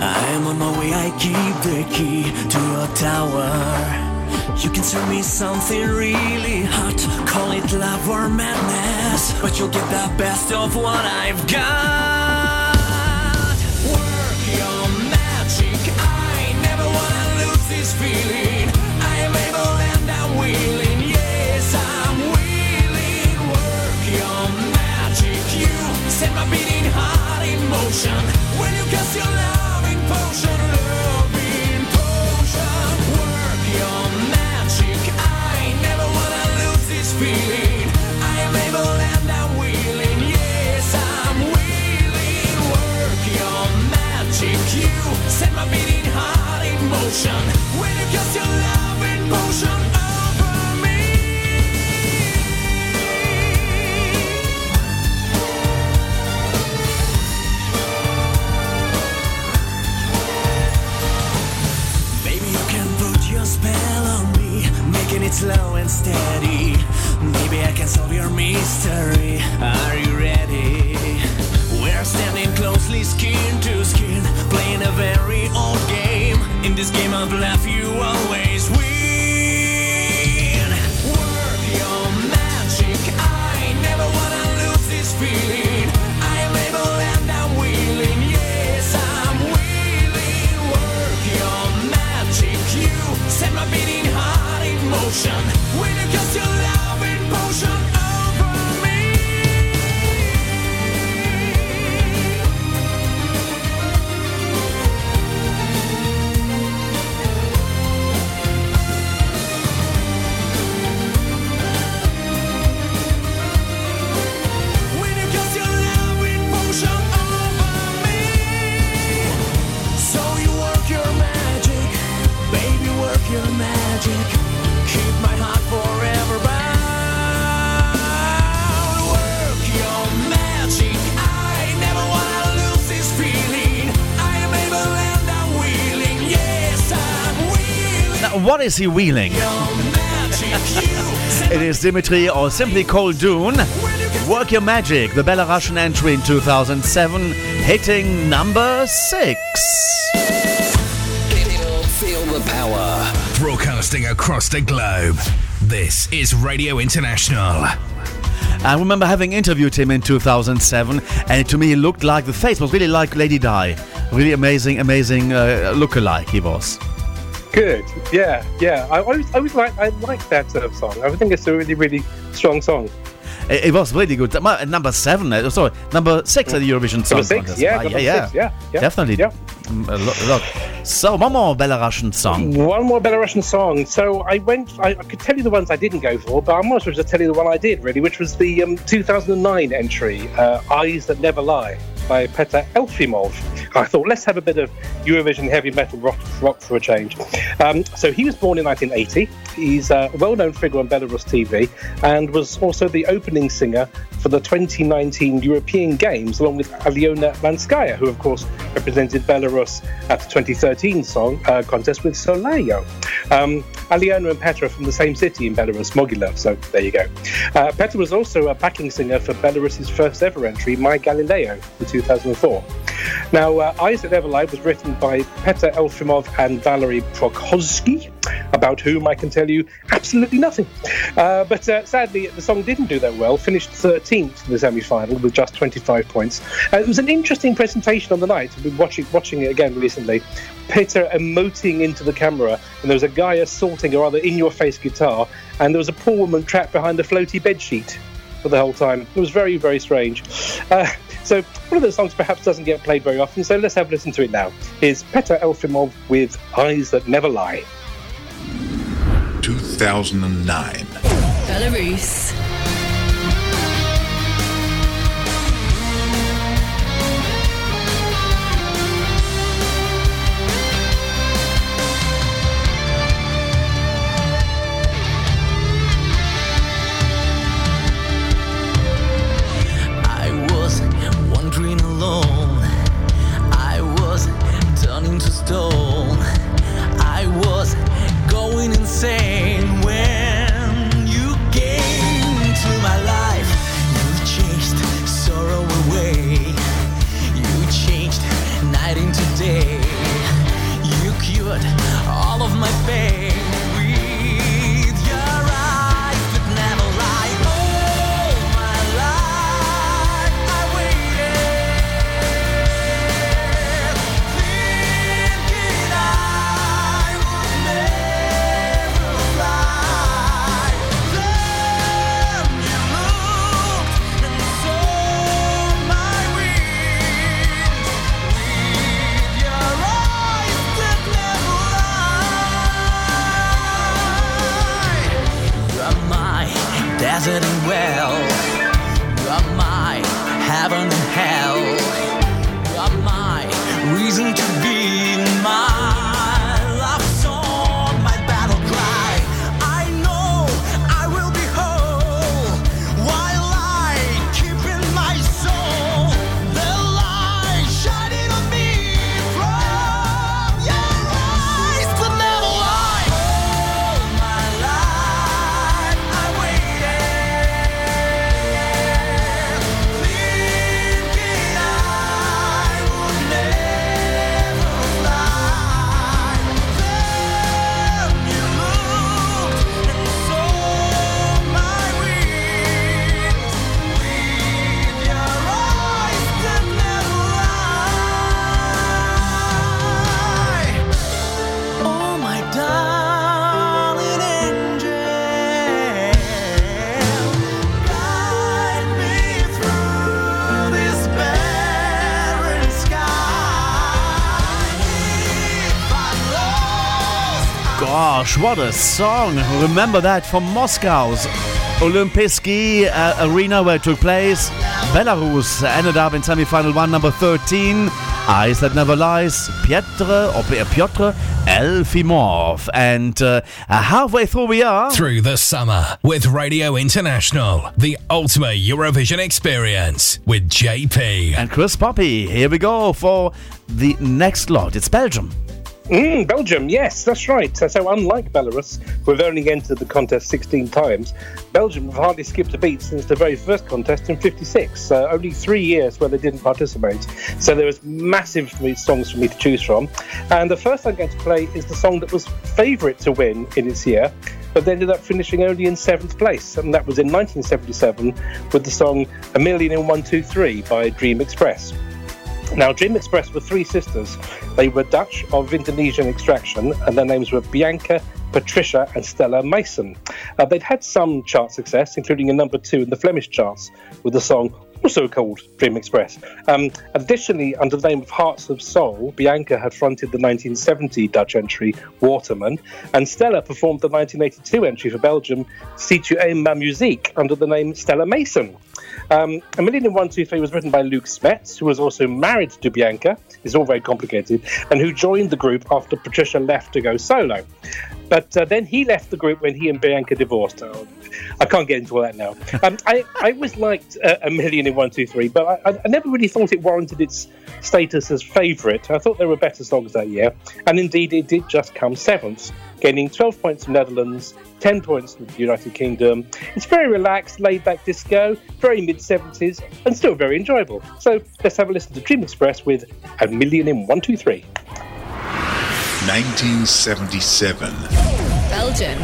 I am on my way, I keep the key to your tower. You can serve me something really hot, call it love or madness, but you'll get the best of what I've got. Work your magic, I never wanna lose this feeling. I am able and I'm willing, yes, I'm willing. Work your magic, you set my beating heart in motion. When you cast your loving potion, motion. When you cast your loving potion over me. Baby, you can put your spell on me, making it slow and steady. Maybe I can solve your mystery. Are you ready? Standing closely, skin to skin, playing a very old game. In this game of life, you always win. Work your magic. I never wanna lose this feeling. I am able and I'm willing. Yes, I'm willing. Work your magic. You set my beating heart in motion. What is he wheeling? It is Dimitri or simply Koldun. Work Your Magic, the Belarusian entry in 2007, hitting number six. Feel the power. Broadcasting across the globe. This is Radio International. I remember having interviewed him in 2007, and to me, it looked like the face was really like Lady Di. Really amazing, amazing uh, look-alike he was. Good. Yeah, yeah. I always, I always like, I like that sort of song. I think it's a really, really strong song. It, it was really good. Uh, Number seven, uh, sorry, number six at the Eurovision Song Number six, Contest. yeah, Ah, number yeah, six, yeah, yeah, definitely. yeah. Mm, A lot, a lot. So one more Belarusian song. One more Belarusian song. So I went. I, I could tell you the ones I didn't go for, but I might as well just tell you the one I did, really, which was the um, 2009 entry, uh, "Eyes That Never Lie." By Petr Elfimov. I thought, let's have a bit of Eurovision heavy metal rock, rock for a change. Um, so he was born in 1980. He's a well-known figure on Belarus TV and was also the opening singer for the 2019 European Games, along with Aliona Lanskaya, who, of course, represented Belarus at the 2013 song uh, contest with Solayoh. Um, Aliona and Petra are from the same city in Belarus, Mogilev, so there you go. Uh, Petra was also a backing singer for Belarus's first ever entry, My Galileo, 2004. Now, uh, Eyes That Never was written by Petr Elfimov and Valery Prokhodsky, about whom I can tell you absolutely nothing. Uh, but uh, sadly, the song didn't do that well, finished 13th in the semi final with just 25 points. Uh, it was an interesting presentation on the night. I've been watching, watching it again recently. Peter emoting into the camera, and there was a guy assaulting a rather in your face guitar, and there was a poor woman trapped behind a floaty bedsheet for the whole time. It was very, very strange. Uh, so, one of those songs perhaps doesn't get played very often, so let's have a listen to it now. Is Petr Elfimov with Eyes That Never Lie. 2009. Belarus. Gosh, what a song! Remember that from Moscow's Olympijski uh, arena where it took place. Belarus ended up in semi-final one, number 13. Eyes That Never Lies, Piotr, or Piotr Elfimov. And uh, halfway through we are. Through the summer with Radio International, the ultimate Eurovision experience with JP. And Chris Poppe. Here we go for the next lot. It's Belgium. Mm, Belgium, yes, that's right. So, so unlike Belarus, who have only entered the contest 16 times, Belgium have hardly skipped a beat since the very first contest in 56. Uh, only three years where they didn't participate. So there was massive songs for me to choose from. And the first I'm going to play is the song that was favourite to win in its year, but they ended up finishing only in seventh place. And that was in 1977 with the song A Million in One, Two, Three by Dream Express. Now, Dream Express were three sisters. They were Dutch of Indonesian extraction, and their names were Bianca, Patricia, and Stella Maessen. Uh, they'd had some chart success, including a number two in the Flemish charts with the song also called Dream Express. Um, additionally, under the name of Hearts of Soul, Bianca had fronted the 1970 Dutch entry Waterman, and Stella performed the 1982 entry for Belgium, Si ma musique, under the name Stella Maessen. Um, a Million in One, was written by Luc Smets, who was also married to Bianca. It's all very complicated, and who joined the group after Patricia left to go solo. But uh, then he left the group when he and Bianca divorced. Oh, I can't get into all that now. Um, I, I always liked uh, A Million in One, Two, Three, but I, I- never really thought it warranted its status as favourite. I thought there were better songs that year, and indeed it did just come seventh, gaining 12 points from Netherlands, 10 points from the United Kingdom. It's very relaxed, laid back disco, very mid 70s, and still very enjoyable. So let's have a listen to Dream Express with A Million in One, Two, Three. 1977. Belgian.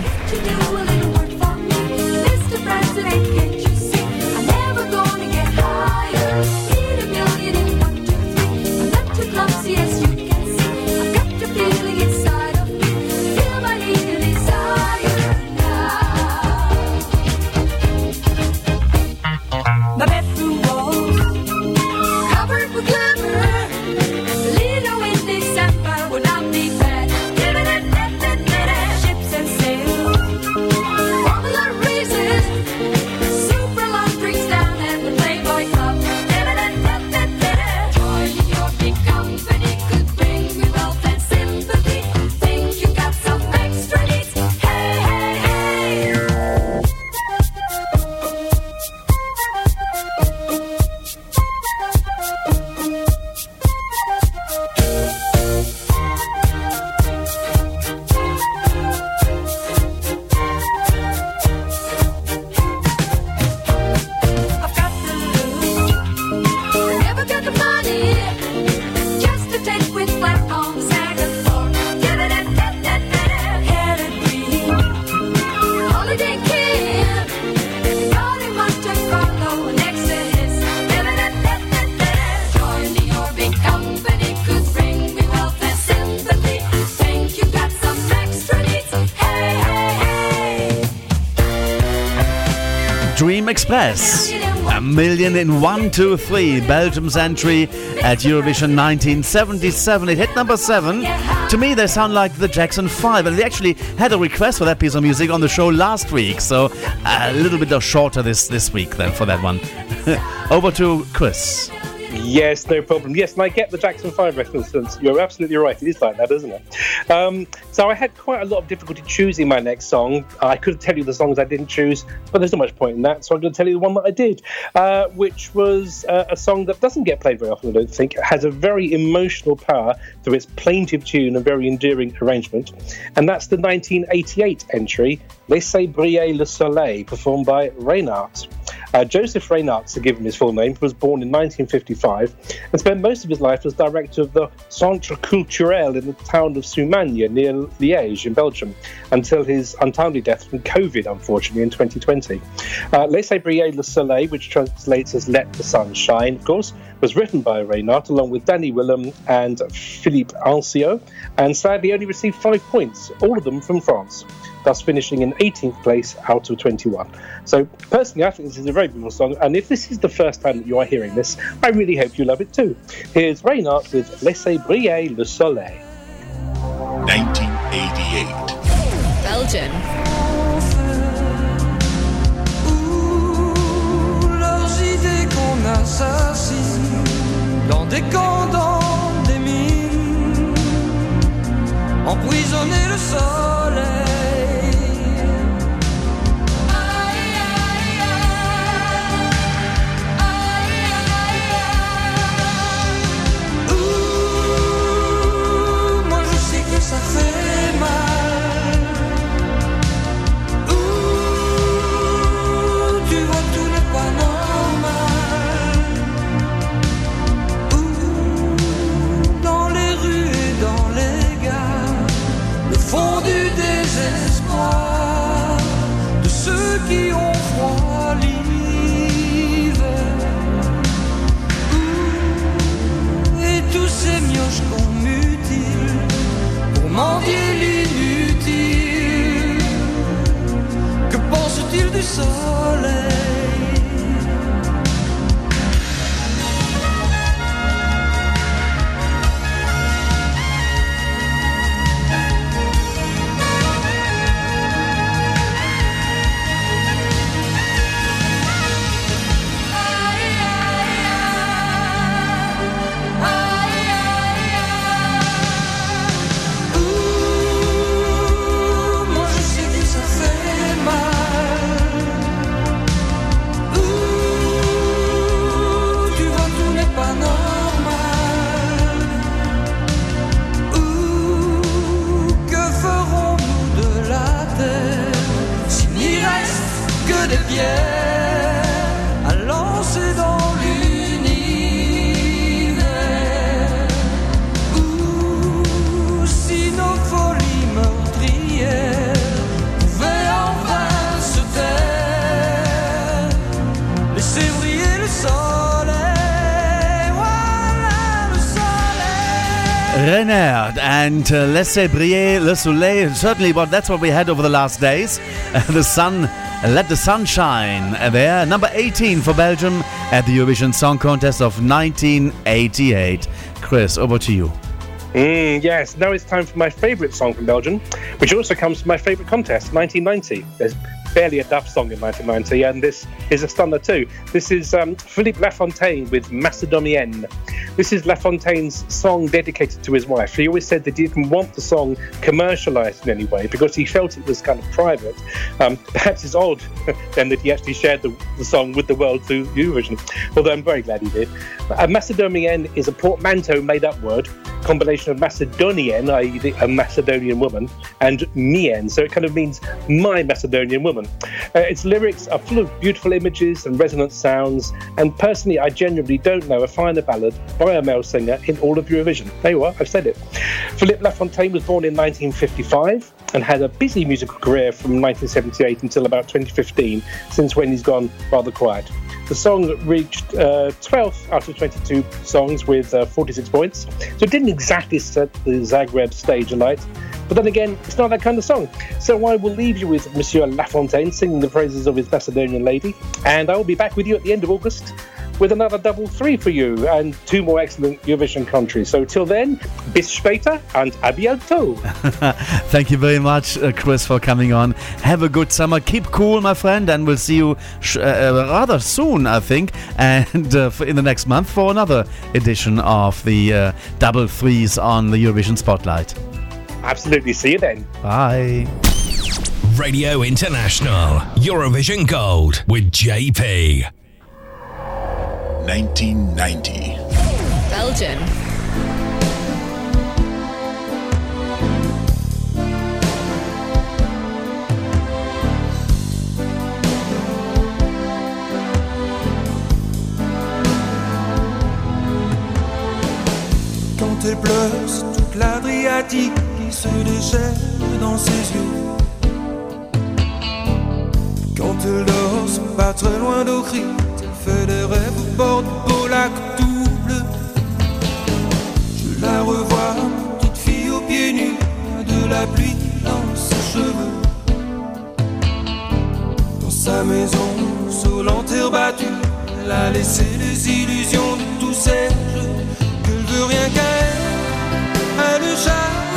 Express. A million in one, two, three. Belgium's entry at Eurovision 1977. It hit number seven. To me, they sound like the Jackson 5, and they actually had a request for that piece of music on the show last week, so a little bit shorter this, this week then for that one. Over to Chris. Yes, no problem. Yes, and I get the Jackson 5 reference. You're absolutely right. It is like that, isn't it? Um, so I had quite a lot of difficulty choosing my next song. I could tell you the songs I didn't choose, but there's not much point in that. So I'm going to tell you the one that I did, uh, which was uh, a song that doesn't get played very often, I don't think. It has a very emotional power through its plaintive tune and very endearing arrangement. And that's the 1988 entry, Laissez Briller le Soleil, performed by Reynaert. Uh, Joseph Reynard, to give him his full name, was born in 1955 and spent most of his life as director of the Centre Culturel in the town of Soumagne near Liège in Belgium until his untimely death from COVID, unfortunately, in 2020. Uh, Laissez Briller le Soleil, which translates as Let the Sun Shine, of course, was written by Reynaert along with Danny Willem and Philippe Alcio, and sadly only received five points, all of them from France thus finishing in 18th place out of 21. So, personally, I think this is a very beautiful song, and if this is the first time that you are hearing this, I really hope you love it too. Here's Reynaert with Laissez Briller le Soleil. 1988. Belgian. leurs idées qu'on assassine dans des camps, dans des mines, emprisonner le soleil. qui ont froid l'hiver. Et tous ces mioches qu'on mutile pour mendier l'inutile. Que pense-t-il du soleil? Laissez briller le soleil. Certainly, but that's what we had over the last days. The sun, let the sun shine. There, number 18 for Belgium at the Eurovision Song Contest of 1988. Chris, over to you. Mm, yes, now it's time for my favourite song from Belgium, which also comes from my favourite contest, 1990. There's barely a Duff song in 1990, and this is a stunner too. This is um, Philippe Lafontaine with Macédomienne. This is Lafontaine's song dedicated to his wife. He always said that he didn't want the song commercialised in any way because he felt it was kind of private. Um, perhaps it's odd then that he actually shared the, the song with the world through Eurovision, although I'm very glad he did. A Macédomienne is a portmanteau made up word, combination of Macedonian, i.e., a Macedonian woman, and Mien, so it kind of means my Macedonian woman. Uh, its lyrics are full of beautiful images and resonant sounds, and personally, I genuinely don't know a finer ballad by a male singer in all of Eurovision. There you are, I've said it. Philippe Lafontaine was born in 1955 and had a busy musical career from 1978 until about 2015, since when he's gone rather quiet. The song reached uh, 12th out of 22 songs with uh, 46 points, so it didn't exactly set the Zagreb stage alight. But then again, it's not that kind of song. So I will leave you with Monsieur Lafontaine singing the praises of his Macedonian lady, and I will be back with you at the end of August with another double three for you and two more excellent Eurovision countries. So till then, bis später and a bientôt. Thank you very much, uh, Chris, for coming on. Have a good summer. Keep cool, my friend, and we'll see you sh- uh, uh, rather soon, I think, and uh, in the next month for another edition of the uh, double threes on the Eurovision Spotlight. Absolutely. See you then. Bye. Radio International Eurovision Gold with JP. 1990. Belgium. Quand elle pleure, c'est toute l'Adriatique qui se déchaîne dans ses yeux. Quand elle dort, c'est pas très loin d'Ochrid. Elle fait des rêves au bord du beau lac tout bleu. Je la revois, petite fille aux pieds nus, de la pluie dans ses cheveux. Dans sa maison, sous l'enterre battue, elle a laissé des illusions de tous ces jeux. Qu'elle veut rien qu'à elle, le charme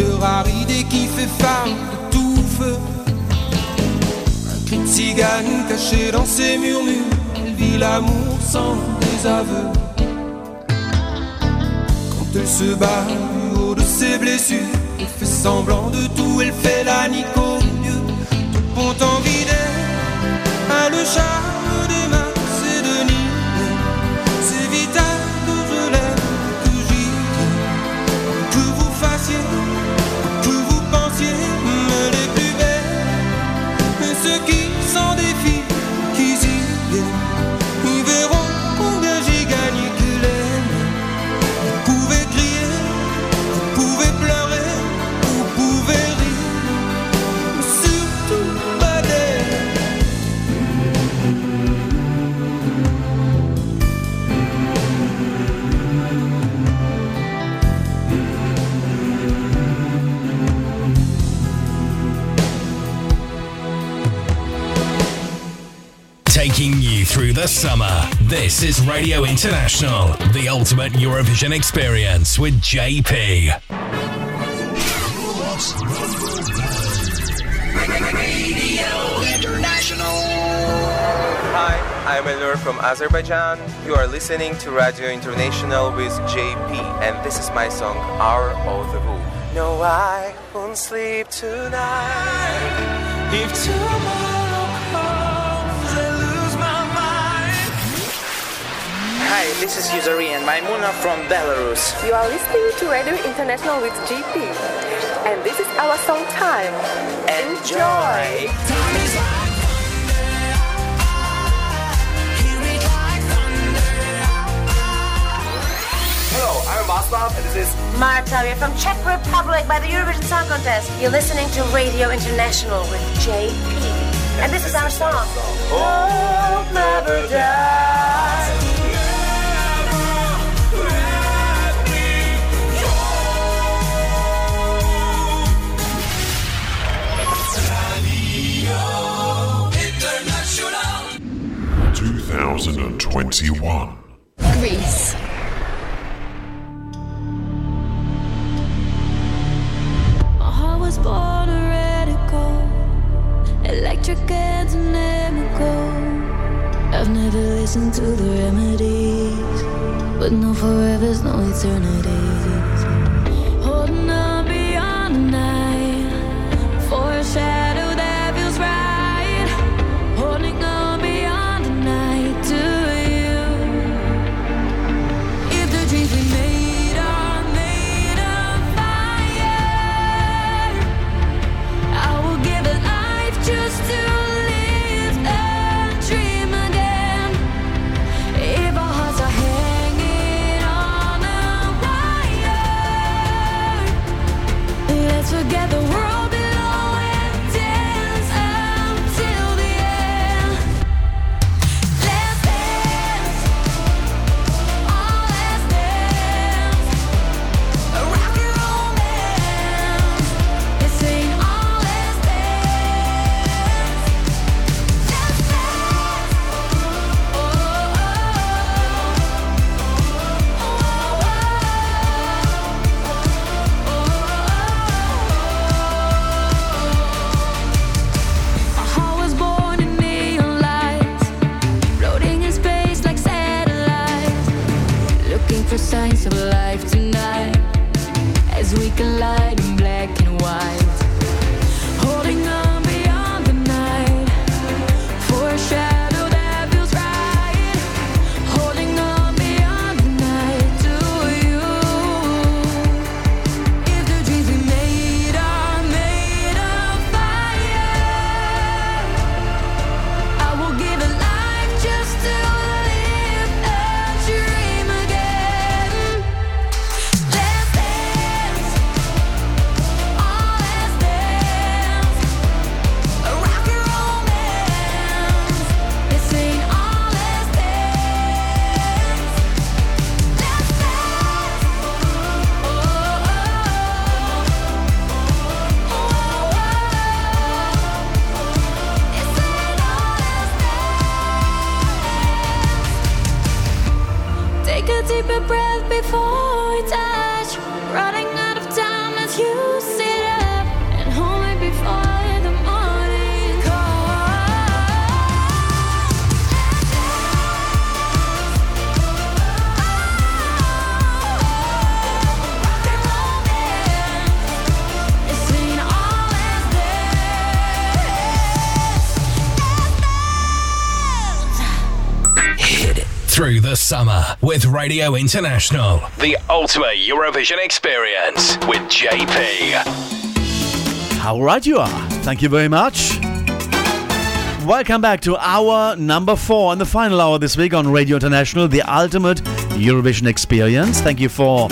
cœur aride qui fait femme de tout feu. Un cri de cigane caché dans ses murmures, elle vit l'amour sans désaveu. Quand elle se bat du haut de ses blessures, elle fait semblant de tout, elle fait la mieux. Tout pont en vide, a le charme through the summer. This is Radio International, the ultimate Eurovision experience with JP. Radio International. Hi, I'm Elnur from Azerbaijan. You are listening to Radio International with JP, and this is my song Hour of the Wolf. No, I won't sleep tonight. If tomorrow Hi, this is Uzari and Maimuna from Belarus. You are listening to Radio International with GP. And this is our song time. Enjoy! Hello, I'm Václav, and this is Marta, we're from Czech Republic by the Eurovision Song Contest. You're listening to Radio International with JP. And this is our song. Hope 2021. Greece. My heart was born a radical, electric and dynamical. I've never listened to the remedies, but no forever's, no eternities. Radio International. The ultimate Eurovision experience with JP. How right you are. Thank you very much. Welcome back to hour number four and the final hour this week on Radio International, the ultimate Eurovision experience. Thank you for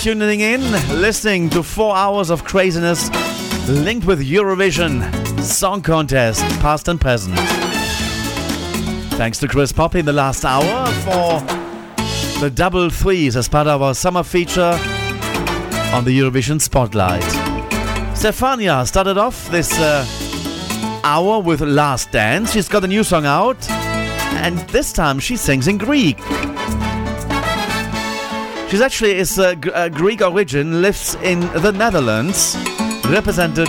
tuning in, listening to four hours of craziness linked with Eurovision Song Contest, past and present. Thanks to Chris Poppe in the last hour for the double threes as part of our summer feature on the Eurovision Spotlight. Stefania started off this uh, hour with Last Dance. She's got a new song out, and this time she sings in Greek. She's actually is G- a Greek origin, lives in the Netherlands, represented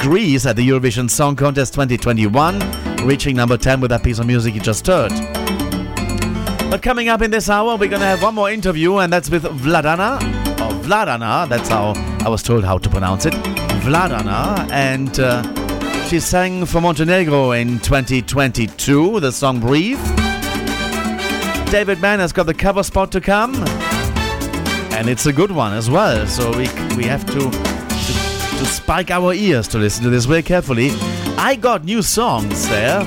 Greece at the Eurovision Song Contest 2021, reaching number 10 with that piece of music you just heard. But coming up in this hour, we're going to have one more interview, and that's with Vladana, or Vladana, that's how I was told how to pronounce it. Vladana, and uh, she sang for Montenegro in 2022, the song Breathe. David Mann has got the cover spot to come, and it's a good one as well, so we, we have to, to, to spike our ears to listen to this very carefully. I got new songs there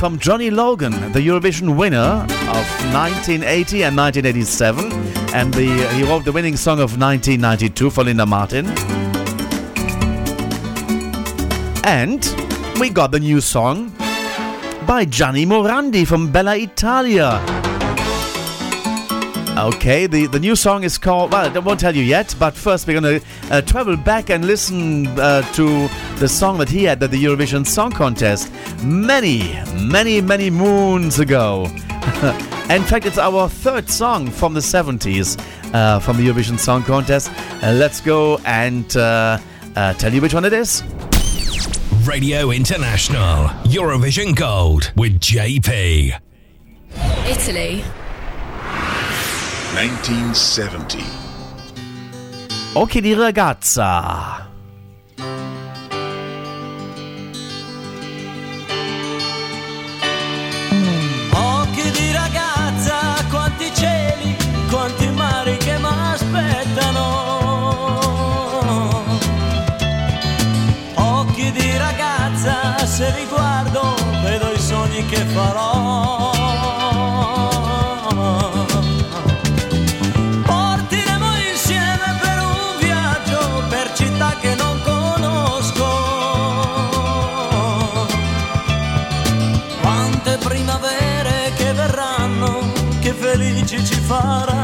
from Johnny Logan, the Eurovision winner of 1980 and 1987, and the, he wrote the winning song of 1992 for Linda Martin. And we got the new song by Gianni Morandi from Bella Italia. Okay, the, the new song is called, well, I won't tell you yet, but first we're going to uh, travel back and listen uh, to the song that he had at the Eurovision Song Contest many, many, many moons ago. In fact, it's our third song from the 70s uh, from the Eurovision Song Contest. Uh, let's go and uh, uh, tell you which one it is. Radio International Eurovision Gold with JP. Italy. 1970. Occhi di ragazza. Se li guardo, vedo i sogni che farò. Partiremo insieme per un viaggio, per città che non conosco. Quante primavere che verranno, che felici ci faranno,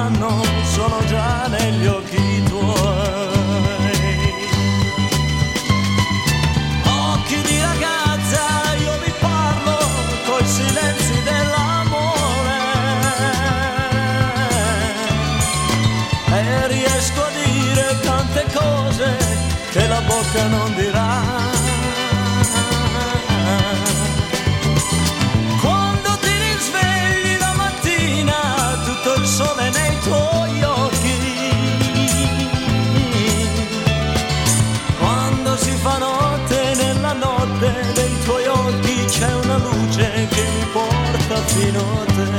fino a te.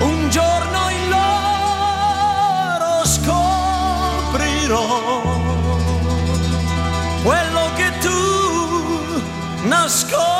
Un giorno in loro scoprirò quello che tu nasconderai.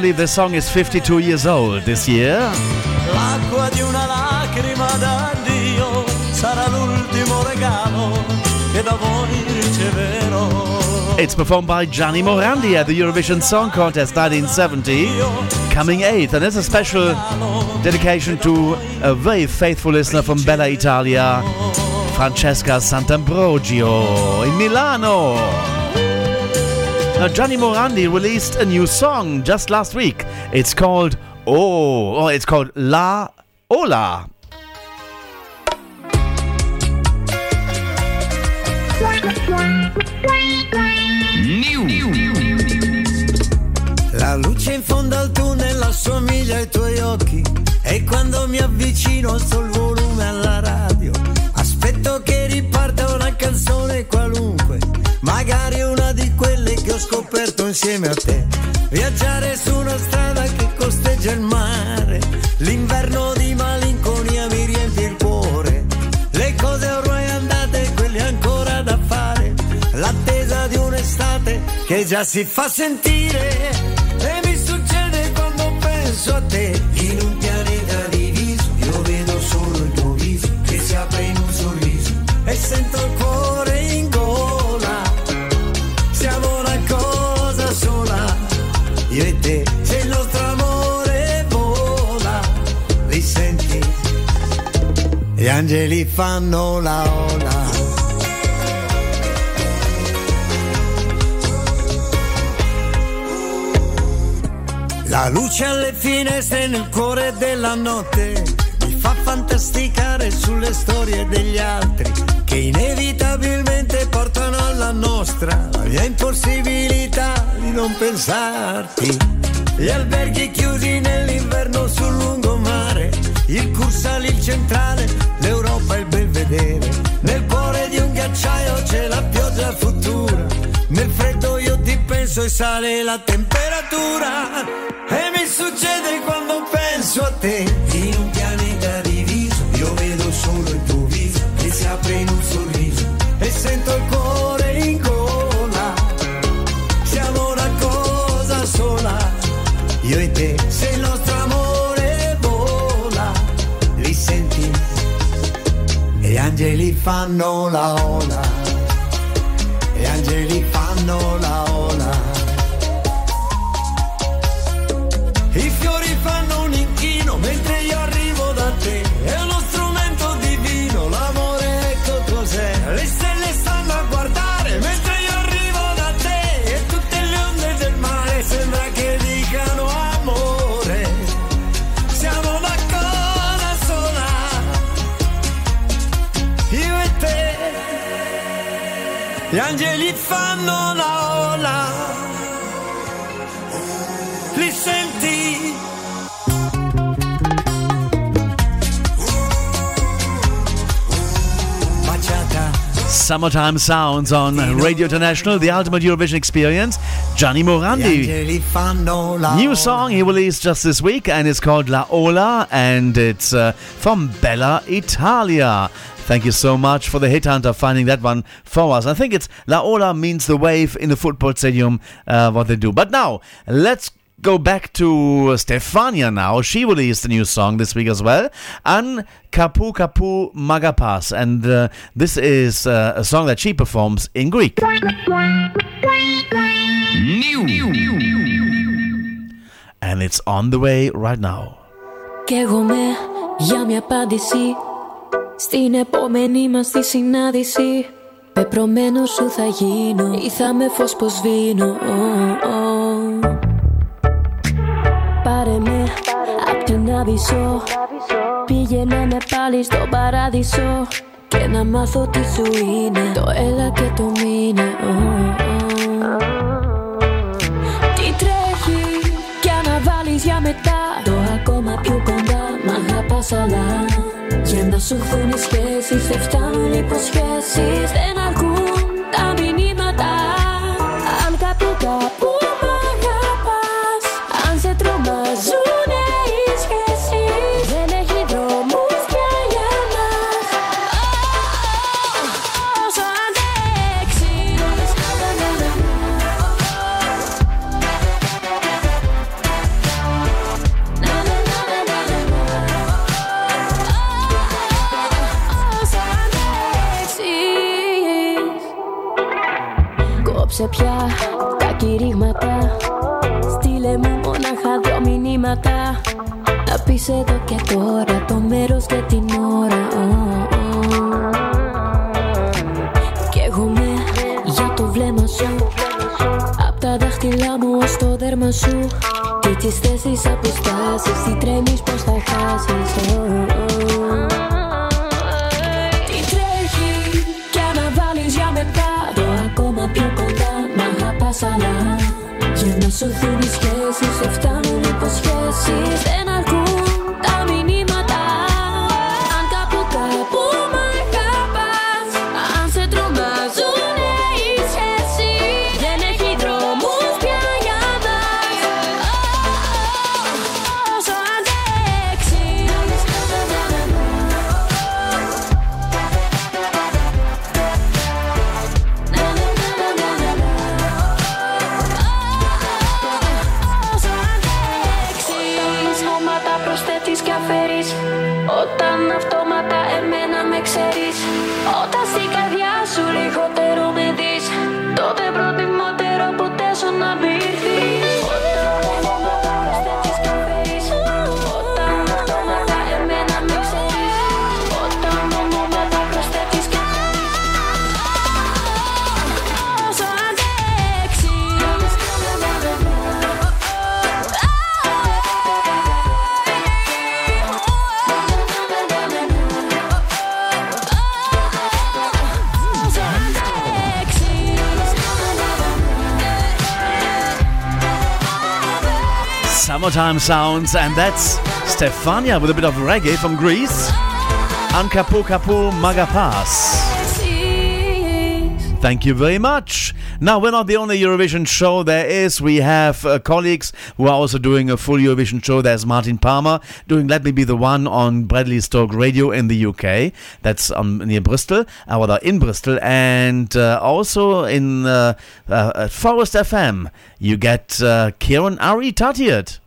Believe this song is 52 years old this year? L'acqua di una lacrima sarà l'ultimo regalo che da voi riceverò. It's performed by Gianni Morandi at the Eurovision Song Contest 1970, coming eighth, and it's a special dedication to a very faithful listener from Bella Italia, Francesca Sant'Ambrogio in Milano. Now, Gianni Morandi released a new song just last week. It's called Oh, oh it's called La Ola. La luce in fondo al tunnel assomiglia ai tuoi occhi e quando mi avvicino alzo il volume alla radio. Aspetto che riparta una canzone qualunque, magari una di scoperto insieme a te. Viaggiare su una strada che costeggia il mare, l'inverno di malinconia mi riempie il cuore. Le cose ormai andate, quelle ancora da fare, l'attesa di un'estate che già si fa sentire. E mi succede quando penso a te, in un pianeta diviso, io vedo solo il tuo viso che si apre in un sorriso e sento il cuore. Te, se il nostro amore vola, li senti? Gli angeli fanno la ola. La luce alle finestre nel cuore della notte fantasticare sulle storie degli altri che inevitabilmente portano alla nostra la mia impossibilità di non pensarti. Gli alberghi chiusi nell'inverno sul lungomare, il Cursale, il centrale, l'Europa il Belvedere. Nel cuore di un ghiacciaio c'è la pioggia futura, nel freddo io ti penso e sale la temperatura. E mi succede quando penso a te, angeli fanno la ola, angeli fanno la ola. Li senti? Summertime Sounds on Radio International, the ultimate Eurovision experience. Gianni Morandi. angeli fanno la New song he released just this week, and it's called La Ola, and it's uh, from Bella Italia. Thank you so much for the hit hunter finding that one for us. I think it's La Ola means the wave in the football stadium, uh, what they do. But now, let's go back to Stefania now. She released a new song this week as well, An Kapu Kapu Magapas, and uh, this is uh, a song that she performs in Greek. And it's on the way right now. Καίγομαι για μια απάντηση Στην επόμενη μας τη συνάντηση Πεπρωμένο σου θα γίνω. Ή θα με φως πως σβήνω. Ω, ω. Πάρε με απ' την Άδυσσο Πήγαινε με πάλι στο παράδεισο. Και να μάθω τι σου είναι. Το έλα και το μείνε Ω, ω. Τι τρέχει κι αναβάλεις για μετά. Το ακόμα πιο κοντά μ' αγαπάς αλλά Για να σου έρθουν οι σχέσεις Δεν φτάνουν οι υποσχέσεις. Δεν αρκούν Κόψε πια τα κηρύγματα. Στείλε μου μονάχα δυο μηνύματα. Να πεις εδώ και τώρα το μέρος και την ώρα. Ω, ω. Καίγομαι για το βλέμμα σου. Απ' τα δάχτυλά μου ως το δέρμα σου. Και τις θέσεις αποστάσεις Τι τρέμεις πως θα χάσεις. Ω, αγαπάς αλλά Για να σωθούν οι σχέσεις Δεν φτάνουν οι υποσχέσεις. Δεν αρκούν Summertime sounds, and that's Stefania with a bit of reggae from Greece. Ankapu Kapu Magapas. Thank you very much. Now, we're not the only Eurovision show there is. We have uh, colleagues who are also doing a full Eurovision show. There's Martin Palmer doing Let Me Be the One on Bradley Stoke Radio in the UK. That's um, near Bristol, uh, or in Bristol. And uh, also in uh, uh, Forest FM, you get uh, Kieran Ari Tatiat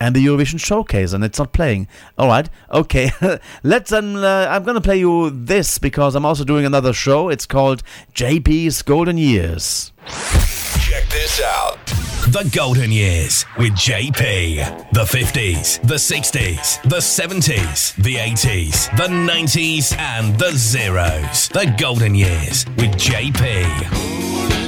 and the Eurovision Showcase, and it's not playing. All right, okay. Let's. Um, uh, I'm going to play you this because I'm also doing another show. It's called JP's Golden Years. Check this out. The Golden Years with JP. The 50s, the 60s, the 70s, the 80s, the 90s, and the zeros. The Golden Years with JP.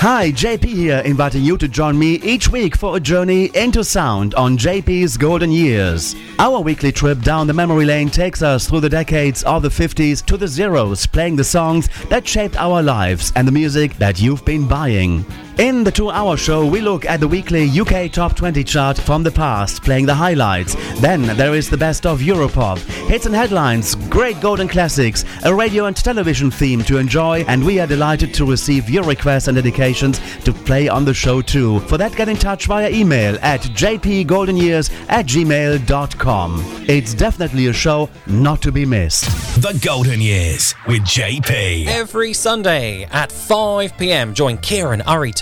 Hi, JP here, inviting you to join me each week for a journey into sound on JP's Golden Years. Our weekly trip down the memory lane takes us through the decades of the 50s to the zeros, playing the songs that shaped our lives and the music that you've been buying. In the two hour show, we look at the weekly UK Top 20 chart from the past, playing the highlights. Then there is the best of Europop, hits and headlines, great golden classics, a radio and television theme to enjoy, and we are delighted to receive your requests and dedications to play on the show too. For that, get in touch via email at jpgoldenyears at gmail.com. It's definitely a show not to be missed. The Golden Years with JP. Every Sunday at 5 pm, join Kieran Ari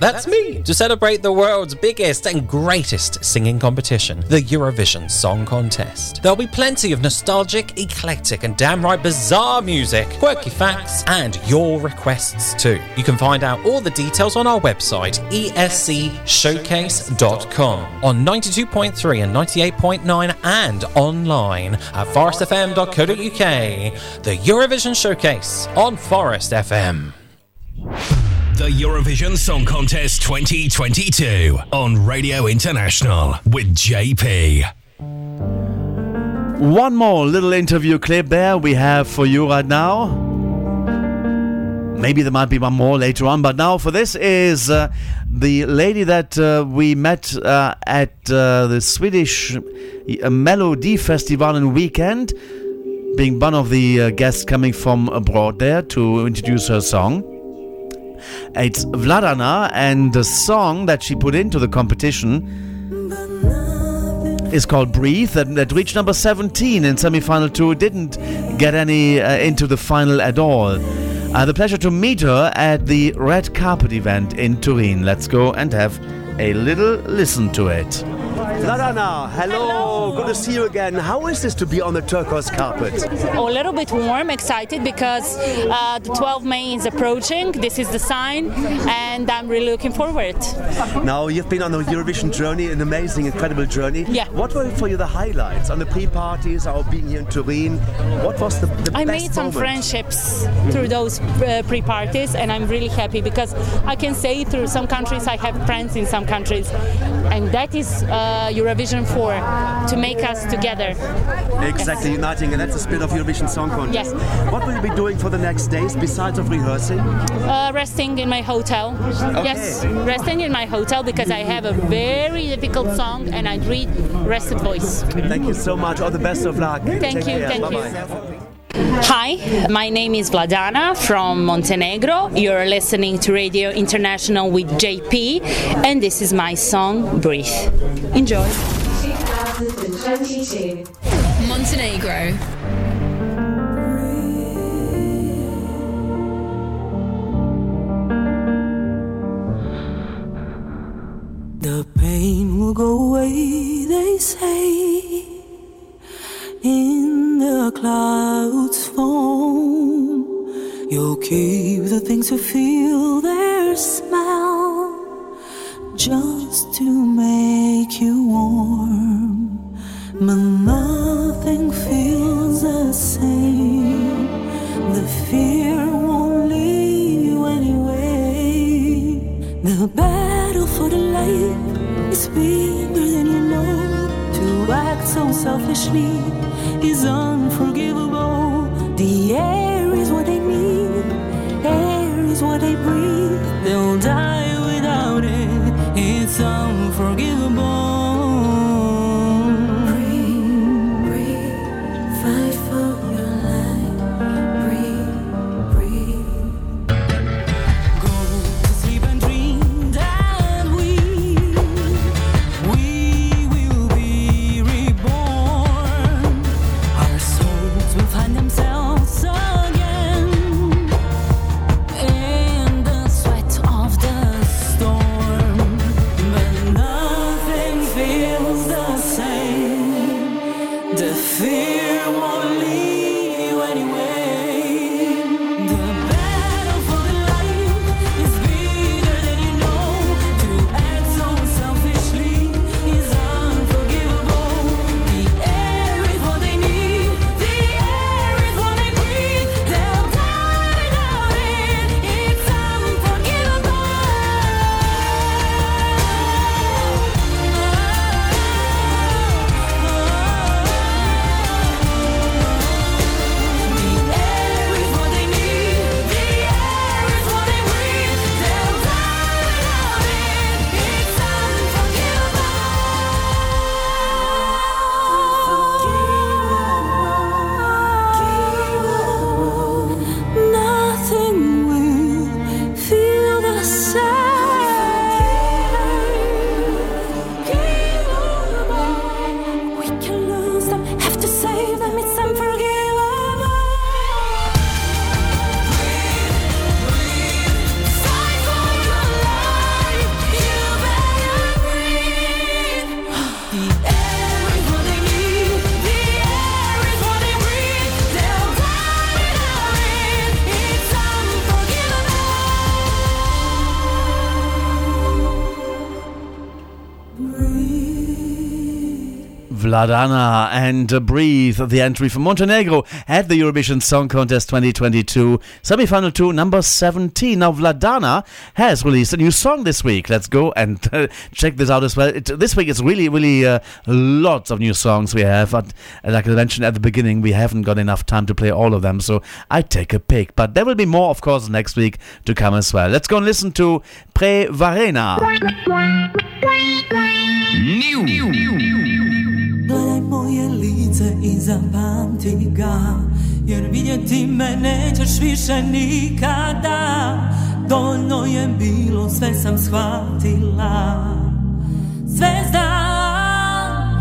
That's me, to celebrate the world's biggest and greatest singing competition, the Eurovision Song Contest. There'll be plenty of nostalgic, eclectic, and downright bizarre music, quirky facts, and your requests too. You can find out all the details on our website, escshowcase.com, on 92.3 and 98.9, and online at forestfm.co.uk. The Eurovision Showcase on Forest FM. The Eurovision Song Contest 2022 on Radio International with JP. One more little interview clip there we have for you right now. Maybe there might be one more later on, but now for this is uh, the lady that uh, we met uh, at uh, the Swedish uh, Melody Festival in weekend, being one of the uh, guests coming from abroad there to introduce her song. It's Vladana, and the song that she put into the competition is called Breathe, that, that reached number 17 in semi-final two. Didn't get any uh, into the final at all. I had the pleasure to meet her at the Red Carpet event in Turin. Let's go and have a little listen to it. Vladana, hello. Good to see you again. How is this to be on the turquoise carpet? A little bit warm, excited because uh, the 12 May is approaching. This is the sign, and I'm really looking forward. Now, you've been on a Eurovision journey, an amazing, incredible journey. Yeah. What were for you the highlights on the pre-parties or being here in Turin? What was the, the I made some moment? friendships through those uh, pre-parties, and I'm really happy because I can say through some countries I have friends in some countries, and that is uh, Eurovision for to make us together. Exactly, uniting, and that's the spirit of Eurovision Song Contest. Yes. What will you be doing for the next days besides of rehearsing? Uh, resting in my hotel. Yes, resting in my hotel because I have a very difficult song and I need rested voice. Thank you so much. All the best of luck. Thank Take you, care. thank you. Bye-bye. Hi, my name is Vladana from Montenegro. You're listening to Radio International with JP, and this is my song Breathe. Enjoy. 2022. Montenegro. The pain will go away, they say. In the clouds form. You'll keep the things you feel their smell just to make you warm. But nothing feels the same. The fear won't leave you anyway. The battle for the light is bigger than you know. To act so selfishly is unforgivable. The air is what they need, air is what they breathe. They'll die Vladana and Breathe, the entry from Montenegro at the Eurovision Song Contest 2022, semi-final two, number 17. Now, Vladana has released a new song this week. Let's go and uh, check this out as well. It, this week it's really, really uh, lots of new songs we have. But uh, like I mentioned at the beginning, we haven't got enough time to play all of them, so I take a pick. But there will be more, of course, next week to come as well. Let's go and listen to Prevarena. Gledaj moje lice i zapamti ga Jer vidjeti me nećeš više nikada. Dovoljno je bilo, sve sam shvatila. Sve znam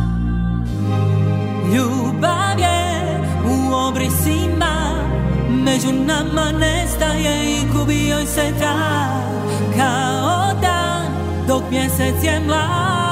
Ljubav je u obrisima Među nama nestaje i gubi joj se trag. Kao dan dok mjesec je mlad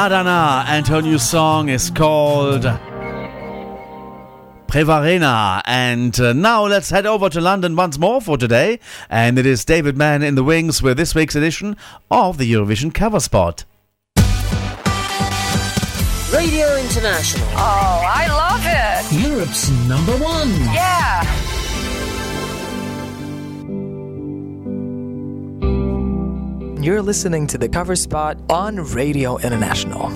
Vladana and her new song is called Prevarena. And uh, now let's head over to London once more for today. And it is David Mann in the Wings with this week's edition of the Eurovision cover spot. Radio International. Oh, I love it. Europe's number one. Yeah. You're listening to the cover spot on Radio International.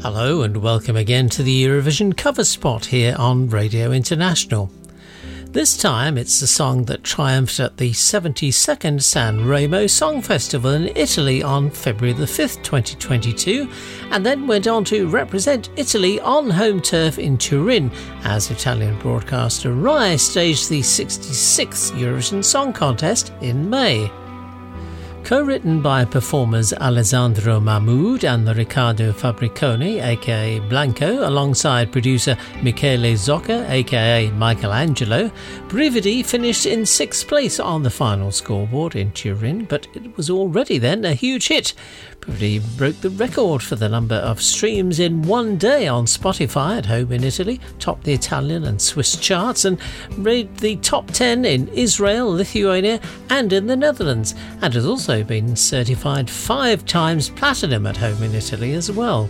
Hello and welcome again to the Eurovision cover spot here on Radio International. This time it's the song that triumphed at the 72nd San Remo Song Festival in Italy on February the 5th, 2022, and then went on to represent Italy on home turf in Turin as Italian broadcaster Rai staged the 66th Eurovision Song Contest in May. Co written by performers Alessandro Mahmoud and Riccardo Fabbriconi, aka Blanco, alongside producer Michele Zocca, aka Michelangelo, Brividi finished in sixth place on the final scoreboard in Turin, but it was already then a huge hit. Brividi broke the record for the number of streams in one day on Spotify at home in Italy, topped the Italian and Swiss charts, and made the top 10 in Israel, Lithuania, and in the Netherlands, and has also been certified five times platinum at home in Italy as well.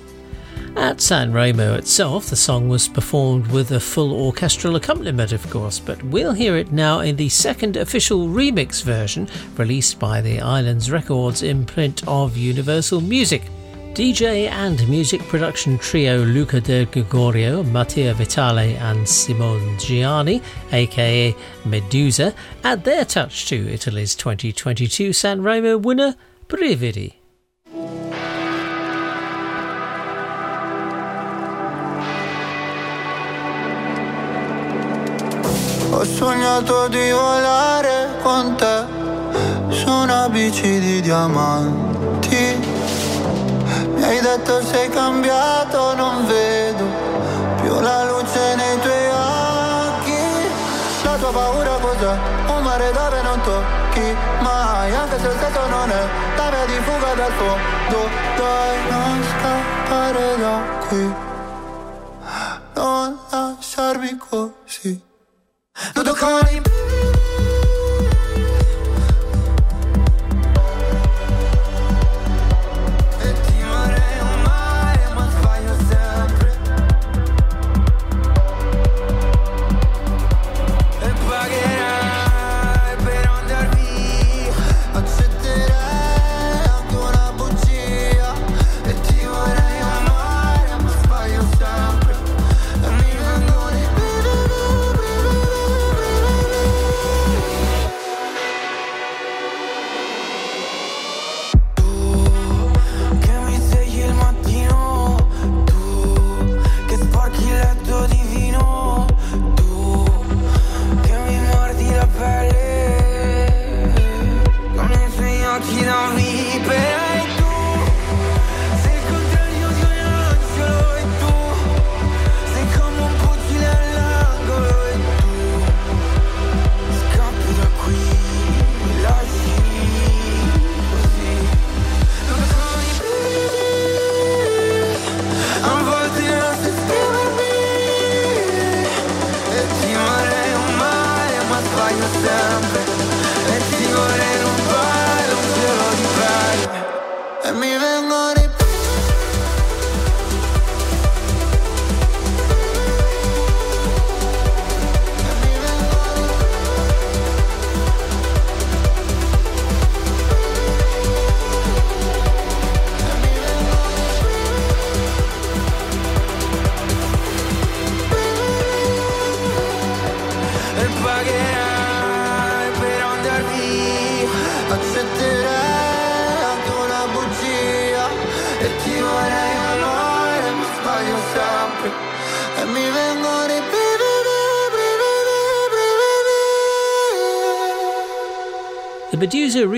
At San Remo itself, the song was performed with a full orchestral accompaniment, of course, but we'll hear it now in the second official remix version released by the Islands Records imprint of Universal Music. DJ and music production trio Luca De Gregorio, Mattia Vitale, and Simone Giani, aka Meduza, add their touch to Italy's 2022 Sanremo winner, Brividi. Ho sognato di volare con te su una bici di. Hai detto sei cambiato, non vedo più la luce nei tuoi occhi. La tua paura cos'è? Un mare dove non tocchi mai, anche se il tetto non è la via di fuga dal fondo. Dai, non scappare da qui, non lasciarmi così. Nudo con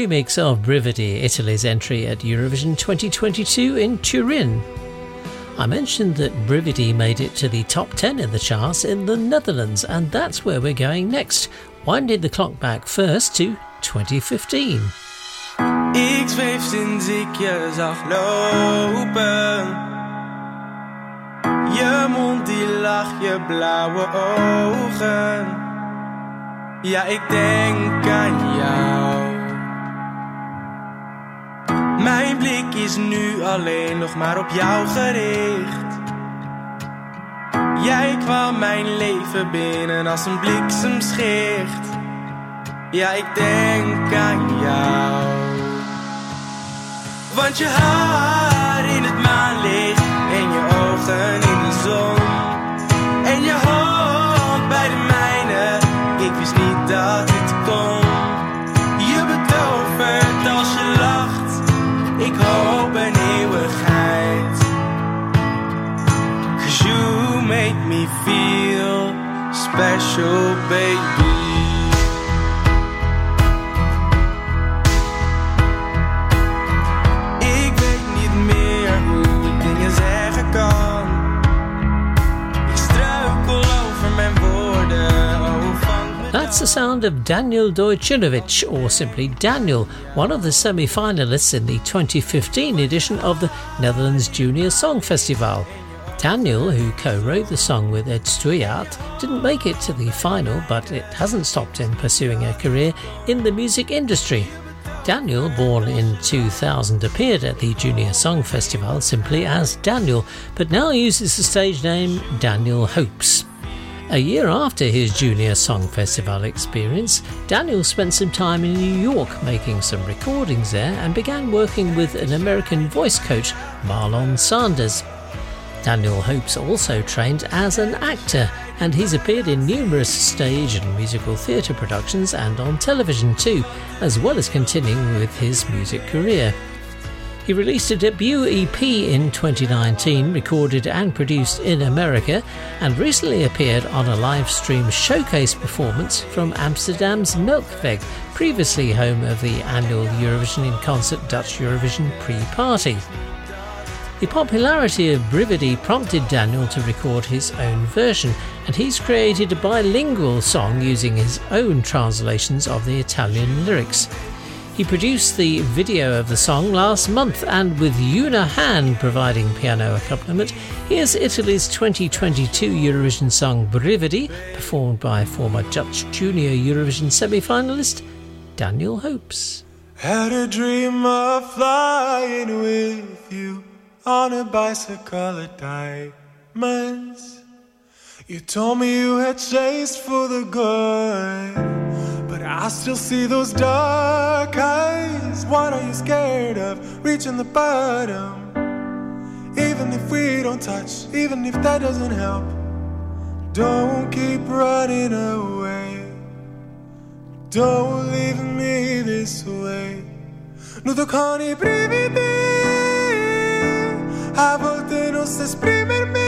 remix of Brividi, Italy's entry at Eurovision 2022 in Turin. I mentioned that Brividi made it to the top 10 in the charts in the Netherlands, and that's where we're going next. Winding the clock back first to 2015. Ik zweef sinds ik je mond die je blauwe ogen. Ja, ik denk aan jou. Nu alleen nog maar op jou gericht. Jij kwam mijn leven binnen als een bliksemschicht. Ja, ik denk aan jou. Want je haar special, baby. Ik weet niet meer hoe ik dingen zeggen kan. Ik struikel over mijn woorden. Oh, That's the sound of Daniel Dojcinovic, or simply Daniel, one of the semi finalists in the 2015 edition of the Netherlands Junior Song Festival. Daniel, who co wrote the song with Ed Stuyart, didn't make it to the final, but it hasn't stopped him pursuing a career in the music industry. Daniel, born in 2000, appeared at the Junior Song Festival simply as Daniel, but now uses the stage name Daniel Hopes. A year after his Junior Song Festival experience, Daniel spent some time in New York making some recordings there and began working with an American voice coach, Marlon Sanders. Daniel Hopes also trained as an actor, and he's appeared in numerous stage and musical theatre productions and on television too, as well as continuing with his music career. He released a debut EP in 2019, recorded and produced in America, and recently appeared on a live stream showcase performance from Amsterdam's Melkweg, previously home of the annual Eurovision in Concert Dutch Eurovision pre party. The popularity of Brividi prompted Daniel to record his own version, and he's created a bilingual song using his own translations of the Italian lyrics. He produced the video of the song last month, and with Una Han providing piano accompaniment, here's Italy's 2022 Eurovision song Brividi, performed by former Dutch Junior Eurovision semi finalist Daniel Hopes. Had a dream of flying with you on a bicycle at diamonds. You told me you had chased for the good, but I still see those dark eyes. What are you scared of? Reaching the bottom. Even if we don't touch, even if that doesn't help, don't keep running away. Don't leave me this way. Non toccano i brividi, a volte non so esprimermi.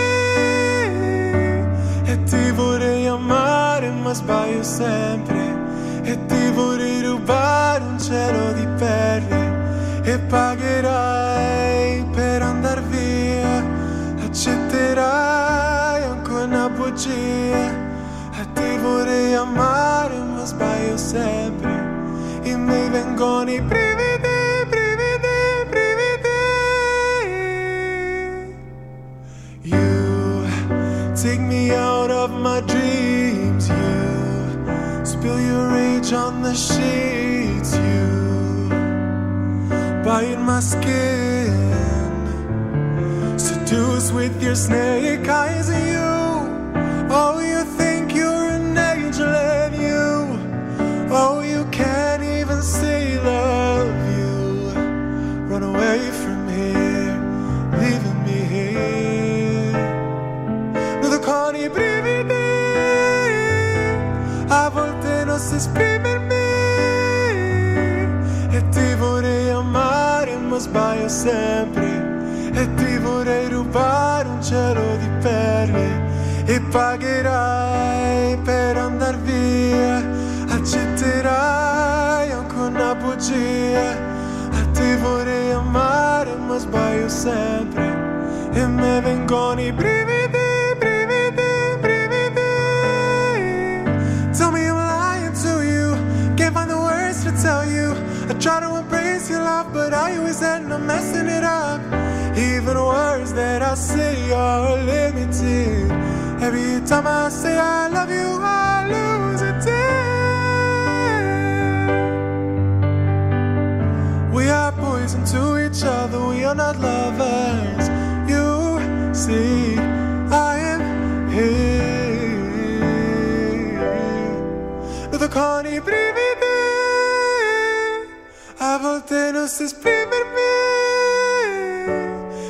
E ti vorrei amare, ma sbaglio sempre. E ti vorrei rubare un cielo di perle. E pagherai per andar via. Accetterai ancora una bugia. E ti vorrei amare, ma sbaglio sempre. E mi vengono i take me out of my dreams. You spill your rage on the sheets. You bite my skin. Seduce with your snake eyes. You, oh, you esprimermi. E ti vorrei amare, ma sbaglio sempre. E ti vorrei rubare un cielo di perle. e pagherai per andar via, accetterai anche una bugia. A te vorrei amare ma sbaglio sempre e me vengono i brividi, tell you. I try to embrace your love, but I always end up messing it up. Even words that I say are limited. Every time I say I love you, I lose a tear. We are poison to each other, we are not lovers. You see, I am here. Brividi, a volte non so esprimermi.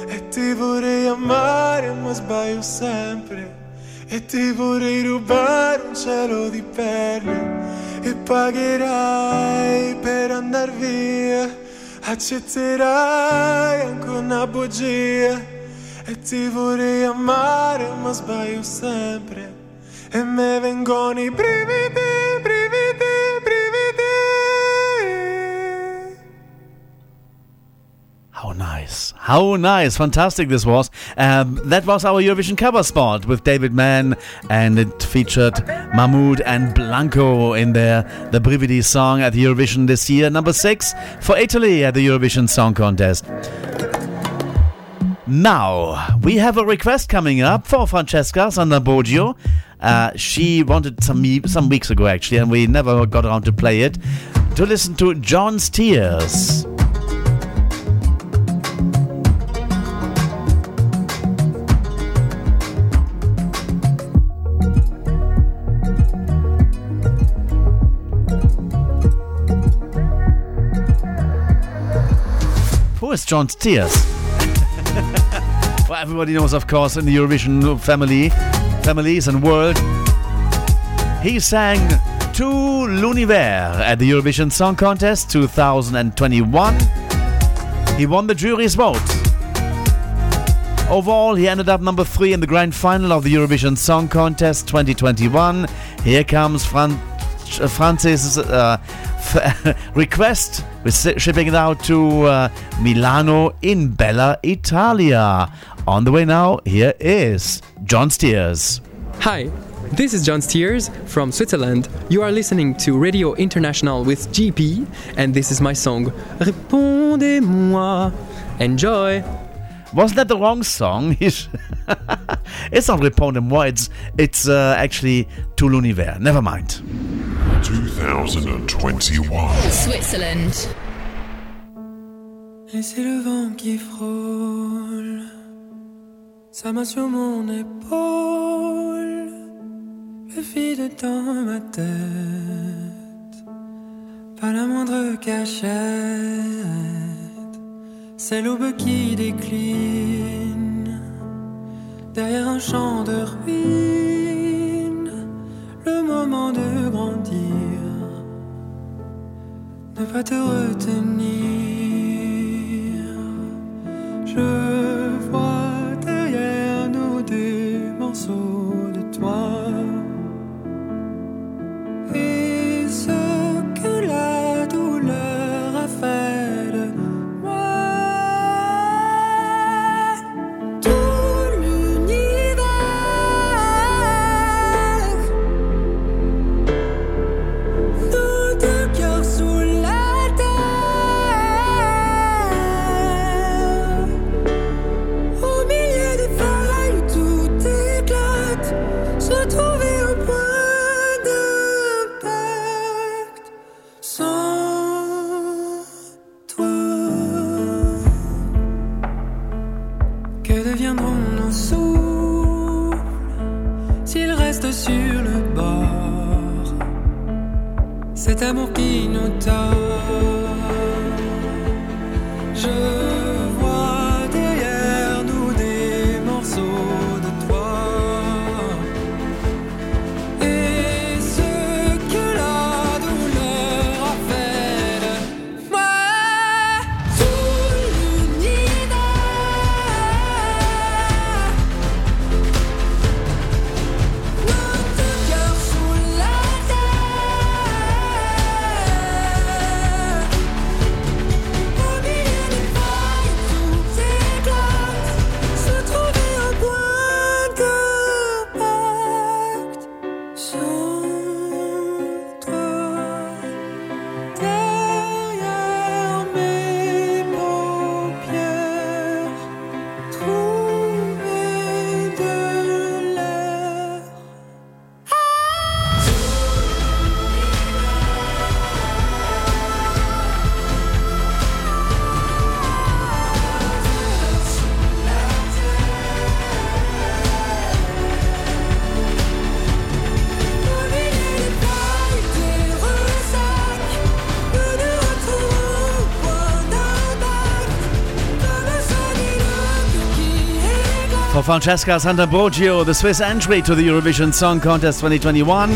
E ti vorrei amare, ma sbaglio sempre. E ti vorrei rubare un cielo di perle. E pagherai per andar via. Accetterai anche una bugia. E ti vorrei amare, ma sbaglio sempre. E me vengono i brividi, Nice. How nice. Fantastic this was. Um, that was our Eurovision cover spot with David Mann, and it featured Mahmood and Blanco in their the Brividi song at the Eurovision this year. Number six for Italy at the Eurovision Song Contest. Now, we have a request coming up for Francesca Sant'Ambrogio. Uh, she wanted some some weeks ago, actually, and we never got around to play it, to listen to Gjon's Tears. Who is Gjon's Tears? well, everybody knows, of course, in the Eurovision family, families and world, he sang Tout l'univers at the Eurovision Song Contest 2021. He won the jury's vote. Overall, he ended up number three in the grand final of the Eurovision Song Contest 2021. Here comes Fran- Francis' uh, request. We're shipping it out to uh, Milano in Bella Italia. On the way now, here is Gjon's Tears. Hi, this is Gjon's Tears from Switzerland. You are listening to Radio International with JP, and this is my song Répondez-moi. Enjoy! Wasn't that the wrong song? It's not Répondez-moi, it's, it's uh, actually Tout l'univers. Never mind. 2021. Switzerland. Et c'est le vent qui frôle. Sa main sur mon épaule, le vide dans ma tête, pas la moindre cachette, c'est l'aube qui décline. Derrière un champ de ruines, le moment de grandir, ne pas te retenir. Je vois derrière nous des morceaux amour qui Francesca Sant'Ambrogio, the Swiss entry to the Eurovision Song Contest 2021.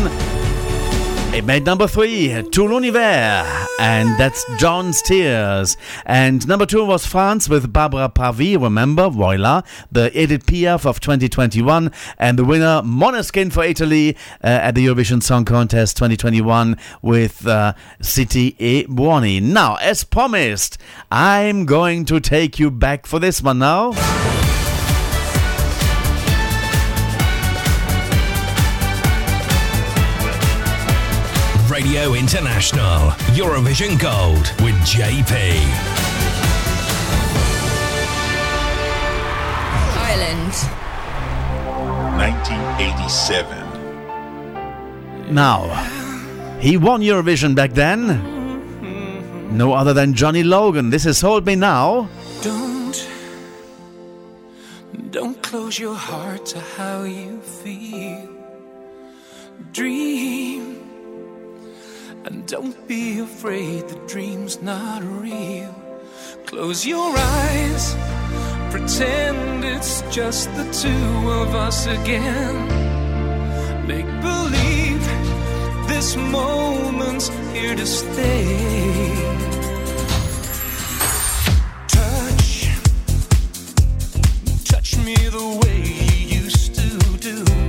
It made number three, Tout l'univers, and that's Gjon's Tears. And number two was France with Barbara Pravi, remember, Voila, the Edith Piaf of 2021, and the winner, Måneskin for Italy uh, at the Eurovision Song Contest 2021 with uh, City e Buoni. Now, as promised, I'm going to take you back for this one now. Radio International, Eurovision Gold with JP. Ireland. 1987. Now, he won Eurovision back then. No other than Johnny Logan. This is Hold Me Now. Don't, don't close your heart to how you feel. Dream, and don't be afraid the dream's not real. Close your eyes, pretend it's just the two of us again. Make believe this moment's here to stay. Touch, touch me the way you used to do.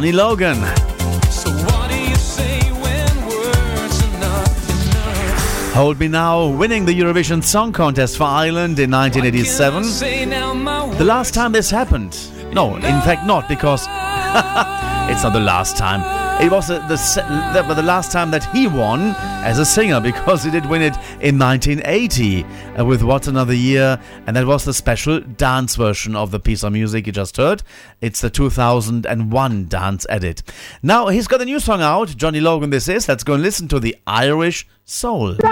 Johnny Logan. So what do you say when words are not enough? Hold Me Now, winning the Eurovision Song Contest for Ireland in 1987. Say now my The last time this happened. No, in fact, not because it's not the last time. It was the, the, the, the last time that he won as a singer because he did win it in 1980 uh, with What's Another Year, and that was the special dance version of the piece of music you just heard. It's the 2001 dance edit. Now he's got a new song out, Johnny Logan. This is. Let's go and listen to the Irish Soul. The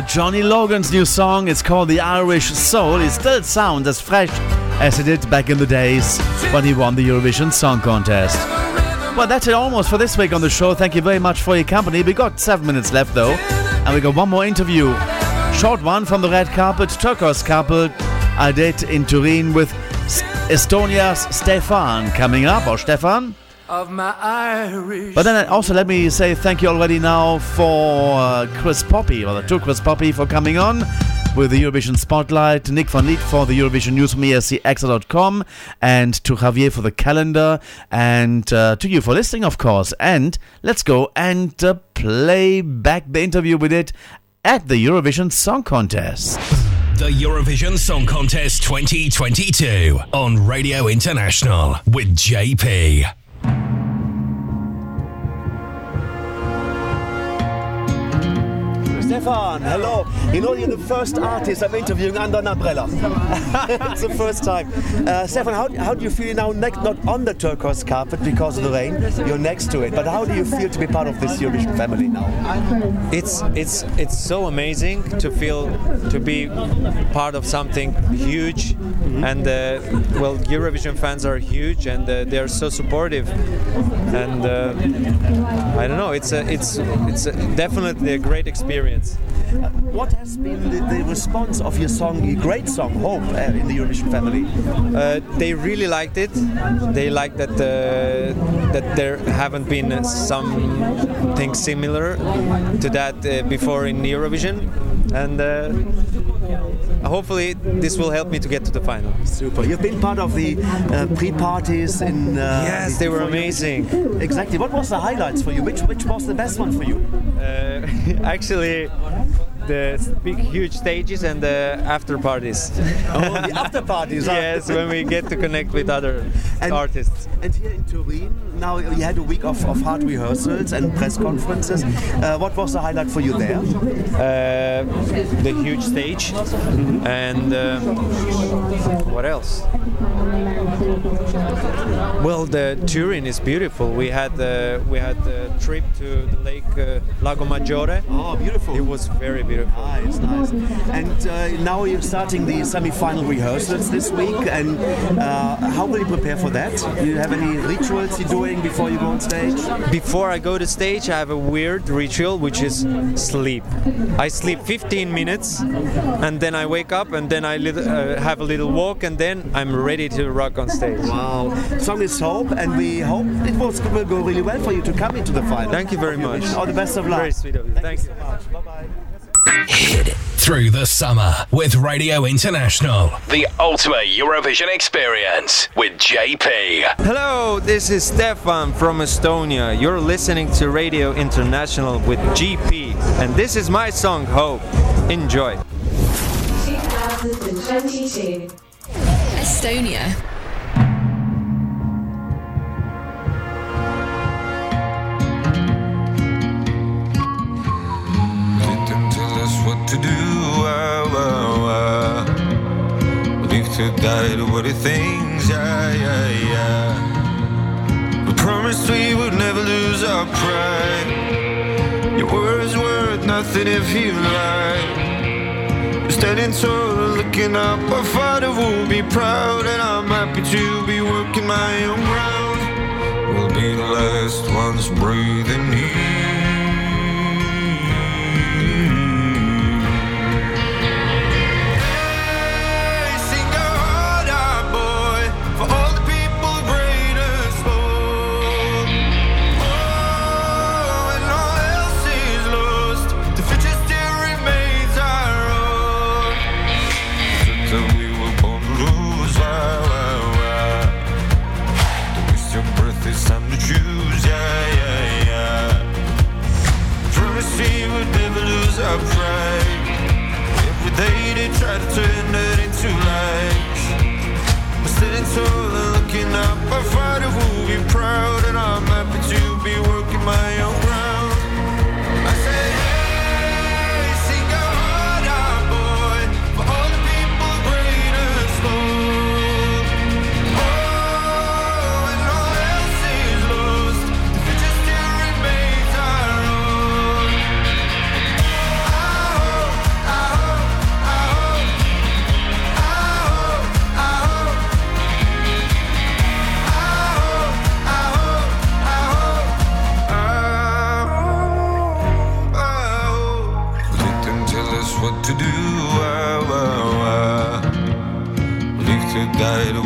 Johnny Logan's new song is called The Irish Soul. It still sounds as fresh as it did back in the days when he won the Eurovision Song Contest. Well, that's it almost for this week on the show. Thank you very much for your company. We got seven minutes left though, and we got one more interview. Short one from the red carpet, turquoise carpet I did in Turin with Estonia's Stefan coming up, or Stefan. Of my Irish. But then also let me say thank you already now for uh, Chris Poppe, or to Chris Poppe for coming on with the Eurovision Spotlight, Nick van Lith for the Eurovision News from E and to Javier for the calendar, and uh, to you for listening, of course. And let's go and uh, play back the interview we did at the Eurovision Song Contest. The Eurovision Song Contest 2022 on Radio International with JP. Stefan, hello. You know, you're the first artist I'm interviewing under an umbrella. it's the first time. Uh, Stefan, how, how do you feel now, not on the turquoise carpet because of the rain? You're next to it. But how do you feel to be part of this Eurovision family now? It's it's it's so amazing to feel to be part of something huge, and uh, well, Eurovision fans are huge, and uh, they are so supportive, and uh, I don't know, it's a it's it's a, definitely a great experience. What has been the, the response of your song, your great song, Hope, uh, in the Eurovision family? Uh, they really liked it. They liked that uh, that there haven't been something similar to that uh, before in Eurovision, and uh, hopefully this will help me to get to the final. Super. You've been part of the uh, pre-parties in. Uh, Yes, they were amazing. Exactly. What was the highlights for you? Which which was the best one for you? Uh, actually, the big, huge stages and the after parties. Oh, the after parties. yes, when we get to connect with other artists. And here in Turin, now you had a week of, of hard rehearsals and press conferences. Uh, what was the highlight for you there? Uh, the huge stage and uh, what else? Well, the Turin is beautiful. We had uh, we had a trip to the lake uh, Lago Maggiore. Oh, beautiful! It was very beautiful. Nice, nice. And uh, now you're starting the semi-final rehearsals this week. And uh, how will you prepare for that? Do you have any rituals you're doing before you go on stage? Before I go to stage, I have a weird ritual, which is sleep. I sleep 15 minutes, and then I wake up, and then I uh, have a little walk, and then I'm ready to rock on stage. Wow! Song is Hope, and we hope it was, will go really well for you to come into the final. Thank you very much. All the best of luck. Very sweet of you. Thank, you. so much. Bye bye. Through the summer with Radio International. The ultimate Eurovision experience with JP. Hello, this is Stefan from Estonia. You're listening to Radio International with JP, and this is my song Hope. Enjoy. 2022. Estonia. Didn't tell us what to do. Ah, ah, ah. Live to die to what it thinks. Yeah, yeah, yeah. We promised we would never lose our pride. Your words worth nothing if you. Standing tall, looking up, our father will be proud, and I'm happy to be working my own ground. We'll be the last ones breathing here. try to turn it into light. We're sitting tall and looking up. I fight a we'll be proud, and I'm happy to be working my own.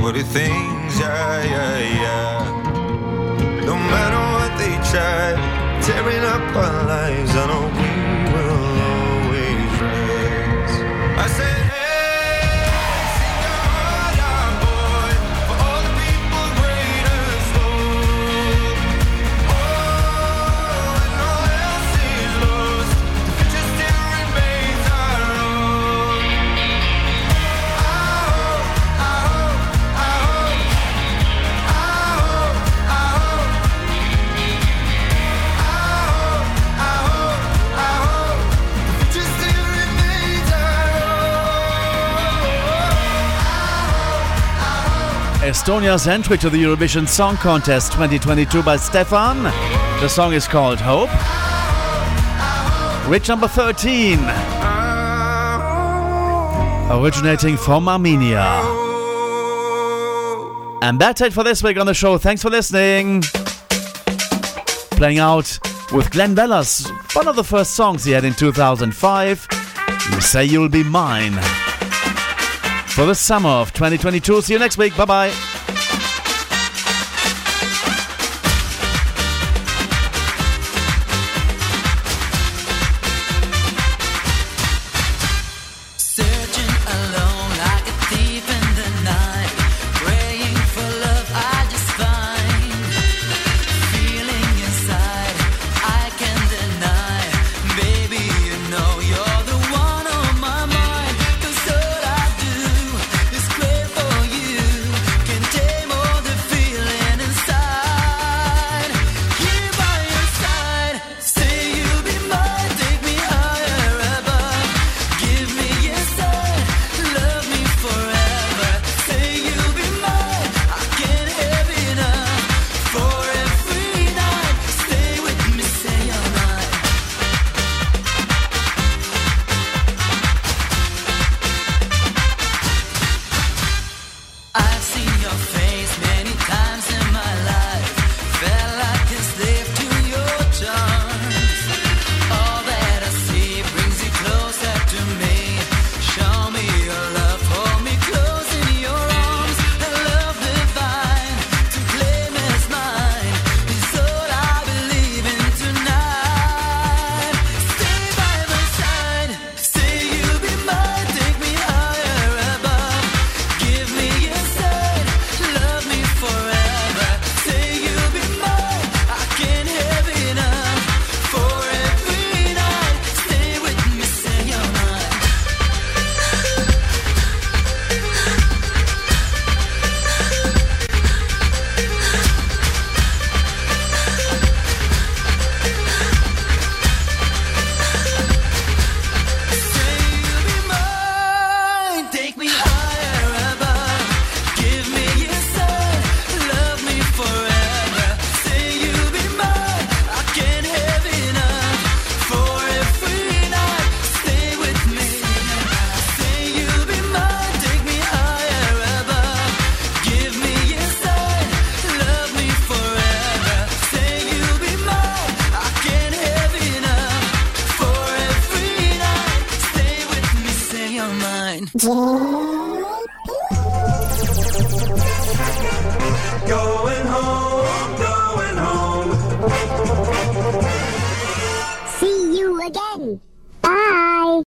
what it thinks. Yeah, yeah, yeah. No matter what they try, tearing up our lives. I know. Estonia's entry to the Eurovision Song Contest 2022 by Stefan. The song is called Hope. Reach number 13. Originating from Armenia. And that's it for this week on the show. Thanks for listening. Playing out with Glenn Bellas, one of the first songs he had in 2005. You say you'll be mine for the summer of 2022. See you next week. Bye bye.